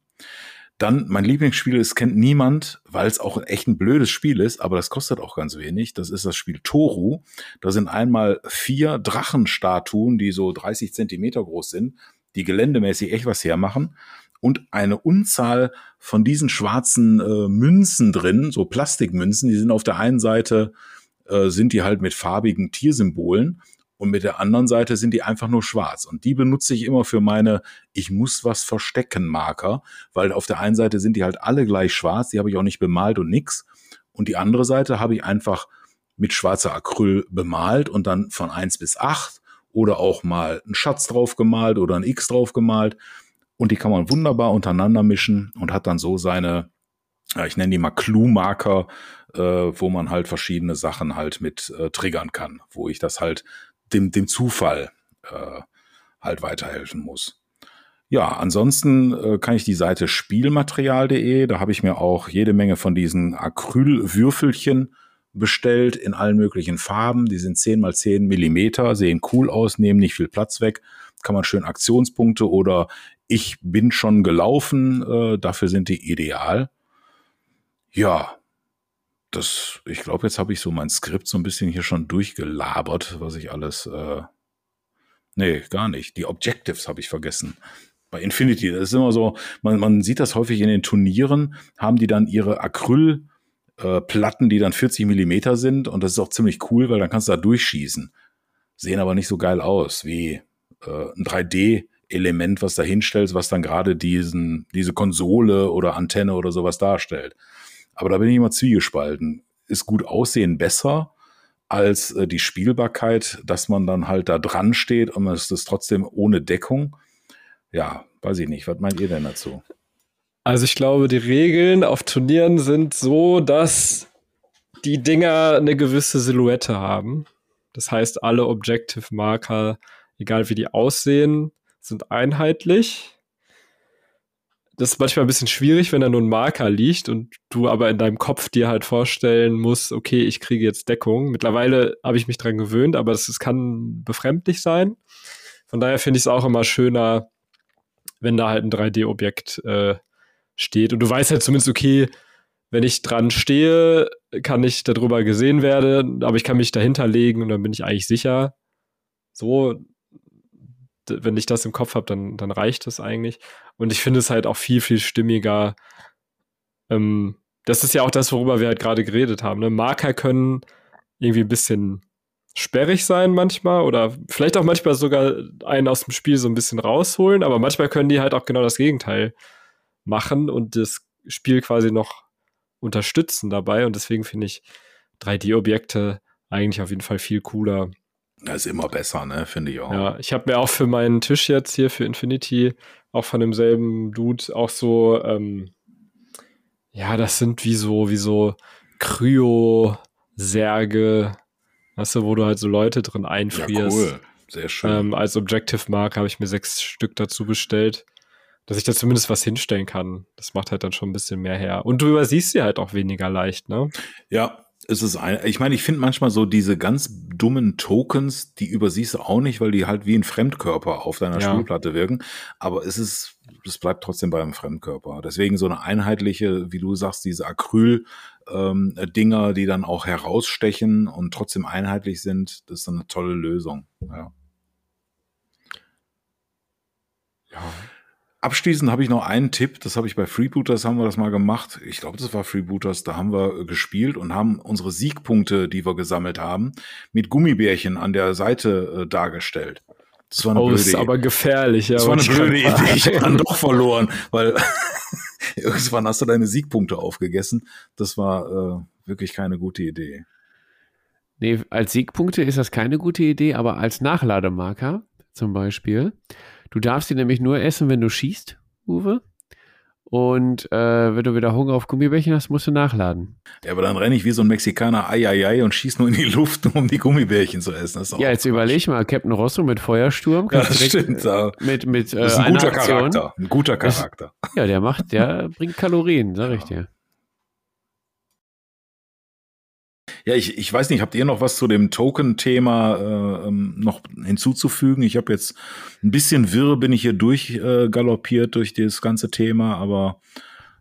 Dann mein Lieblingsspiel, es kennt niemand, weil es auch echt ein blödes Spiel ist, aber das kostet auch ganz wenig. Das ist das Spiel Toru. Da sind einmal vier Drachenstatuen, die so 30 Zentimeter groß sind, die geländemäßig echt was hermachen und eine Unzahl von diesen schwarzen äh, Münzen drin, so Plastikmünzen, die sind auf der einen Seite, äh, sind die halt mit farbigen Tiersymbolen und mit der anderen Seite sind die einfach nur schwarz. Und die benutze ich immer für meine Ich muss was verstecken Marker, weil auf der einen Seite sind die halt alle gleich schwarz, die habe ich auch nicht bemalt und nix. Und die andere Seite habe ich einfach mit schwarzer Acryl bemalt und dann von eins bis acht oder auch mal einen Schatz drauf gemalt oder ein X drauf gemalt. Und die kann man wunderbar untereinander mischen und hat dann so seine, ja, ich nenne die mal Clue-Marker, äh, wo man halt verschiedene Sachen halt mit äh, triggern kann, wo ich das halt dem, dem Zufall äh, halt weiterhelfen muss. Ja, ansonsten äh, kann ich die Seite spielmaterial.de, da habe ich mir auch jede Menge von diesen Acrylwürfelchen bestellt in allen möglichen Farben. Die sind 10 mal 10 Millimeter, sehen cool aus, nehmen nicht viel Platz weg. Kann man schön Aktionspunkte oder ich bin schon gelaufen, äh, dafür sind die ideal. Ja, das, ich glaube, jetzt habe ich so mein Skript so ein bisschen hier schon durchgelabert, was ich alles. Äh, nee, gar nicht. Die Objectives habe ich vergessen bei Infinity. Das ist immer so, man, man sieht das häufig in den Turnieren, haben die dann ihre Acryl- äh, Platten, die dann 40 Millimeter sind und das ist auch ziemlich cool, weil dann kannst du da durchschießen. Sehen aber nicht so geil aus wie äh, ein 3D-Element, was da hinstellst, was dann gerade diesen, diese Konsole oder Antenne oder sowas darstellt. Aber da bin ich immer zwiegespalten. Ist gut aussehen besser als äh, die Spielbarkeit, dass man dann halt da dran steht und es ist trotzdem ohne Deckung. Ja, weiß ich nicht. Was meint ihr denn dazu? Also ich glaube, die Regeln auf Turnieren sind so, dass die Dinger eine gewisse Silhouette haben. Das heißt, alle Objective Marker, egal wie die aussehen, sind einheitlich. Das ist manchmal ein bisschen schwierig, wenn da nur ein Marker liegt und du aber in deinem Kopf dir halt vorstellen musst, okay, ich kriege jetzt Deckung. Mittlerweile habe ich mich dran gewöhnt, aber es kann befremdlich sein. Von daher finde ich es auch immer schöner, wenn da halt ein 3D-Objekt äh, steht. Und du weißt halt zumindest, okay, wenn ich dran stehe, kann ich darüber gesehen werden, aber ich kann mich dahinter legen und dann bin ich eigentlich sicher. So, wenn ich das im Kopf habe, dann, dann reicht das eigentlich. Und ich finde es halt auch viel, viel stimmiger. Ähm, das ist ja auch das, worüber wir halt gerade geredet haben. Ne? Marker können irgendwie ein bisschen sperrig sein manchmal oder vielleicht auch manchmal sogar einen aus dem Spiel so ein bisschen rausholen, aber manchmal können die halt auch genau das Gegenteil machen und das Spiel quasi noch unterstützen dabei. Und deswegen finde ich 3D-Objekte eigentlich auf jeden Fall viel cooler. Das ist immer besser, ne? Finde ich auch. Ja, ich habe mir auch für meinen Tisch jetzt hier für Infinity auch von demselben Dude auch so, ähm, ja, das sind wie so, wie so Kryo-Särge, weißt du, wo du halt so Leute drin einfrierst. Ja, cool. Sehr schön. Ähm, als Objective Mark habe ich mir sechs Stück dazu bestellt dass ich da zumindest was hinstellen kann. Das macht halt dann schon ein bisschen mehr her. Und du übersiehst sie halt auch weniger leicht, ne? Ja, es ist ein, ich meine, ich finde manchmal so diese ganz dummen Tokens, die übersiehst du auch nicht, weil die halt wie ein Fremdkörper auf deiner ja. Spielplatte wirken. Aber es ist, es bleibt trotzdem beim Fremdkörper. Deswegen so eine einheitliche, wie du sagst, diese Acryl, ähm, Dinger, die dann auch herausstechen und trotzdem einheitlich sind, das ist eine tolle Lösung. Ja. Ja. Abschließend habe ich noch einen Tipp, das habe ich bei Freebooters, haben wir das mal gemacht. Ich glaube, das war Freebooters, da haben wir äh, gespielt und haben unsere Siegpunkte, die wir gesammelt haben, mit Gummibärchen an der Seite äh, dargestellt. Das war eine oh, blöde ist aber gefährlich, ja. Das war eine blöde Idee. Ich habe dann doch verloren, weil irgendwann hast du deine Siegpunkte aufgegessen. Das war äh, wirklich keine gute Idee. Nee, als Siegpunkte ist das keine gute Idee, aber als Nachlademarker zum Beispiel Du darfst die nämlich nur essen, wenn du schießt, Uwe. Und äh, wenn du wieder Hunger auf Gummibärchen hast, musst du nachladen. Ja, aber dann renne ich wie so ein Mexikaner ei, ei, ei und schieß nur in die Luft, um die Gummibärchen zu essen. ja, jetzt überleg mal, Captain Rosso mit Feuersturm. Ja, das stimmt. Ja. Mit, mit, äh, das ist ein guter Aktion. Charakter. Ein guter Charakter. Das, ja, der macht, der bringt Kalorien, sag ich dir. Ja, ich, ich weiß nicht, habt ihr noch was zu dem Token-Thema äh, ähm, noch hinzuzufügen? Ich habe jetzt ein bisschen wirr, bin ich hier durchgaloppiert äh, durch das ganze Thema, aber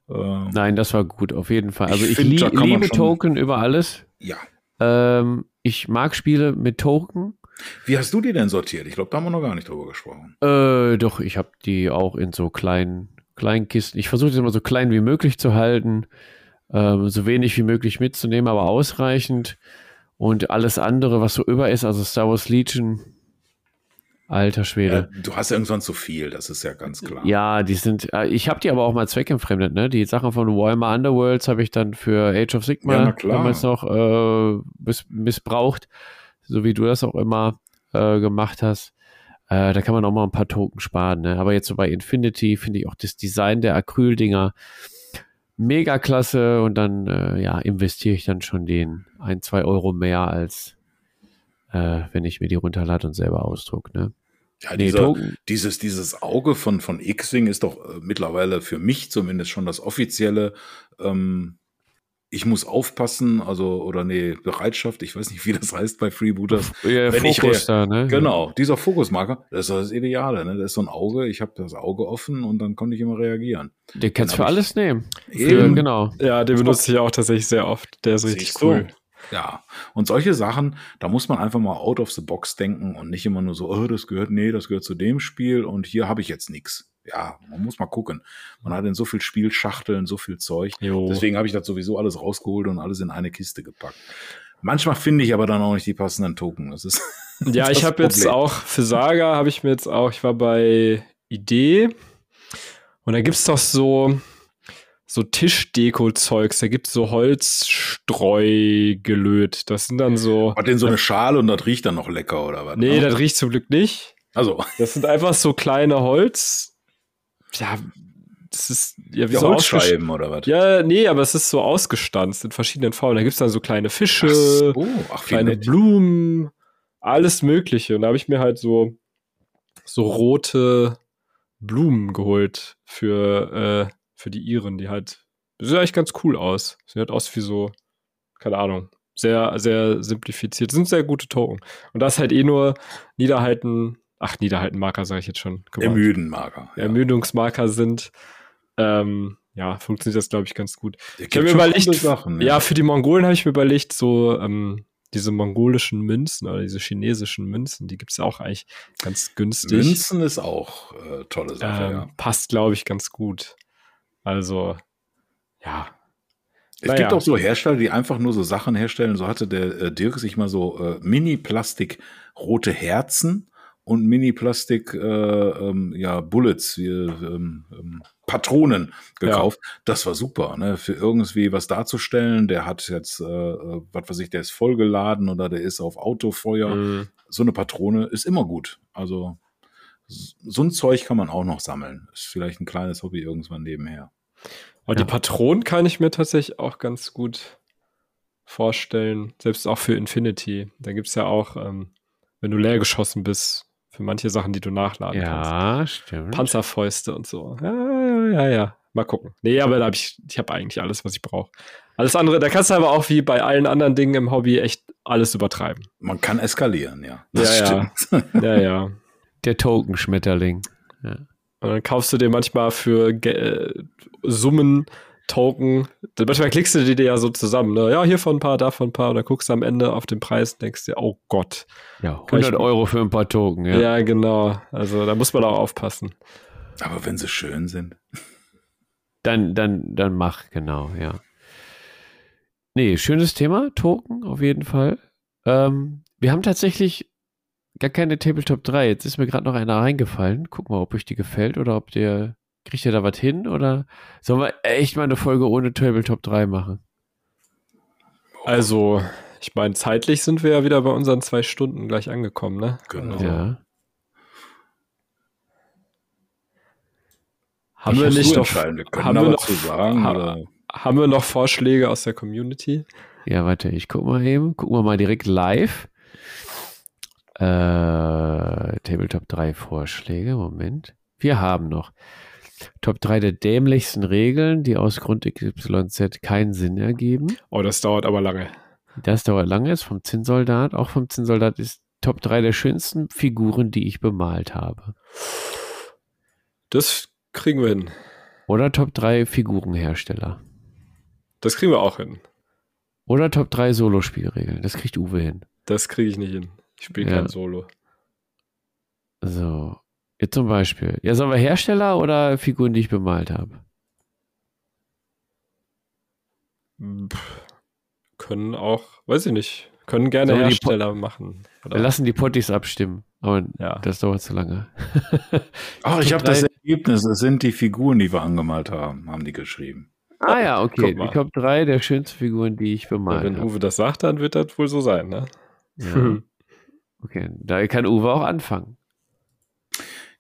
äh, Nein, das war gut, auf jeden Fall. Also ich, ich find, li liebe Token über alles. Ja. Ähm, ich mag Spiele mit Token. Wie hast du die denn sortiert? Ich glaube, da haben wir noch gar nicht drüber gesprochen. Äh, doch, ich habe die auch in so kleinen, kleinen Kisten. Ich versuche sie immer so klein wie möglich zu halten ähm, so wenig wie möglich mitzunehmen, aber ausreichend. Und alles andere, was so über ist, also Star Wars Legion, alter Schwede. Ja, du hast irgendwann zu viel, das ist ja ganz klar. Ja, die sind, äh, ich habe die aber auch mal zweckentfremdet, ne? Die Sachen von Warhammer Underworlds habe ich dann für Age of Sigma ja, damals noch äh, missbraucht, so wie du das auch immer äh, gemacht hast. Äh, da kann man auch mal ein paar Token sparen, ne? Aber jetzt so bei Infinity finde ich auch das Design der Acryldinger dinger mega klasse und dann äh, ja, investiere ich dann schon den ein, zwei Euro mehr, als äh, wenn ich mir die runterlade und selber ausdruck. Ne? Ja, nee, dieser, dieses, dieses Auge von, von X-Wing ist doch äh, mittlerweile für mich zumindest schon das offizielle ähm, ich muss aufpassen, also, oder nee, Bereitschaft, ich weiß nicht, wie das heißt bei Freebooters. Ja, Wenn Fokus ich, da, ne? Genau, dieser Fokusmarker, das ist das Ideale, ne? Das ist so ein Auge, ich habe das Auge offen und dann konnte ich immer reagieren. Den kannst du für alles nehmen. Für, genau. Ja, den benutze ich auch tatsächlich sehr oft. Der ist richtig cool. Ja, und solche Sachen, da muss man einfach mal out of the box denken und nicht immer nur so, oh, das gehört, nee, das gehört zu dem Spiel und hier habe ich jetzt nichts. Ja, man muss mal gucken. Man hat in so viel Spielschachteln, so viel Zeug. Jo. Deswegen habe ich das sowieso alles rausgeholt und alles in eine Kiste gepackt. Manchmal finde ich aber dann auch nicht die passenden Token. Das ist Ja, das ich habe jetzt auch für Saga habe ich mir jetzt auch, ich war bei Idee und da gibt's doch so so Tischdeko-Zeugs, da gibt's so Holzstreu gelöt. Das sind dann so. Hat den so eine Schale und das riecht dann noch lecker oder was? Nee, ne? das riecht zum Glück nicht. also Das sind einfach so kleine Holz. Ja, das ist ja wie die so Holzscheiben oder was? Ja, nee, aber es ist so ausgestanzt in verschiedenen Formen. Da gibt's dann so kleine Fische, Ach so, ach, kleine. Blumen, alles Mögliche. Und da habe ich mir halt so, so rote Blumen geholt für, äh, für die Iren, die halt, das sieht eigentlich ganz cool aus. Sieht halt aus wie so, keine Ahnung, sehr, sehr simplifiziert. Sind sehr gute Token. Und das halt eh nur Niederhalten, ach, Niederhalten-Marker sage ich jetzt schon. Mal. Ermüden-Marker. Ja. Ermüdungsmarker sind. Ähm, ja, funktioniert das, glaube ich, ganz gut. Der Ich habe gibt mir überlegt, Sachen, ja, für die Mongolen habe ich mir überlegt, so ähm, diese mongolischen Münzen oder diese chinesischen Münzen, die gibt's ja auch eigentlich ganz günstig. Münzen ist auch äh, tolle Sache, ähm, ja. Passt, glaube ich, ganz gut. Also, ja. Es naja. gibt auch so Hersteller, die einfach nur so Sachen herstellen. So hatte der äh, Dirk sich mal so äh, Mini-Plastik rote Herzen und Mini-Plastik äh, ähm, ja, ähm, ähm, Patronen gekauft. Das war super, ne? Für irgendwie was darzustellen. Der hat jetzt, äh, äh, was weiß ich, der ist vollgeladen oder der ist auf Autofeuer. Mhm. So eine Patrone ist immer gut. Also so ein Zeug kann man auch noch sammeln. Ist vielleicht ein kleines Hobby irgendwann nebenher. Aber Ja. die Patronen kann ich mir tatsächlich auch ganz gut vorstellen. Selbst auch für Infinity. Da gibt's ja auch, ähm, wenn du leer geschossen bist, für manche Sachen, die du nachladen kannst. Ja, stimmt. Panzerfäuste und so. Ja, ja, ja, ja. Mal gucken. Nee, aber da habe ich, ich habe eigentlich alles, was ich brauche. Alles andere, da kannst du aber auch wie bei allen anderen Dingen im Hobby echt alles übertreiben. Man kann eskalieren, ja. Ja, ja. stimmt. Ja, ja. Der Token-Schmetterling. Ja. Und dann kaufst du dir manchmal für Ge äh, Summen Token. Manchmal klickst du die dir ja so zusammen. Ne? Ja, hier von ein paar, da von ein paar. Und dann guckst du am Ende auf den Preis und denkst dir, oh Gott. ja, Kann ich- 100 Euro für ein paar Token. Ja. Ja. genau. Also da muss man auch aufpassen. Aber wenn sie schön sind. Dann, dann, dann mach, genau, ja. Nee, schönes Thema, Token, auf jeden Fall. Ähm, wir haben tatsächlich gar keine Tabletop 3. Jetzt ist mir gerade noch einer reingefallen. Guck mal, ob euch die gefällt oder ob der. Kriegt ihr da was hin? Oder sollen wir echt mal eine Folge ohne Tabletop 3 machen? Also, ich meine, zeitlich sind wir ja wieder bei unseren zwei Stunden gleich angekommen, ne? Genau. Ja. Haben wir nicht noch. Wir haben wir noch- zu sagen. ha- oder? haben wir noch Vorschläge aus der Community? Ja, warte, ich guck mal eben. Gucken wir mal direkt live. Äh, Tabletop 3 Vorschläge. Moment. Wir haben noch Top 3 der dämlichsten Regeln, die aus Grund XYZ keinen Sinn ergeben. Oh, das dauert aber lange. Das dauert lange, ist vom Zinnsoldat. Auch vom Zinnsoldat ist Top 3 der schönsten Figuren, die ich bemalt habe. Das kriegen wir hin. Oder Top 3 Figurenhersteller. Das kriegen wir auch hin. Oder Top 3 Solospielregeln. Das kriegt Uwe hin. Das kriege ich nicht hin. Ich spiele Ja. kein Solo. So. Jetzt zum Beispiel. Ja, sollen wir Hersteller oder Figuren, die ich bemalt habe? Pff, können auch, weiß ich nicht, können gerne Sollen Hersteller machen. Oder? Wir lassen die Potties abstimmen. Aber Ja. das dauert zu lange. Ach, ich habe das drei- Ergebnis. Das sind die Figuren, die wir angemalt haben, haben die geschrieben. ah ja, okay. Die Top 3 der schönsten Figuren, die ich Ja, bemalt wenn habe. Uwe das sagt, dann wird das wohl so sein, ne? Ja. Okay, da kann Uwe auch anfangen.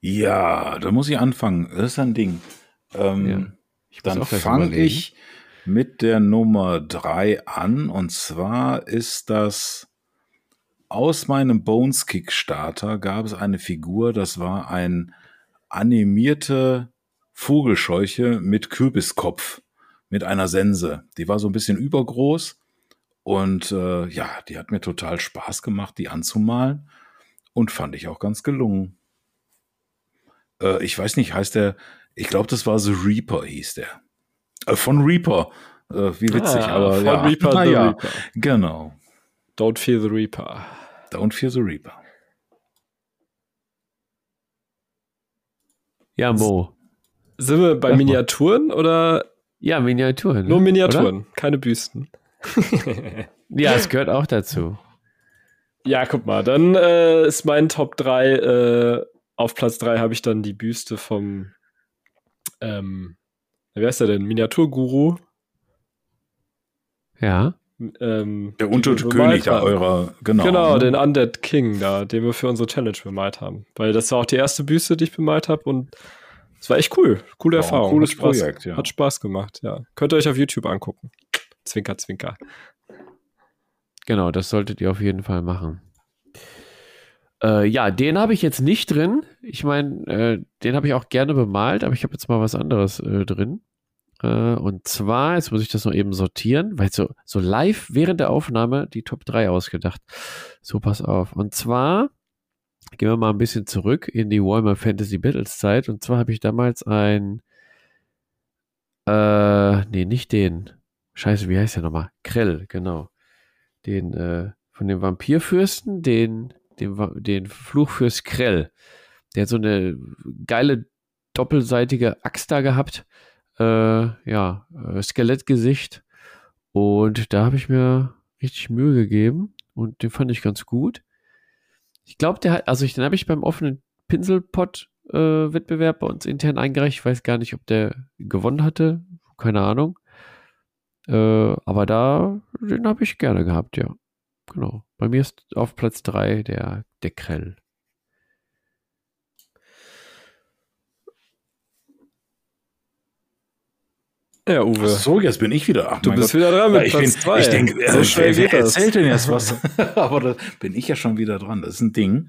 Ja, da muss ich anfangen. Das ist ein Ding. Ähm, Ja. Ich Dann fange ich mit der Nummer drei an. Und zwar ist das aus meinem Bones Kickstarter gab es eine Figur, das war ein animierte Vogelscheuche mit Kürbiskopf, mit einer Sense. Die war so ein bisschen übergroß und äh, ja, die hat mir total Spaß gemacht, die anzumalen und fand ich auch ganz gelungen. Äh, ich weiß nicht, heißt der, ich glaube, das war The Reaper, hieß der. Äh, von Reaper. Äh, wie witzig, Ah, aber von ja. Reaper, Na the ja, Reaper. Genau. Don't fear the Reaper. Don't fear the Reaper. Ja, Mo. Sind wir bei Miniaturen oder? Ja, Miniaturen. Nur Miniaturen, oder? keine Büsten. ja, es gehört auch dazu. Ja, guck mal, dann äh, ist mein Top 3, äh, auf Platz 3 habe ich dann die Büste vom, ähm, wer ist der denn? Miniaturguru. Ja. Ähm, der untote König da eurer, genau. Genau, den Undead King da, den wir für unsere Challenge bemalt haben. Weil das war auch die erste Büste, die ich bemalt habe und es war echt cool. Coole ja, Erfahrung. Cooles hat Spaß, Projekt, ja. Hat Spaß gemacht, ja. Könnt ihr euch auf YouTube angucken. Zwinker, zwinker. Genau, das solltet ihr auf jeden Fall machen. Äh, ja, den habe ich jetzt nicht drin. Ich meine, äh, den habe ich auch gerne bemalt, aber ich habe jetzt mal was anderes äh, drin. Äh, und zwar, jetzt muss ich das noch eben sortieren, weil so, so live während der Aufnahme die Top 3 ausgedacht. So, pass auf. Und zwar gehen wir mal ein bisschen zurück in die Warhammer Fantasy Battles Zeit. Und zwar habe ich damals ein, äh, nee, nicht den. Scheiße, wie heißt der nochmal? Krell, genau. Den, äh, von dem Vampirfürsten, den, den, den Fluchfürst Krell. Der hat so eine geile doppelseitige Axt da gehabt äh, ja, äh, Skelettgesicht. Und da habe ich mir richtig Mühe gegeben und den fand ich ganz gut. Ich glaube, der hat, also ich, den habe ich beim offenen Pinselpot-Wettbewerb äh, bei uns intern eingereicht. Ich weiß gar nicht, ob der gewonnen hatte. Keine Ahnung. Äh, aber da, den habe ich gerne gehabt, ja. Genau. Bei mir ist auf Platz 3 der, der Krell. Ja, Uwe. Ach so, jetzt bin ich wieder. Ach, du bist Gott. wieder dran mit ich Platz bin, zwei. Ich denke, so äh, schnell wer, wer erzählt denn jetzt was? Aber da bin ich ja schon wieder dran. Das ist ein Ding.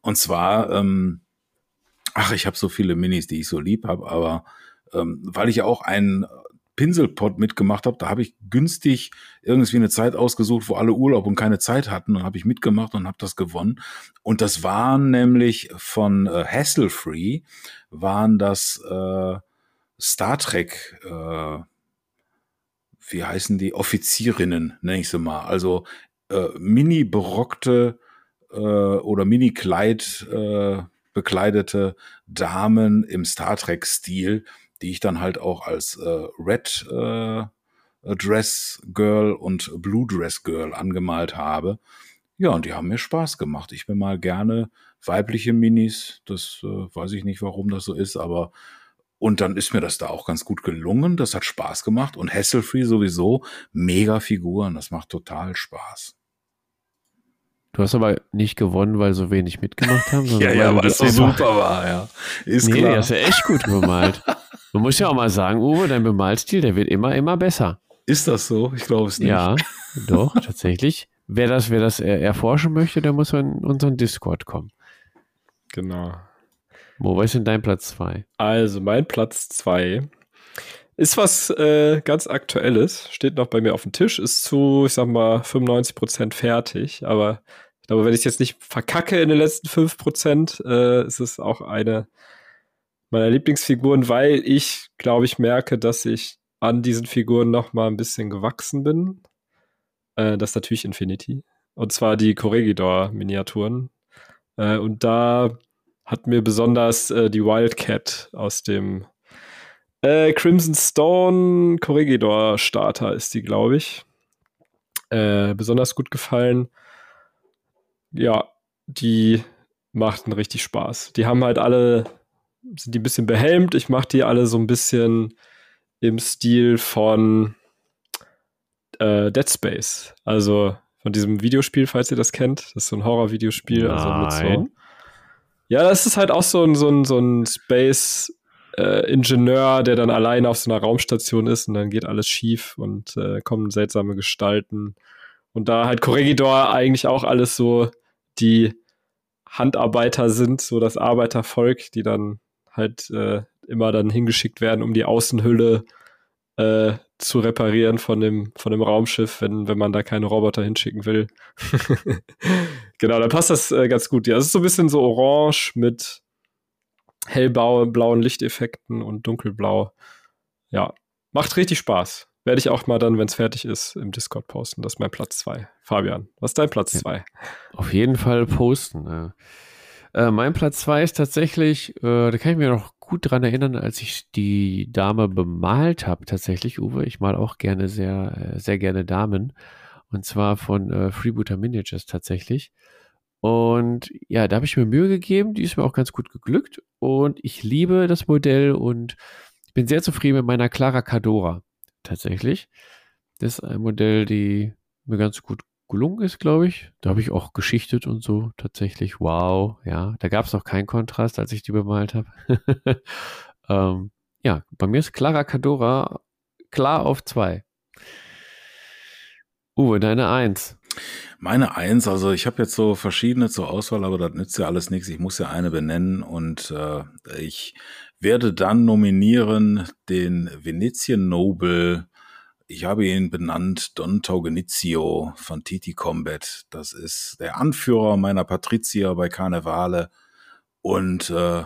Und zwar, ähm, ach, ich habe so viele Minis, die ich so lieb habe, aber ähm, weil ich ja auch einen Pinselpot mitgemacht habe, da habe ich günstig irgendwie eine Zeit ausgesucht, wo alle Urlaub und keine Zeit hatten und habe ich mitgemacht und habe das gewonnen. Und das waren nämlich von äh, Hassle waren das äh, Star Trek, äh, wie heißen die, Offizierinnen, nenne ich sie mal. Also äh, mini berockte äh, oder mini Kleid äh, bekleidete Damen im Star Trek-Stil, die ich dann halt auch als äh, Red äh, Dress Girl und Blue Dress Girl angemalt habe. Ja, und die haben mir Spaß gemacht. Ich bin mal gerne weibliche Minis. Das äh, weiß ich nicht, warum das so ist, aber und dann ist mir das da auch ganz gut gelungen. Das hat Spaß gemacht. Und Hasselfree sowieso mega Figuren. Das macht total Spaß. Du hast aber nicht gewonnen, weil so wenig mitgemacht haben. ja, ja, weil es so super war, ja. Ist nee, klar. hast ja echt gut bemalt. Man muss ja auch mal sagen, Uwe, dein Bemalstil, der wird immer, immer besser. Ist das so? Ich glaube es nicht. Ja, doch, tatsächlich. Wer das, wer das erforschen möchte, der muss in unseren Discord kommen. Genau. Wo ist denn dein Platz 2? Also, mein Platz 2 ist was äh, ganz Aktuelles, steht noch bei mir auf dem Tisch, ist zu, ich sag mal, 95% fertig, aber ich glaube, wenn ich es jetzt nicht verkacke in den letzten 5%, äh, ist es auch eine meiner Lieblingsfiguren, weil ich, glaube ich, merke, dass ich an diesen Figuren noch mal ein bisschen gewachsen bin. Äh, das ist natürlich Infinity. Und zwar die Corregidor-Miniaturen. Äh, und da hat mir besonders äh, die Wildcat aus dem äh, Crimson Stone Corregidor Starter ist die, glaube ich. Äh, besonders gut gefallen. Ja, die machten richtig Spaß. Die haben halt alle, sind die ein bisschen behelmt. Ich mache die alle so ein bisschen im Stil von äh, Dead Space. Also von diesem Videospiel, falls ihr das kennt. Das ist so ein Horror-Videospiel. Also so ja, das ist halt auch so ein, so ein, so ein Space-Ingenieur, äh, der dann alleine auf so einer Raumstation ist und dann geht alles schief und äh, kommen seltsame Gestalten. Und da halt Corregidor eigentlich auch alles so die Handarbeiter sind, so das Arbeitervolk, die dann halt äh, immer dann hingeschickt werden, um die Außenhülle äh, zu reparieren von dem, von dem Raumschiff, wenn, wenn man da keine Roboter hinschicken will. genau, dann passt das äh, ganz gut. Ja, es ist so ein bisschen so orange mit hellblauen Lichteffekten und dunkelblau. Ja, macht richtig Spaß. Werde ich auch mal dann, wenn es fertig ist, im Discord posten. Das ist mein Platz 2. Fabian, was ist dein Platz 2? Ja, auf jeden Fall posten. Äh, mein Platz 2 ist tatsächlich, äh, da kann ich mir noch gut dran erinnern, als ich die Dame bemalt habe, tatsächlich, Uwe. Ich mal auch gerne sehr, äh, sehr gerne Damen. Und zwar von äh, Freebooter Miniatures tatsächlich. Und ja, da habe ich mir Mühe gegeben. Die ist mir auch ganz gut geglückt. Und ich liebe das Modell und bin sehr zufrieden mit meiner Clara Cadora. Tatsächlich. Das ist ein Modell, die mir ganz gut gelungen ist, glaube ich. Da habe ich auch geschichtet und so tatsächlich. Wow, ja. Da gab es noch keinen Kontrast, als ich die bemalt habe. ähm, ja, bei mir ist Clara Cadora klar auf zwei. Uwe, deine Eins. Meine Eins, also ich habe jetzt so verschiedene zur Auswahl, aber das nützt ja alles nichts. Ich muss ja eine benennen und äh, ich werde dann nominieren den Venetian Noble ich habe ihn benannt Don Taugenizio von Titi Combat. Das ist der Anführer meiner Patrizier bei Karnevale. Und äh,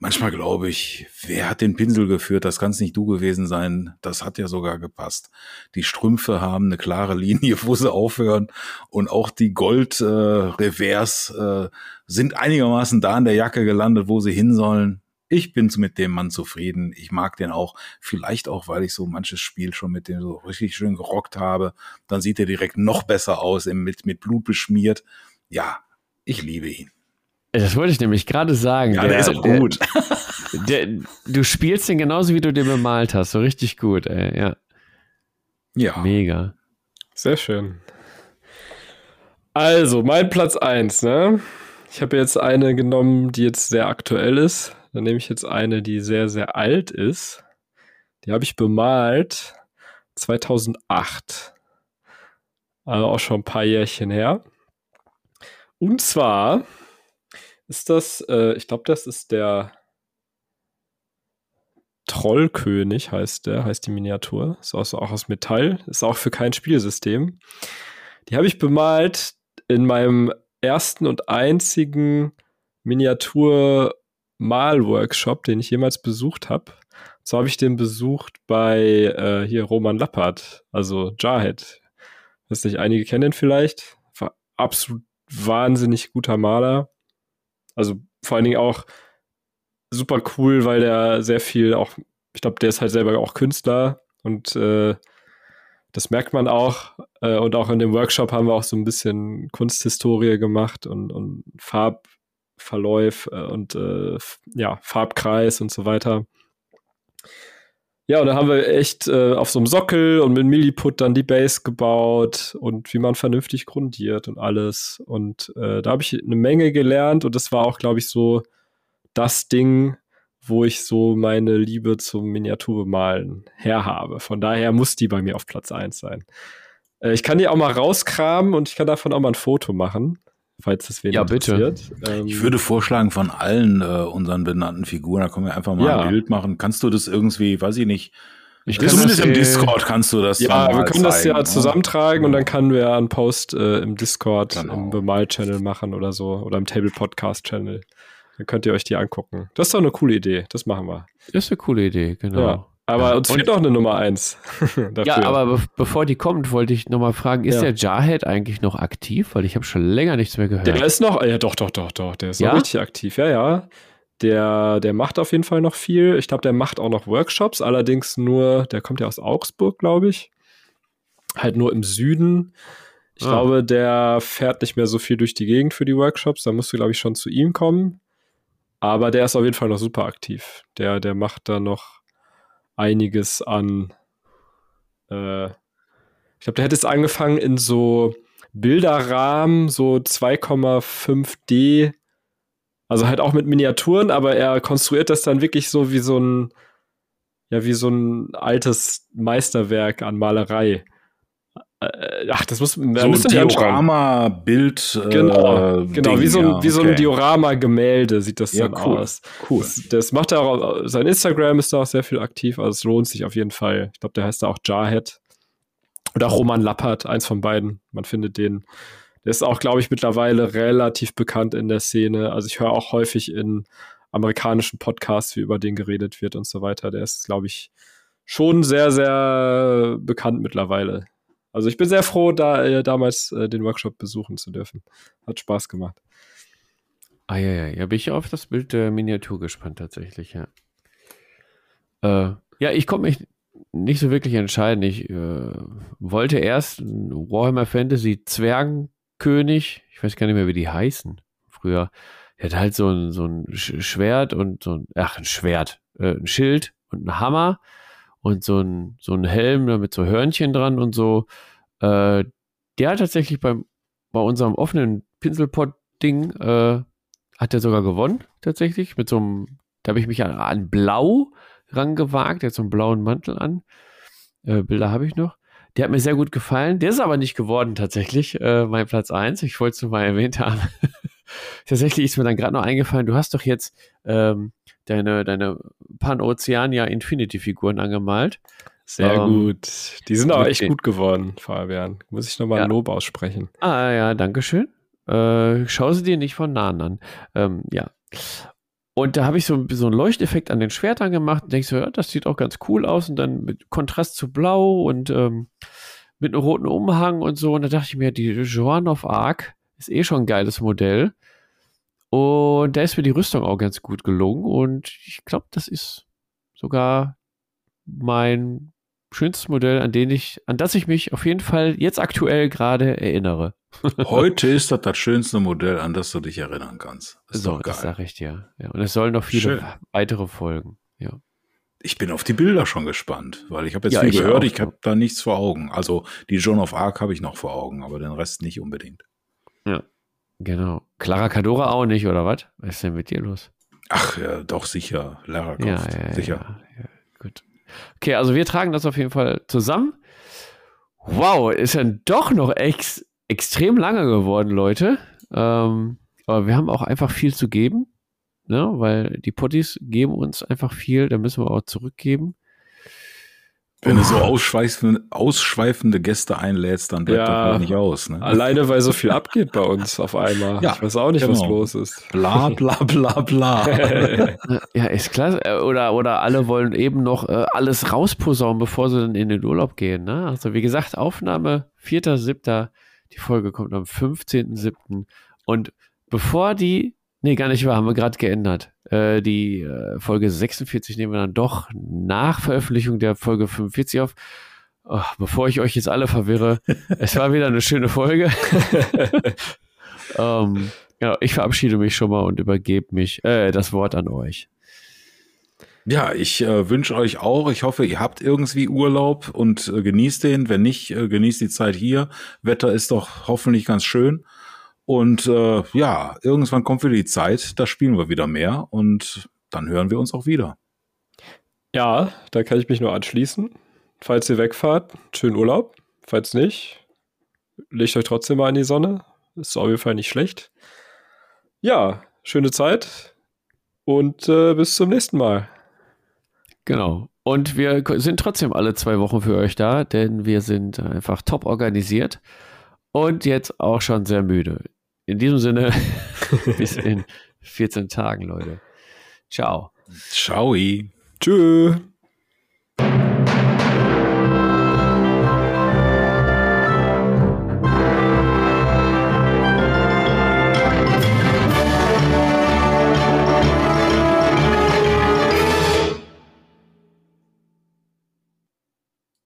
manchmal glaube ich, wer hat den Pinsel geführt? Das kann es nicht du gewesen sein. Das hat ja sogar gepasst. Die Strümpfe haben eine klare Linie, wo sie aufhören. Und auch die Gold-Revers äh, äh, sind einigermaßen da in der Jacke gelandet, wo sie hin sollen ich bin mit dem Mann zufrieden. Ich mag den auch. Vielleicht auch, weil ich so manches Spiel schon mit dem so richtig schön gerockt habe. Dann sieht er direkt noch besser aus, mit, mit Blut beschmiert. Ja, ich liebe ihn. Das wollte ich nämlich gerade sagen. Ja, der, der ist auch gut. Der, der, du spielst den genauso, wie du den bemalt hast. So richtig gut, ey. Ja. Ja. Mega. Sehr schön. Also, mein Platz 1, ne? Ich habe jetzt eine genommen, die jetzt sehr aktuell ist. Dann nehme ich jetzt eine, die sehr, sehr alt ist. Die habe ich bemalt 2008. Also auch schon ein paar Jährchen her. Und zwar ist das, äh, ich glaube, das ist der Trollkönig, heißt der, heißt die Miniatur. Ist auch, auch aus Metall, ist auch für kein Spielsystem. Die habe ich bemalt in meinem ersten und einzigen Miniatur Malworkshop, den ich jemals besucht habe. So habe ich den besucht bei äh, hier Roman Lappert, also Jarhead. Weiß nicht, einige kennen ihn vielleicht. War absolut wahnsinnig guter Maler. Also vor allen Dingen auch super cool, weil der sehr viel auch, ich glaube, der ist halt selber auch Künstler und äh, das merkt man auch. Äh, und auch in dem Workshop haben wir auch so ein bisschen Kunsthistorie gemacht und, und Farb, Verläuf äh, und äh, ja, Farbkreis und so weiter. Ja, und da haben wir echt äh, auf so einem Sockel und mit Milliput dann die Base gebaut und wie man vernünftig grundiert und alles. Und äh, da habe ich eine Menge gelernt und das war auch, glaube ich, so das Ding, wo ich so meine Liebe zum Miniaturbemalen herhabe. Von daher muss die bei mir auf Platz 1 sein. Äh, ich kann die auch mal rauskramen und ich kann davon auch mal ein Foto machen falls das wen ja, interessiert. Bitte. Ähm, ich würde vorschlagen, von allen äh, unseren benannten Figuren, da können wir einfach mal ja. ein Bild machen. Kannst du das irgendwie, weiß ich nicht, ich kann Zumindest im Discord kannst du das Ja, wir können zeigen, das ja ne? zusammenttragen ja. und dann können wir einen Post äh, im Discord, genau. im Bemal-Channel machen oder so oder im Table-Podcast-Channel. Dann könnt ihr euch die angucken. Das ist doch eine coole Idee. Das machen wir. Das ist eine coole Idee, genau. Ja. Aber uns fehlt noch eine Nummer eins. ja, aber be bevor die kommt, wollte ich nochmal fragen, ist ja. der Jarhead eigentlich noch aktiv? Weil ich habe schon länger nichts mehr gehört. Der ist noch, ja doch, doch, doch, doch, der ist ja? noch richtig aktiv, ja, ja. Der, der macht auf jeden Fall noch viel. Ich glaube, der macht auch noch Workshops, allerdings nur, der kommt ja aus Augsburg, glaube ich. Halt nur im Süden. Ich ah. glaube, der fährt nicht mehr so viel durch die Gegend für die Workshops. Da musst du, glaube ich, schon zu ihm kommen. Aber der ist auf jeden Fall noch super aktiv. Der, der macht da noch einiges an. Äh, ich glaube, der hätte es angefangen in so Bilderrahmen, so 2,5D. Also halt auch mit Miniaturen, aber er konstruiert das dann wirklich so wie so ein, ja, wie so ein altes Meisterwerk an Malerei. Äh, ach, das muss man so ein Diorama-Bild. Äh, genau, genau wie so ein, wie so ein Diorama-Gemälde sieht das ja, dann cool, aus. Cool. Das, das, macht er auch, sein Instagram ist da auch sehr viel aktiv, also es lohnt sich auf jeden Fall. Ich glaube, der heißt da auch Jarhead. Oder Roman Lappert, eins von beiden. Man findet den. Der ist auch, glaube ich, mittlerweile relativ bekannt in der Szene. Also ich höre auch häufig in amerikanischen Podcasts, wie über den geredet wird und so weiter. Der ist, glaube ich, schon sehr, sehr bekannt mittlerweile. Also ich bin sehr froh, da äh, damals äh, den Workshop besuchen zu dürfen. Hat Spaß gemacht. Ah ja, ja, ja, bin ich auf das Bild der Miniatur gespannt tatsächlich, ja. Äh, ja, ich konnte mich nicht so wirklich entscheiden. Ich äh, wollte erst Warhammer Fantasy Zwergenkönig, ich weiß gar nicht mehr, wie die heißen früher. Der hat halt so ein, so ein Schwert und so ein, ach, ein Schwert, äh, ein Schild und ein Hammer und so ein, so ein Helm mit so Hörnchen dran und so. Äh, der hat tatsächlich beim, bei unserem offenen Pinselpot-Ding, äh, hat er sogar gewonnen, tatsächlich, mit so einem, da habe ich mich an, an Blau rangewagt, der hat so einen blauen Mantel an. Äh, Bilder habe ich noch. Der hat mir sehr gut gefallen. Der ist aber nicht geworden, tatsächlich, äh, mein Platz 1. Ich wollte es nur mal erwähnt haben. tatsächlich ist mir dann gerade noch eingefallen, du hast doch jetzt ähm, deine, deine Pan-Oceania Infinity-Figuren angemalt. Sehr ähm, gut. Die sind auch echt gut geworden, Fabian. Muss ich nochmal ja. Lob aussprechen. Ah ja, danke schön. Äh, schau sie dir nicht von nahen an. Ähm, ja. Und da habe ich so, so einen Leuchteffekt an den Schwertern gemacht und denke so, ja, das sieht auch ganz cool aus. Und dann mit Kontrast zu Blau und ähm, mit einem roten Umhang und so. Und da dachte ich mir, die Joan of Arc ist eh schon ein geiles Modell. Und da ist mir die Rüstung auch ganz gut gelungen. Und ich glaube, das ist sogar mein schönstes Modell, an den ich, an das ich mich auf jeden Fall jetzt aktuell gerade erinnere. Heute ist das das schönste Modell, an das du dich erinnern kannst. Ist so, das sage ich dir. Ja, und es sollen noch viele Schön. weitere folgen. Ja. Ich bin auf die Bilder schon gespannt, weil ich habe jetzt ja, viel ich gehört, auch. ich habe da nichts vor Augen. Also die Joan of Arc habe ich noch vor Augen, aber den Rest nicht unbedingt. Genau. Clara Cadora auch nicht, oder was? Was ist denn mit dir los? Ach ja, doch sicher. Lara Croft, ja, ja, sicher. Ja, gut. Okay, also wir tragen das auf jeden Fall zusammen. Wow, ist ja doch noch ex extrem lange geworden, Leute. Ähm, aber wir haben auch einfach viel zu geben, ne? weil die Potties geben uns einfach viel, da müssen wir auch zurückgeben. Wenn du so ausschweifende, ausschweifende Gäste einlädst, dann bleibt ja, das nicht aus. Ne? Alleine, weil so viel abgeht bei uns auf einmal. Ja, ich weiß auch nicht, genau. was los ist. Bla bla bla bla. ja, ist klar. Oder, oder alle wollen eben noch äh, alles rausposaunen, bevor sie dann in den Urlaub gehen. Ne? Also wie gesagt, Aufnahme 4.7. Die Folge kommt am 15.7. Und bevor die, nee, gar nicht wahr, haben wir gerade geändert. Äh, die äh, Folge 46 nehmen wir dann doch nach Veröffentlichung der Folge 45 auf. Oh, bevor ich euch jetzt alle verwirre, es war wieder eine schöne Folge. ähm, ja, ich verabschiede mich schon mal und übergebe mich äh, das Wort an euch. Ja, ich äh, wünsche euch auch, ich hoffe, ihr habt irgendwie Urlaub und äh, genießt den. Wenn nicht, äh, genießt die Zeit hier. Wetter ist doch hoffentlich ganz schön. Und äh, ja, irgendwann kommt wieder die Zeit, da spielen wir wieder mehr und dann hören wir uns auch wieder. Ja, da kann ich mich nur anschließen. Falls ihr wegfahrt, schönen Urlaub. Falls nicht, legt euch trotzdem mal in die Sonne. Ist auf jeden Fall nicht schlecht. Ja, schöne Zeit und äh, bis zum nächsten Mal. Genau. Und wir sind trotzdem alle zwei Wochen für euch da, denn wir sind einfach top organisiert und jetzt auch schon sehr müde. In diesem Sinne, bis in 14 Tagen, Leute. Ciao. Ciao. Tschüss.